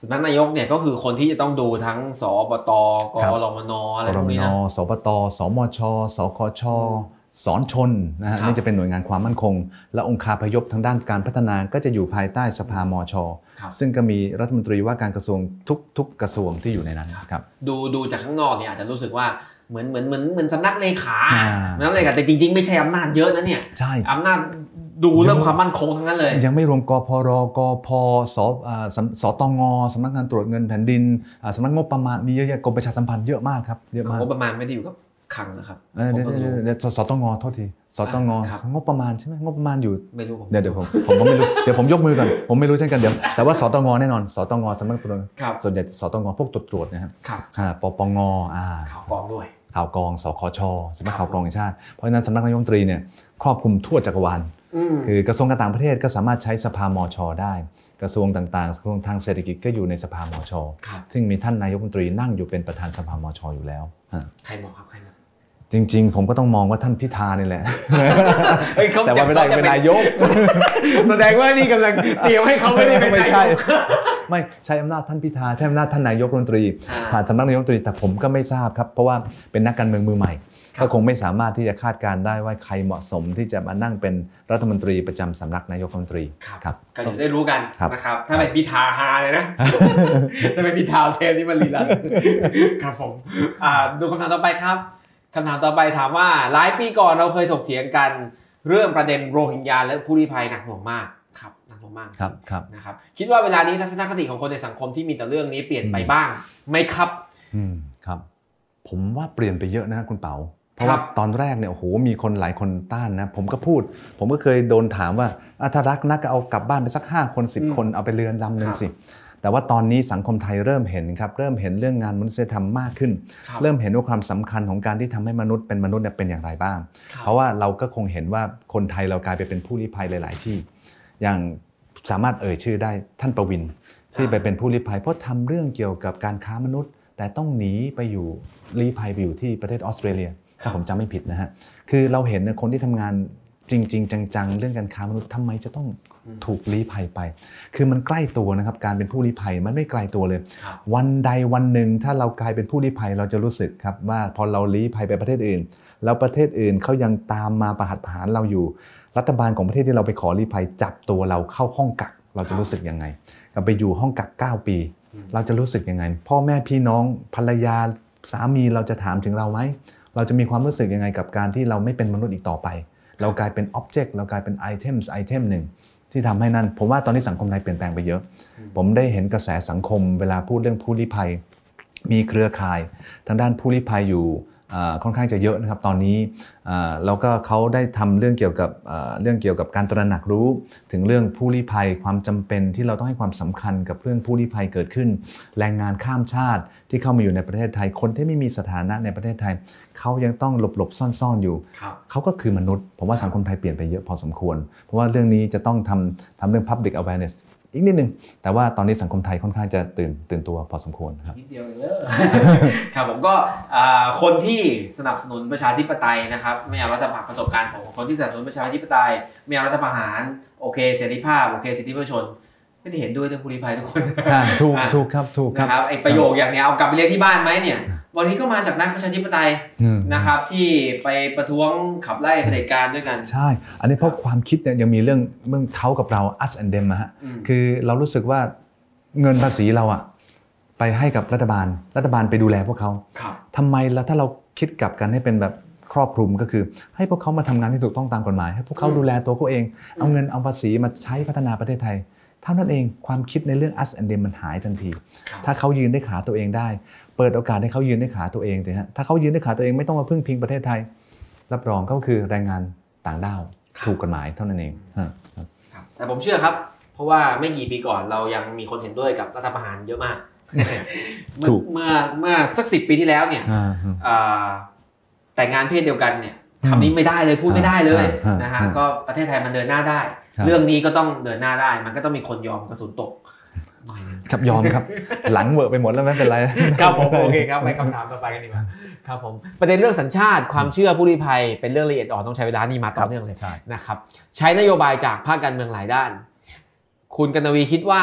สำนักนายกเนี่ยก็คือคนที่จะต้องดูทั้งสอบตกรมนอะไรพวกนี้นะสบตสมช สคช สอนชนนะฮะนี่จะเป็นหน่วยงานความมั่นคง และองค์คาพยพทางด้านการพัฒนาก็จะอยู่ภายใต้สภามช ซึ่งก็มีรัฐมนตรีว่าการกระทรวงทุกทุกกระทรวงที่อยู่ในนั้นครับดูดูจากข้างนอกเนี่ยอาจจะรู้สึกว่าเหมือนเหมือนเหมือนเหมือนสำนักเลขาอ่าสำนักเลขาแต่จริง ๆ ไม่ใช่อำนาจเยอะนะเนี่ยใช่อำนาจดูเรื่องความมั่นคงทั้งนั้นเลย ยังไม่รวมกพรกพสอ่าสำสตงสำนักงานตรวจเงินแผ่นดินอ่าสำนักงบประมาณมีเยอะแยะกรมประชาสัมพันธ์เยอะมากครับเยอะมากงบประมาณไม่ได้อยู่กับ คลังนะครับเออเดี๋ยวผมเดี๋ยวเพิ่งรู้เดี๋ยวสสตงโทษทีสตงครับงบประมาณใช่ไหมงบประมาณอยู่ไม่รู้ผมเดี๋ยวเดี๋ยวผมผมก็ไม่รู้เดี๋ยวผมยกมือก่อนผมไม่รู้เช่นกันเดี๋ยวแต่ว่าสตงแน่นอนสตงสำนักตรวจครับส่วนใหญ่สตงพวกตรวจตรวจนะครับครับอ่าปปงอ่าข่าวกองด้วยข่าวกองสคชสำนักครัข่าบวกรองแห่งชาติเพราะฉะนั้นสำนักนายกรัฐมนตรีเนี่ยครอบคลุมทั่วจักรวาลอืมคือกระทรวงการต่างประเทศก็สามารถใช้สภามชได้ กระทรวงต่างๆกระทรวงทางเศรษฐกิจก็อยู่ในสภามชครับซึ่งมีท่านนายกรัฐมนตรีนั่งอยู่เป็นประธานสภามชอยู่แล้วฮะใครมองครับใครมอง จริง ๆ ผมก็ต้องมองว่าท่านพิธานี่แหละเฮ้ยเขแต่ว่าไม่ได้จะเป็นนายก แสดงว่านี่กำลังเตรียมให้เขาไม่ได้เป็นไม่นายกใช่ไม่ใช้อำนาจท่านพิธาใช้อำนาจท่านนายกรัฐมนตรีอ่าผ่านสำนักนายกรัฐมนตรีแต่ผมก็ไม่ทราบครับ เพราะว่าเป็นนักการเมืองมือใหม่ครับก็คงไม่สามารถที่จะคาดการณ์ได้ว่าใครเหมาะสมที่จะมานั่งเป็นรัฐมนตรีประจำสำนักนายกรัฐมนตรีครับครับก็เดี๋ยวได้รู้กันครับนะครับ ถ้าเป็นพิธาฮาเลยนะถ้าเป็นพิธาเทปนี้มันลีลันครับผมอ่าดูคำถามต่อไปครับ คำถามต่อไปถามว่าหลายปีก่อนเราเคยถกเถียงกันเรื่องประเด็นโรฮิงญาและผู้ลี้ภัยหนักหน่วงมากครับหนักหน่วงมากครับครับนะครับ คิดว่าเวลานี้ทัศนคติของคนในสังคมที่มีแต่เรื่องนี้เปลี่ยนไปบ้างไหมครับ อืมครับ ผมว่าเปลี่ยนไปเยอะนะคุณเปาเพราะครัว่าบตอนแรกเนี่ยโอ้โหมีคนหลายคนต้านนะ ผมก็พูด ผมก็เคยโดนถามว่าอะถ้ารักนักก็เอากลับบ้านไปสัก 5 คน 10 คนเอาไปเรือนลำหนึ่คงรับสิ แต่ว่าตอนนี้สังคมไทยเริ่มเห็นครับเริ่มเห็นเรื่องงานมนุษยธรรมมากขึ้นครับเริ่มเห็นว่าความสำคัญของการที่ทำให้มนุษย์เป็นมนุษย์เนี่ยเป็นอย่างไรบ้างคบเพราะว่าเราก็คงเห็นว่าคนไทยเรากลายไปเป็นผู้ลี้ภัยหลาย ๆ ที่ อย่างสามารถเอ่ยชื่อได้ท่านประวินที่ไปเป็นผู้ลี้ภัยเพราะทำเรื่องเกี่ยวกับการค้ามนุษย์ แต่ต้องหนีไปอยู่ลี้ภัยไปอยู่ที่ประเทศออสเตรเลียครัถ้าบผมจำไม่ผิดนะฮะคือเราเห็นนะคนที่ทำงานจริง ๆ จัง ๆ เรื่องการค้ามนุษย์ทำไมจะต้อง ถูกลี้ภัยไป คือมันใกล้ตัวนะครับ การเป็นผู้ลี้ภัยมันไม่ไกลตัวเลยครับวันใดวันหนึ่งถ้าเรากลายเป็นผู้ลี้ภัยเราจะรู้สึกครับว่าพอเราลี้ภัยไปประเทศอื่น แล้วประเทศอื่นเขายังตามมาประหัตประหารเราอยู่ รัฐบาลของประเทศที่เราไปขอลี้ภัยจับตัวเราเข้าห้องกักเราจะรู้สึกยังไงกับไปอยู่ห้องกัก 9 ปีอืมเราจะรู้สึกยังไง พ่อแม่พี่น้องภรรยาสามีเราจะถามถึงเราไหมเราจะมีความรู้สึกยังไงกับการที่เราไม่เป็นมนุษย์อีกต่อไป เรากลายเป็น object เรากลายเป็น item item หนึ่ง ที่ทำให้นั่น ผมว่าตอนนี้สังคมไทยเปลี่ยนแปลงไปเยอะ ผมได้เห็นกระแสสังคมเวลาพูดเรื่องผู้ลี้ภัย มีเครือข่าย ทางด้านผู้ลี้ภัยอยู่อ่า ค่อนข้างจะเยอะนะครับตอนนี้อ่าแล้วก็เขาได้ทำเรื่องเกี่ยวกับอ่าเรื่องเกี่ยวกับการตระหนักรู้ ถึงเรื่องผู้ลี้ภัยความจำเป็นที่เราต้องให้ความสำคัญกับเรื่องผู้ลี้ภัยเกิดขึ้น แรงงานข้ามชาติที่เข้ามาอยู่ในประเทศไทย คนที่ไม่มีสถานะในประเทศไทยเขายังต้องหลบหลบๆซ่อนๆอยู่ครับเขาก็คือมนุษย์ผมว่าสังคมไทยเปลี่ยนไปเยอะพอสมควร เพราะว่าเรื่องนี้จะต้องทำทำเรื่อง public awareness อีกนิดนึง แต่ว่าตอนนี้สังคมไทยค่อนข้างจะตื่นตื่นตัวพอสมควรครับนิดเดียวเองครับผมก็อ่าคนที่สนับสนุนประชาธิปไตยนะครับ ไม่เอารัฐประหารประสบการณ์ของคนที่สนับสนุนประชาธิปไตย ไม่เอารัฐประหารโอเคเสรีภาพโอเคสิทธิประชาชนไม่ได้เห็นด้วยเรื่องผู้ลี้ภัยทุกคนอ่าถูกอ่าถูกครับถูกครับนะครับไอประโยคอย่างเนี้ยเอากลับไปเรียนที่บ้านไหมเนี่ย วันนี้ก็มาจากนักประชาธิปไตยอืมนะครับ ที่ไปประท้วงขับไล่เผด็จการด้วยกัน ใช่ อันนี้เพราะความคิดเนี่ยยังมีเรื่องเรื่องเขากับเรา us and them อะฮะอืมคือเรารู้สึกว่าเงินภาษีเราอะไปให้กับรัฐบาล รัฐบาลไปดูแลพวกเขาครับทำไมแล้วถ้าเราคิดกลับกันให้เป็นแบบครอบคลุมก็คือ ให้พวกเขามาทำงานที่ถูกต้องตามกฎหมาย ให้พวกเขาอืมดูแลตัวเขาเองอืมเอาเงินเอาภาษีมาใช้พัฒนาประเทศไทยเท่านั้นเองความคิดในเรื่อง us and them มันหายทันทีครับถ้าเขายืนได้ขาตัวเองได้ เปิดโอกาสให้เขายืนได้ขาตัวเองเถอะฮะถ้าเขายืนได้ขาตัวเองไม่ต้องมาพึ่งพิงประเทศไทย รับรองก็คือแรงงานต่างด้าวครับถูกกฎหมายเท่านั้นเองฮะครับครับแต่ผมเชื่อครับ เพราะว่าไม่กี่ปีก่อนเรายังมีคนเห็นด้วยกับรัฐประหารเยอะมากเมื่อถูกเมื่อเมื่อสักสิปีที่แล้วเนี่ยอ่าฮะอ่าแต่งงานเพศเดียวกันเนี่ยอืมคำนี้ไม่ได้เลยพูดไม่ได้เลยอ่าอ่านนะฮะอ่าก็ประเทศไทยมันเดินหน้าได้ครับเรื่องนี้ก็ต้องเดินหน้าได้ มันก็ต้องมีคนยอมกระสุนตก หน่อยนึงครับยอมครับ หลังเวอร์ไปหมดแล้วไม่เป็นไรครับผมโอเคครับไปคำถามต่อไปกันดีกว่าครับผมประเด็นเรื่องสัญชาติความเชื่อผู้ลี้ภัยเป็นเรื่องละเอียดอ่อนต้องใช้เวลานี่มาต่อเนื่องเลยใช่นะครับใช้นโยบายจากภาคการเมืองหลายด้าน คุณกนวีคิดว่า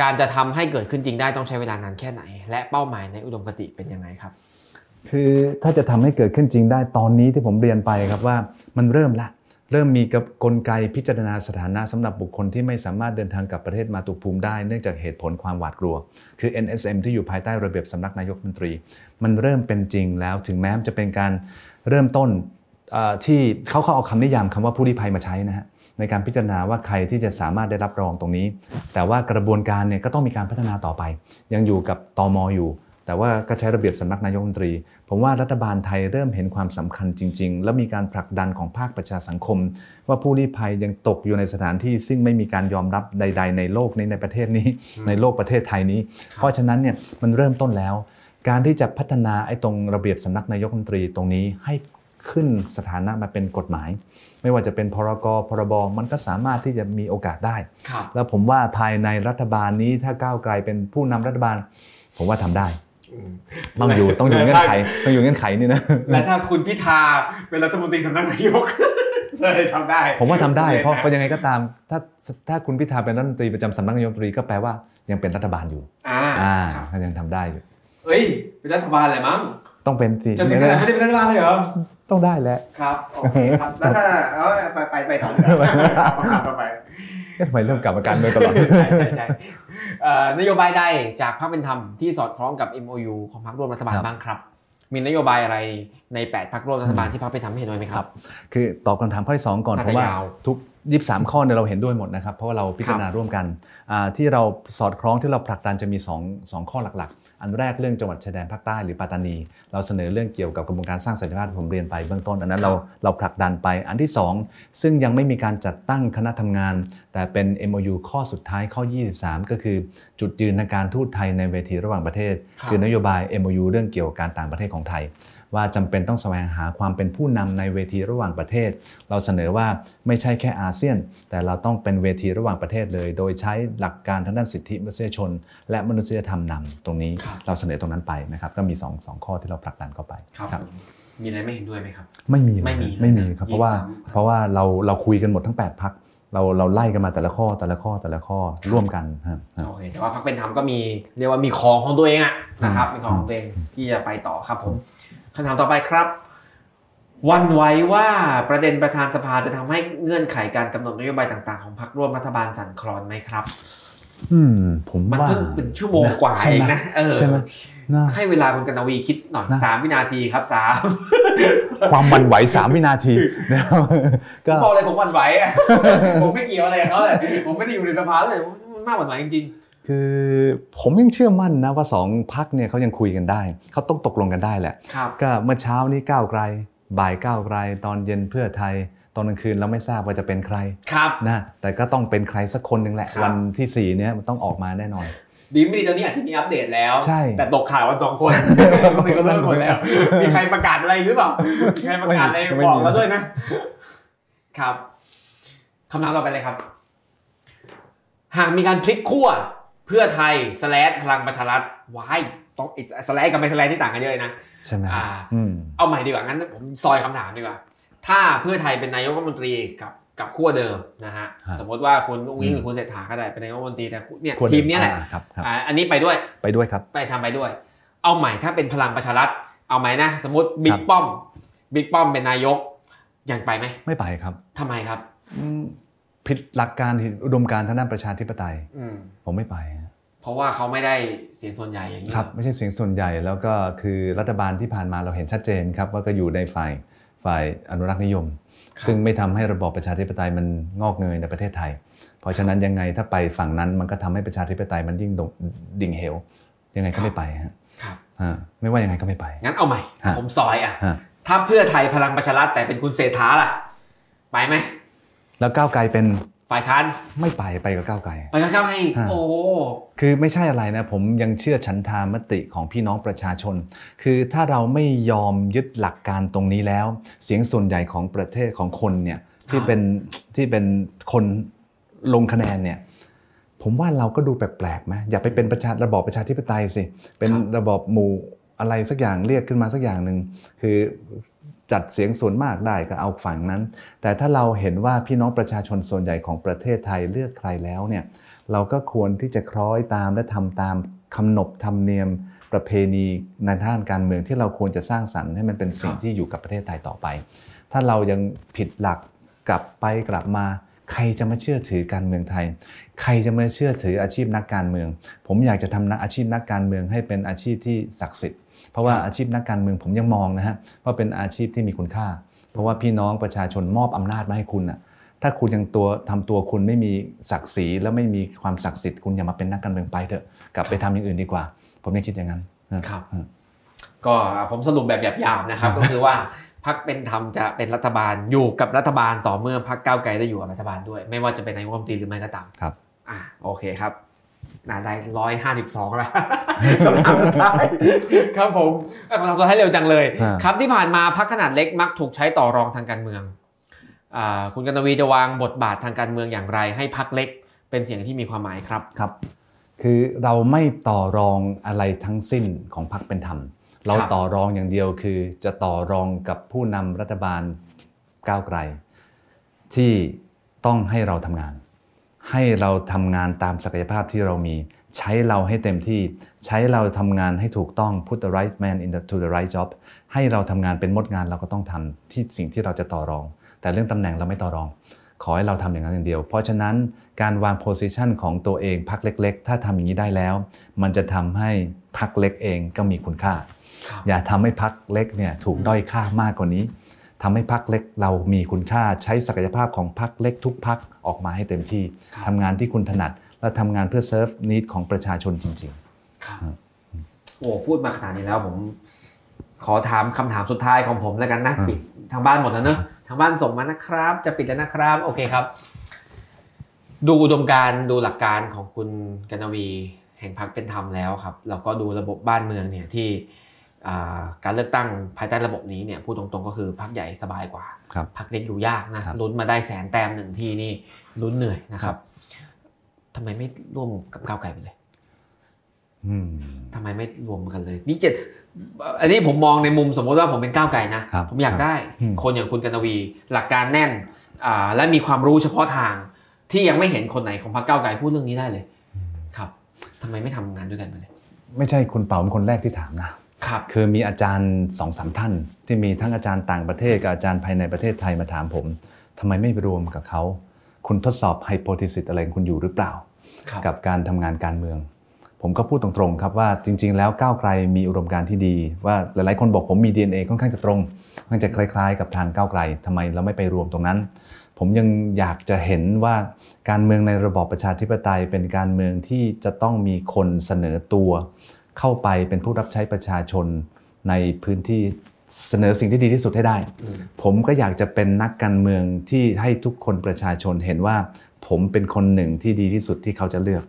การจะทำให้เกิดขึ้นจริงได้ต้องใช้เวลานานแค่ไหน และเป้าหมายในอุดมคติเป็นยังไงครับ คือถ้าจะทำให้เกิดขึ้นจริงได้ตอนนี้ที่ผมเรียนไปครับว่ามันเริ่มละ เริ่มมีกับกลไกพิจารณาสถานะสำหรับบุคคลที่ไม่สามารถเดินทางกลับประเทศมาตุภูมิได้เนื่องจากเหตุผลความหวาดกลัว คือ NSM ที่อยู่ภายใต้ระเบียบสำนักนายกรัฐมนตรี มันเริ่มเป็นจริงแล้วถึงแม้จะเป็นการเริ่มต้นที่เขาเขาเอาคำนิยามคำว่าผู้ลี้ภัยมาใช้นะฮะในการพิจารณาว่าใครที่จะสามารถได้รับรองตรงนี้ แต่ว่ากระบวนการเนี่ยก็ต้องมีการพัฒนาต่อไป ยังอยู่กับตอมออยู่ แต่ว่าก็ใช้ระเบียบสำนักนายกรัฐมนตรี ผมว่ารัฐบาลไทยเริ่มเห็นความสำคัญจริง ๆ แล้วมีการผลักดันของภาคประชาสังคม ว่าผู้ลี้ภัยยังตกอยู่ในสถานที่ ซึ่งไม่มีการยอมรับใด ๆ ในโลกนี้ในประเทศนี้ ในโลกประเทศไทยนี้ เพราะฉะนั้นเนี่ยมันเริ่มต้นแล้ว การที่จะพัฒนาไอ้ตรงระเบียบสำนักนายกรัฐมนตรีตรงนี้ให้ขึ้นสถานะมาเป็นกฎหมาย ไม่ว่าจะเป็นพรกพรบมันก็สามารถที่จะมีโอกาสได้ แล้วผมว่าภายในรัฐบาลนี้ถ้าก้าวไกลเป็นผู้นำรัฐบาล ผมว่าทำได้ ต้องอยู่ต้องอยู่เงื่อนไขต้องอยู่เงื่อนไขนี่นะและถ้าคุณพิธาเป็นรัฐมนตรีสำนักนายกจะทำได้ ผมว่าทำได้เพราะเพราะยังไงก็ตาม ถ้าถ้าคุณพิธาเป็นรัฐมนตรีประจำสำนักนายกรัฐมนตรีก็แปลว่ายังเป็นรัฐบาลอยู่ อ่าอ่าเขายังทำได้อยู่เอ้ยเป็นรัฐบาลอะไรมั้งต้องเป็นสิจะถึงขนาดไม่ได้เป็นรัฐบาลเลยเหรอต้องได้แล้วครับโอเคครับแล้วถ้าเออไปไปไปต่อต่อไป ทำไมเริ่มกลับมาการเมืองตลอดใช่ใช่นโยบายใดจากพรรคเป็นธรรมที่สอดคล้องกับ MOU ของพรรคร่วมรัฐบาลบ้างครับ มีนโยบายอะไรใน 8พรรคร่วมรัฐบาลที่พรรคเป็นธรรมเห็นด้วยไหมครับ คือตอบคำถามข้อที่2ก่อนเพราะว่าทุกยี่สามข้อเนี่ยเราเห็นด้วยหมดนะครับ เพราะว่าเราพิจารณาร่วมกันที่เราสอดคล้องที่เราผลักดันจะมี2 2ข้อหลักๆ อันแรกเรื่องจังหวัดชายแดนภาคใต้หรือปัตตานี เราเสนอเรื่องเกี่ยวกับกระบวนการสร้างสัญญาณผมเรียนไปเบื้องต้นอันนั้นเราเราผลักดันไปอันที่ 2 ซึ่งยังไม่มีการจัดตั้งคณะทำงาน แต่เป็น MOU ข้อสุดท้ายข้อ 23 ก็คือจุดยืนในการทูตไทยในเวทีระหว่างประเทศ คือนโยบาย MOU เรื่องเกี่ยวกับการต่างประเทศของไทย ว่าจำเป็นต้องแสวงหาความเป็นผู้นำในเวทีระหว่างประเทศ เราเสนอว่าไม่ใช่แค่อาเซียน แต่เราต้องเป็นเวทีระหว่างประเทศเลย โดยใช้หลักการทางด้านสิทธิมนุษยชน และมนุษยธรรมนำตรงนี้เราเสนอตรงนั้นไปนะครับก็มี2อข้อที่เราผลักดันเข้าไปครับมีอะไรไม่เห็นด้วยไหมครับ ไม่มีไม่มีไม่มีครับเพราะว่าเพราะว่าเราเราคุยกันหมดทั้ง 8พักเราเราไล่กันมาแต่ละข้อแต่ละข้อแต่ละข้อร่วมกันครับโอเคแต่ว่าพักเป็นธรรมก็มีเรียกว่ามีของของตัวเองอะนะครับมีของของตัวเองที่จะไปต่อครับผม คำถามต่อไปครับวันไว้ว่าประเด็นประธานสภาจะทำให้เงื่อนไขการกำหนดนโยบายต่างๆ ของพรรคร่วมรัฐบาลสั่นคลอนไหมครับ อืม ผมมันเพิ่งเป็นชั่วโมงกว่าเองนะเออใช่ไหมให้เวลาคุณกนวีคิดหน่อยสามวินาทีครับสามความวันไหวสามวินาทีก็บอกเลยผมวันไหวผมไม่เกี่ยวอะไรกับเขาเลยผมไม่ได้อยู่ในสภาเลยน่าหวั่นไหวจริง คือผมยังเชื่อมั่นนะว่าสองพักเนี่ยเขายังคุยกันได้ เขาต้องตกลงกันได้แหละ ก็เมื่อเช้านี้ก้าวไกล บ่ายก้าวไกล ตอนเย็นเพื่อไทย ตอนกลางคืนเราไม่ทราบว่าจะเป็นใครครับนะแต่ก็ต้องเป็นใครสักคนหนึ่งแหละ วันที่สี่เนี้ยมันต้องออกมาแน่นอนดีไม่ดีตอนนี้อาจจะมีอัปเดตแล้วใช่แต่ตกข่าวว่าสองคนก็มีก็เริ่มหมดแล้ว มีใครประกาศอะไรหรือเปล่ามีใครประกาศอะไรบอกเราด้วยนะ ครับคำถามต่อไปเลยครับ หากมีการพลิกขั้ว เพื่อไทยสแลดพลังประชารัฐวายต้องอีกสแลดกับไม่สแลดที่ต่างกันเยอะเลยนะใช่ไหมอ่าเอาใหม่ดีกว่างั้นผมซอยคำถามดีกว่า ถ้าเพื่อไทยเป็นนายกรัฐมนตรีกับกับขั้วเดิมนะฮะสมมติว่าคุณอุ้งอิงหรือคุณเศรษฐาก็ได้เป็นนายกรัฐมนตรีแต่เนี่ยทีมนี้แหละอันนี้ไปด้วยไปด้วยครับ ไปทำไปด้วย เอาใหม่ถ้าเป็นพลังประชารัฐเอาใหม่นะสมมติบิ๊กป้อมบิ๊กป้อมเป็นนายกยังไปไหมไม่ไปครับทำไมครับ ผิดหลักการอุดมการทางด้านประชาธิปไตยผมไม่ไปเพราะว่าเขาไม่ได้เสียงส่วนใหญ่อย่างนี้ครับไม่ใช่เสียงส่วนใหญ่แล้วก็คือรัฐบาลที่ผ่านมาเราเห็นชัดเจนครับว่าก็อยู่ในฝ่ายฝ่ายอนุรักษ์นิยม ซึ่งไม่ทำให้ระบอบประชาธิปไตยมันงอกเงยในประเทศไทย เพราะฉะนั้นยังไงถ้าไปฝั่งนั้นมันก็ทำให้ประชาธิปไตยมันยิ่งดิ่งเหวยังไงก็ไม่ไปครับไม่ว่ายังไงก็ไม่ไปงั้นเอาใหม่ ผมซอยอะถ้าเพื่อไทยพลังประชารัฐแต่เป็นคุณเศรษฐาล่ะ ไปไหม แล้วก้าวไกลเป็นฝ่ายค้านไม่ไปไปกับก้าวไกลไปกับก้าวไกลโอ้คือไม่ใช่อะไรนะผมยังเชื่อฉันทามติของพี่น้องประชาชน คือถ้าเราไม่ยอมยึดหลักการตรงนี้แล้ว เสียงส่วนใหญ่ของประเทศของคนเนี่ยที่เป็นที่เป็นคนลงคะแนนเนี่ยผมว่าเราก็ดูแปลกๆไหมอย่าไปเป็นประชาระบอบประชาธิปไตยสิเป็นระบอบหมู่อะไรสักอย่างเรียกขึ้นมาสักอย่างหนึ่งคือ จัดเสียงส่วนมากได้ก็เอาฝั่งนั้น แต่ถ้าเราเห็นว่าพี่น้องประชาชนส่วนใหญ่ของประเทศไทยเลือกใครแล้วเนี่ยเราก็ควรที่จะคล้อยตามและทำตามคำนบธรรมเนียมประเพณีในด้านการเมืองที่เราควรจะสร้างสรรค์ให้มันเป็นสิ่งที่อยู่กับประเทศไทยต่อไป ถ้าเรายังผิดหลักกลับไปกลับมา ใครจะมาเชื่อถือการเมืองไทย ใครจะมาเชื่อถืออาชีพนักการเมือง ผมอยากจะทำนักอาชีพนักการเมืองให้เป็นอาชีพที่ศักดิ์สิทธิ์ เพราะว่าอาชีพนักการเมืองผมยังมองนะฮะว่าเป็นอาชีพที่มีคุณค่า เพราะว่าพี่น้องประชาชนมอบอำนาจมาให้คุณอะถ้าคุณยังตัวทำตัวคุณไม่มีศักดิ์ศรีและไม่มีความศักดิ์สิทธิ์คุณอย่ามาเป็นนักการเมืองไปเถอะกลับไปทำอย่างอื่นดีกว่า ผมยังคิดอย่างนั้นครับก็ผมสรุปแบบหยาบๆนะครับ ก็คือว่าพักเป็นธรรมจะเป็นรัฐบาลอยู่กับรัฐบาลต่อเมื่อพักก้าวไกลได้อยู่กับรัฐบาลด้วย ไม่ว่าจะเป็นนายกรัฐมนตรีหรือไม่ก็ตามครับอ่าโอเคครับ น่าได้ร้อยห้าสิบสองแล้วคำถามสุดท้ายครับผมคำถามสุดท้ายเร็วจังเลย ครับที่ผ่านมาพักขนาดเล็กมักถูกใช้ต่อรองทางการเมืองอ่าคุณกันวีจะวางบทบาททางการเมืองอย่างไร ให้พักเล็กเป็นเสียงที่มีความหมายครับครับ คือเราไม่ต่อรองอะไรทั้งสิ้นของพรรคเป็นธรรม เราครับต่อรองอย่างเดียวคือ จะต่อรองกับผู้นำรัฐบาลก้าวไกล ที่ต้องให้เราทำงาน ให้เราทำงานตามศักยภาพที่เรามี ใช้เราให้เต็มที่ ใช้เราทำงานให้ถูกต้อง put the right man in the to the right job ให้เราทำงานเป็นมดงานเราก็ต้องทำที่สิ่งที่เราจะต่อรอง แต่เรื่องตำแหน่งเราไม่ต่อรอง ขอให้เราทำอย่างนั้นอย่างเดียว เพราะฉะนั้นการวางโพสิชันของตัวเองพักเล็ก ๆ ถ้าทำอย่างนี้ได้แล้ว มันจะทำให้พักเล็กเองก็มีคุณค่าครับอย่าทำให้พักเล็กเนี่ยถูกด้อยค่ามากกว่านี้ ทำให้พักเล็กเรามีคุณค่าใช้ศักยภาพของพักเล็กทุกพักออกมาให้เต็มที่ครับทำงานที่คุณถนัด และทำงานเพื่อเซิร์ฟนิดของประชาชนจริงครับโอ้พูดมาขนาดนี้แล้วผม ขอถามคำถามสุดท้ายของผมแล้วกันนะอืมปิดทางบ้านหมดแล้วเนอะทางบ้านส่งมานะครับ จะปิดแล้วนะครับ โอเคครับ ดูอุดมการณ์ดูหลักการของคุณกันวี แห่งพรรคเป็นธรรมแล้วครับแล้วก็ดูระบบบ้านเมืองเนี่ยที่อ่า การเลือกตั้งภายใต้ระบบนี้เนี่ยพูดตรงๆก็คือพรรคใหญ่สบายกว่าๆครับพรรคเล็กอยู่ยากนะครับลุ้นมาได้แสนแต้มหนึ่งทีนี่ลุ้นเหนื่อยนะครับทำไมไม่ร่วมกับก้าวไกลไปเลยอืมทำไมไม่รวมกันเลย นี่เจ็ดอันนี้ผมมองในมุมสมมติว่าผมเป็นก้าวไกลนะครับผมอยากได้อืมคนอย่างคุณกันวี หลักการแน่นอ่าและมีความรู้เฉพาะทาง ที่ยังไม่เห็นคนไหนของพรรคก้าวไกลพูดเรื่องนี้ได้เลย ครับทำไมไม่ทำงานด้วยกันไปเลย ไม่ใช่คุณเป๋าเป็นคนแรกที่ถามนะ ครับคือมีอาจารย์สองสามท่าน ที่มีทั้งอาจารย์ต่างประเทศกับอาจารย์ภายในประเทศไทยมาถามผมทำไมไม่ไปรวมกับเขาคุณทดสอบไฮโป h ท s ซิสอะไรของคุณอยู่หรือเปล่าครับกับการทำงานการเมือง ผมก็พูดตรงๆครับว่าจริง ๆ แล้วก้าวไกลมีอุดมการณ์ที่ดี ว่าหลายๆคนบอกผมมี DNA ค่อนข้างจะตรงค่อนข้างจะคล้าย ๆ กับทางก้าวไกลทำไมเราไม่ไปรวมตรงนั้น ผมยังอยากจะเห็นว่าการเมืองในระบอบประชาธิปไตยเป็นการเมืองที่จะต้องมีคนเสนอตัว เข้าไปเป็นผู้รับใช้ประชาชนในพื้นที่เสนอสิ่งที่ดีที่สุดให้ได้อืมผมก็อยากจะเป็นนักการเมืองที่ให้ทุกคนประชาชนเห็นว่า ผมเป็นคนหนึ่งที่ดีที่สุดที่เขาจะเลือก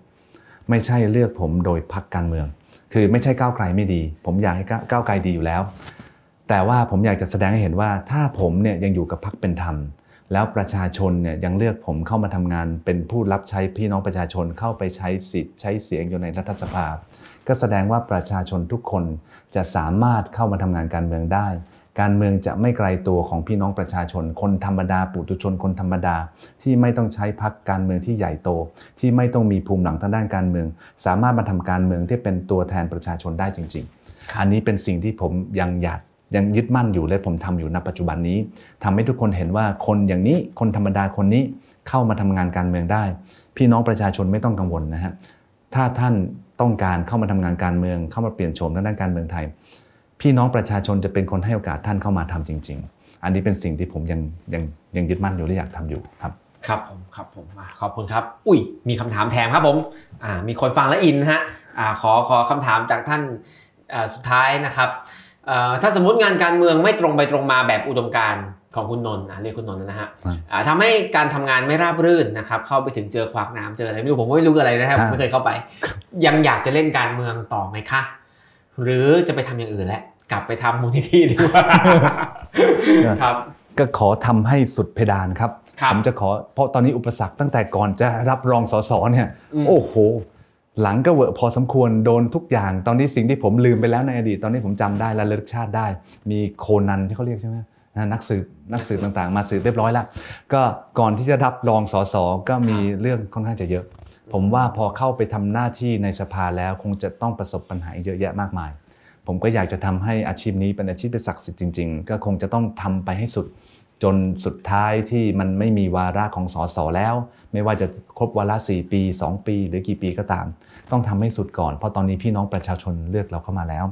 ไม่ใช่เลือกผมโดยพรรคการเมือง คือไม่ใช่ก้าวไกลไม่ดี ผมอยากให้ก้าก้าวไกลดีอยู่แล้ว แต่ว่าผมอยากจะแสดงให้เห็นว่า ถ้าผมเนี่ยยังอยู่กับพรรคเป็นธรรม แล้วประชาชนเนี่ยยังเลือกผมเข้ามาทำงาน เป็นผู้รับใช้พี่น้องประชาชนเข้าไปใช้สิทธิ์ใช้เสียงอยู่ในรัฐสภา ก็แสดงว่าประชาชนทุกคนจะสามารถเข้ามาทำงานการเมืองได้ การเมืองจะไม่ไกลตัวของพี่น้องประชาชน คนธรรมดาปุถุชนคนธรรมดา ที่ไม่ต้องใช้พักการเมืองที่ใหญ่โต ที่ไม่ต้องมีภูมิหลังทางด้านการเมือง สามารถมาทำการเมืองที่เป็นตัวแทนประชาชนได้จริงๆอันนี้เป็นสิ่งที่ผมยังอยากยังยึดมั่นอยู่และผมทำอยู่ณปัจจุบันนี้ทำให้ทุกคนเห็นว่าคนอย่างนี้คนธรรมดาคนนี้เข้ามาทำงานการเมืองได้ พี่น้องประชาชนไม่ต้องกังวลนะฮะถ้าท่าน ต้องการเข้ามาทำงานการเมือง เข้ามาเปลี่ยนโฉมทางด้านการเมืองไทย พี่น้องประชาชนจะเป็นคนให้โอกาสท่านเข้ามาทำจริง ๆ อันนี้เป็นสิ่งที่ผมยังยังยังยึดมั่นอยู่และอยากทำอยู่ครับครับผมครับผมขอบคุณครับ อุ้ยมีคำถามแถมครับผมอ่ามีคนฟังแล้วอินฮะอ่าขอขอคำถามจากท่านอ่าสุดท้ายนะครับอ่อถ้าสมมติงานการเมืองไม่ตรงไปตรงมาแบบอุดมการ ของคุณนนท์อะเรียกคุณนนท์นะฮะครับอ่าทำให้การทำงานไม่ราบรื่นนะครับ เข้าไปถึงเจอขวากหน้ำเจออะไรไม่รู้ผมก็ไม่รู้อะไรนะครับคผรับมไม่เคยเข้าไป ยังอยากจะเล่นการเมืองต่อไหมคะหรือจะไปทำอย่างอื่นแล้วกลับไปทำมูลนิธิดีกว่าครับ ก็ขอทำให้สุดเพดานครับครับผมจะขอเพราะตอนนี้อุปสรรคตั้งแต่ก่อนจะรับรองสสเนี่ยอืมโอ้โหหลังก็เวอะพอสมควรโดนทุกอย่าง ตอนนี้สิ่งที่ผมลืมไปแล้วในอดีต ตอนนี้ผมจำได้และเลิกชาติได้ มีโคนันที่เขาเรียกใช่ไหม นะนักสืบนักสืบต่างๆ มาสืบเรียบร้อยแล้วก็ก่อนที่จะรับรองสสก็มีเรื่องค่อนข้างจะเยอะ ผมว่าพอเข้าไปทำหน้าที่ในสภาแล้วคงจะต้องประสบปัญหาอีกเยอะแยะมากมาย ผมก็อยากจะทำให้อาชีพนี้เป็นอาชีพที่ศักดิ์สิทธิ์จริงๆ ก็คงจะต้องทำไปให้สุดจนสุดท้ายที่มันไม่มีวาระของสสแล้ว ไม่ว่าจะครบวาระ4ปี 2 ปี หรือกี่ปีก็ตาม ต้องทำให้สุดก่อน เพราะตอนนี้พี่น้องประชาชนเลือกเราเข้ามาแล้ว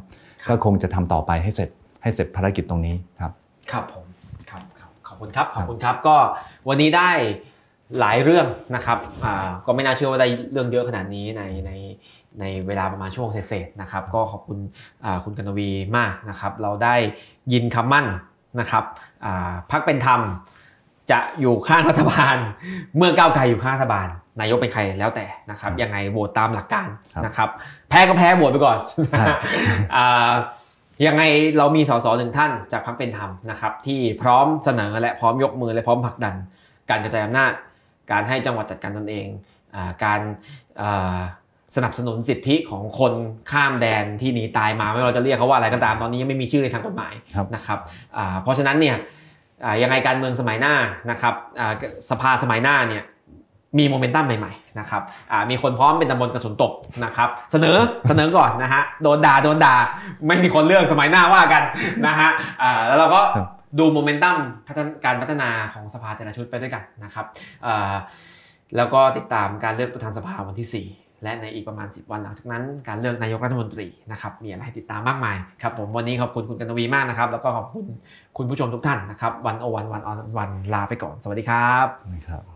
ครับก็คงจะทำต่อไปให้เสร็จให้เสร็จภารกิจตรงนี้ครับ ครับผมครับครับขอบคุณครับขอบคุณครับก็วันนี้ได้หลายเรื่องนะครับอ่าก็ไม่น่าเชื่อว่าได้เรื่องเยอะขนาดนี้ในในในเวลาประมาณช่วงเศษๆนะครับ ก็ขอบคุณอ่าคุณกนวีมากนะครับ เราได้ยินคำมั่นนะครับอ่าพักเป็นธรรมจะอยู่ข้างรัฐบาล เมื่อก้าวไกลอยู่ข้างรัฐบาล นายกเป็นใครแล้วแต่นะครับครับยังไงโหวตตามหลักการครับนะครับ แพ้ก็แพ้โหวตไปก่อนครับอ่า ยังไงเรามีสสหนึ่งท่านจากพรรคเป็นธรรมนะครับที่พร้อมเสนอและพร้อมยกมือและพร้อมผลักดัน การกระจายอำนาจ การให้จังหวัดจัดการตนเองอาการอ่าสนับสนุนสิทธิของคนข้ามแดนที่หนีตายมาไม่ว่าเราจะเรียกเขาว่าอะไรก็ตามตอนนี้ยังไม่มีชื่อในทางกฎหมายครับนะครับอ่าเพราะฉะนั้นเนี่ยอ่ายังไงการเมืองสมัยหน้านะครับอ่าสภาสมัยหน้าเนี่ย มีโมเมนตัมใหม่ๆนะครับอ่ามีคนพร้อมเป็นตำบลกระสุนตกนะครับ เสนอเสนอก่อนนะฮะโดนด่าโดนด่าไม่มีคนเลือกสมัยหน้าว่ากันนะฮะอ่าแล้วเราก็ครับดูโมเมนตัมพัฒนการพัฒนาของสภาแต่ละชุดไปด้วยกันนะครับอ่าแล้วก็ติดตามการเลือกประธานสภาวันที่ 4และในอีกประมาณ 10 วันหลังจากนั้นการเลือกนายกรัฐมนตรีนะครับมีอะไรให้ติดตามมากมายครับผมวันนี้ขอบคุณคุณกันวีมากนะครับ แล้วก็ขอบคุณคุณผู้ชมทุกท่านนะครับวันโอวันวันออนวันลาไปก่อน สวัสดีครับนะครับ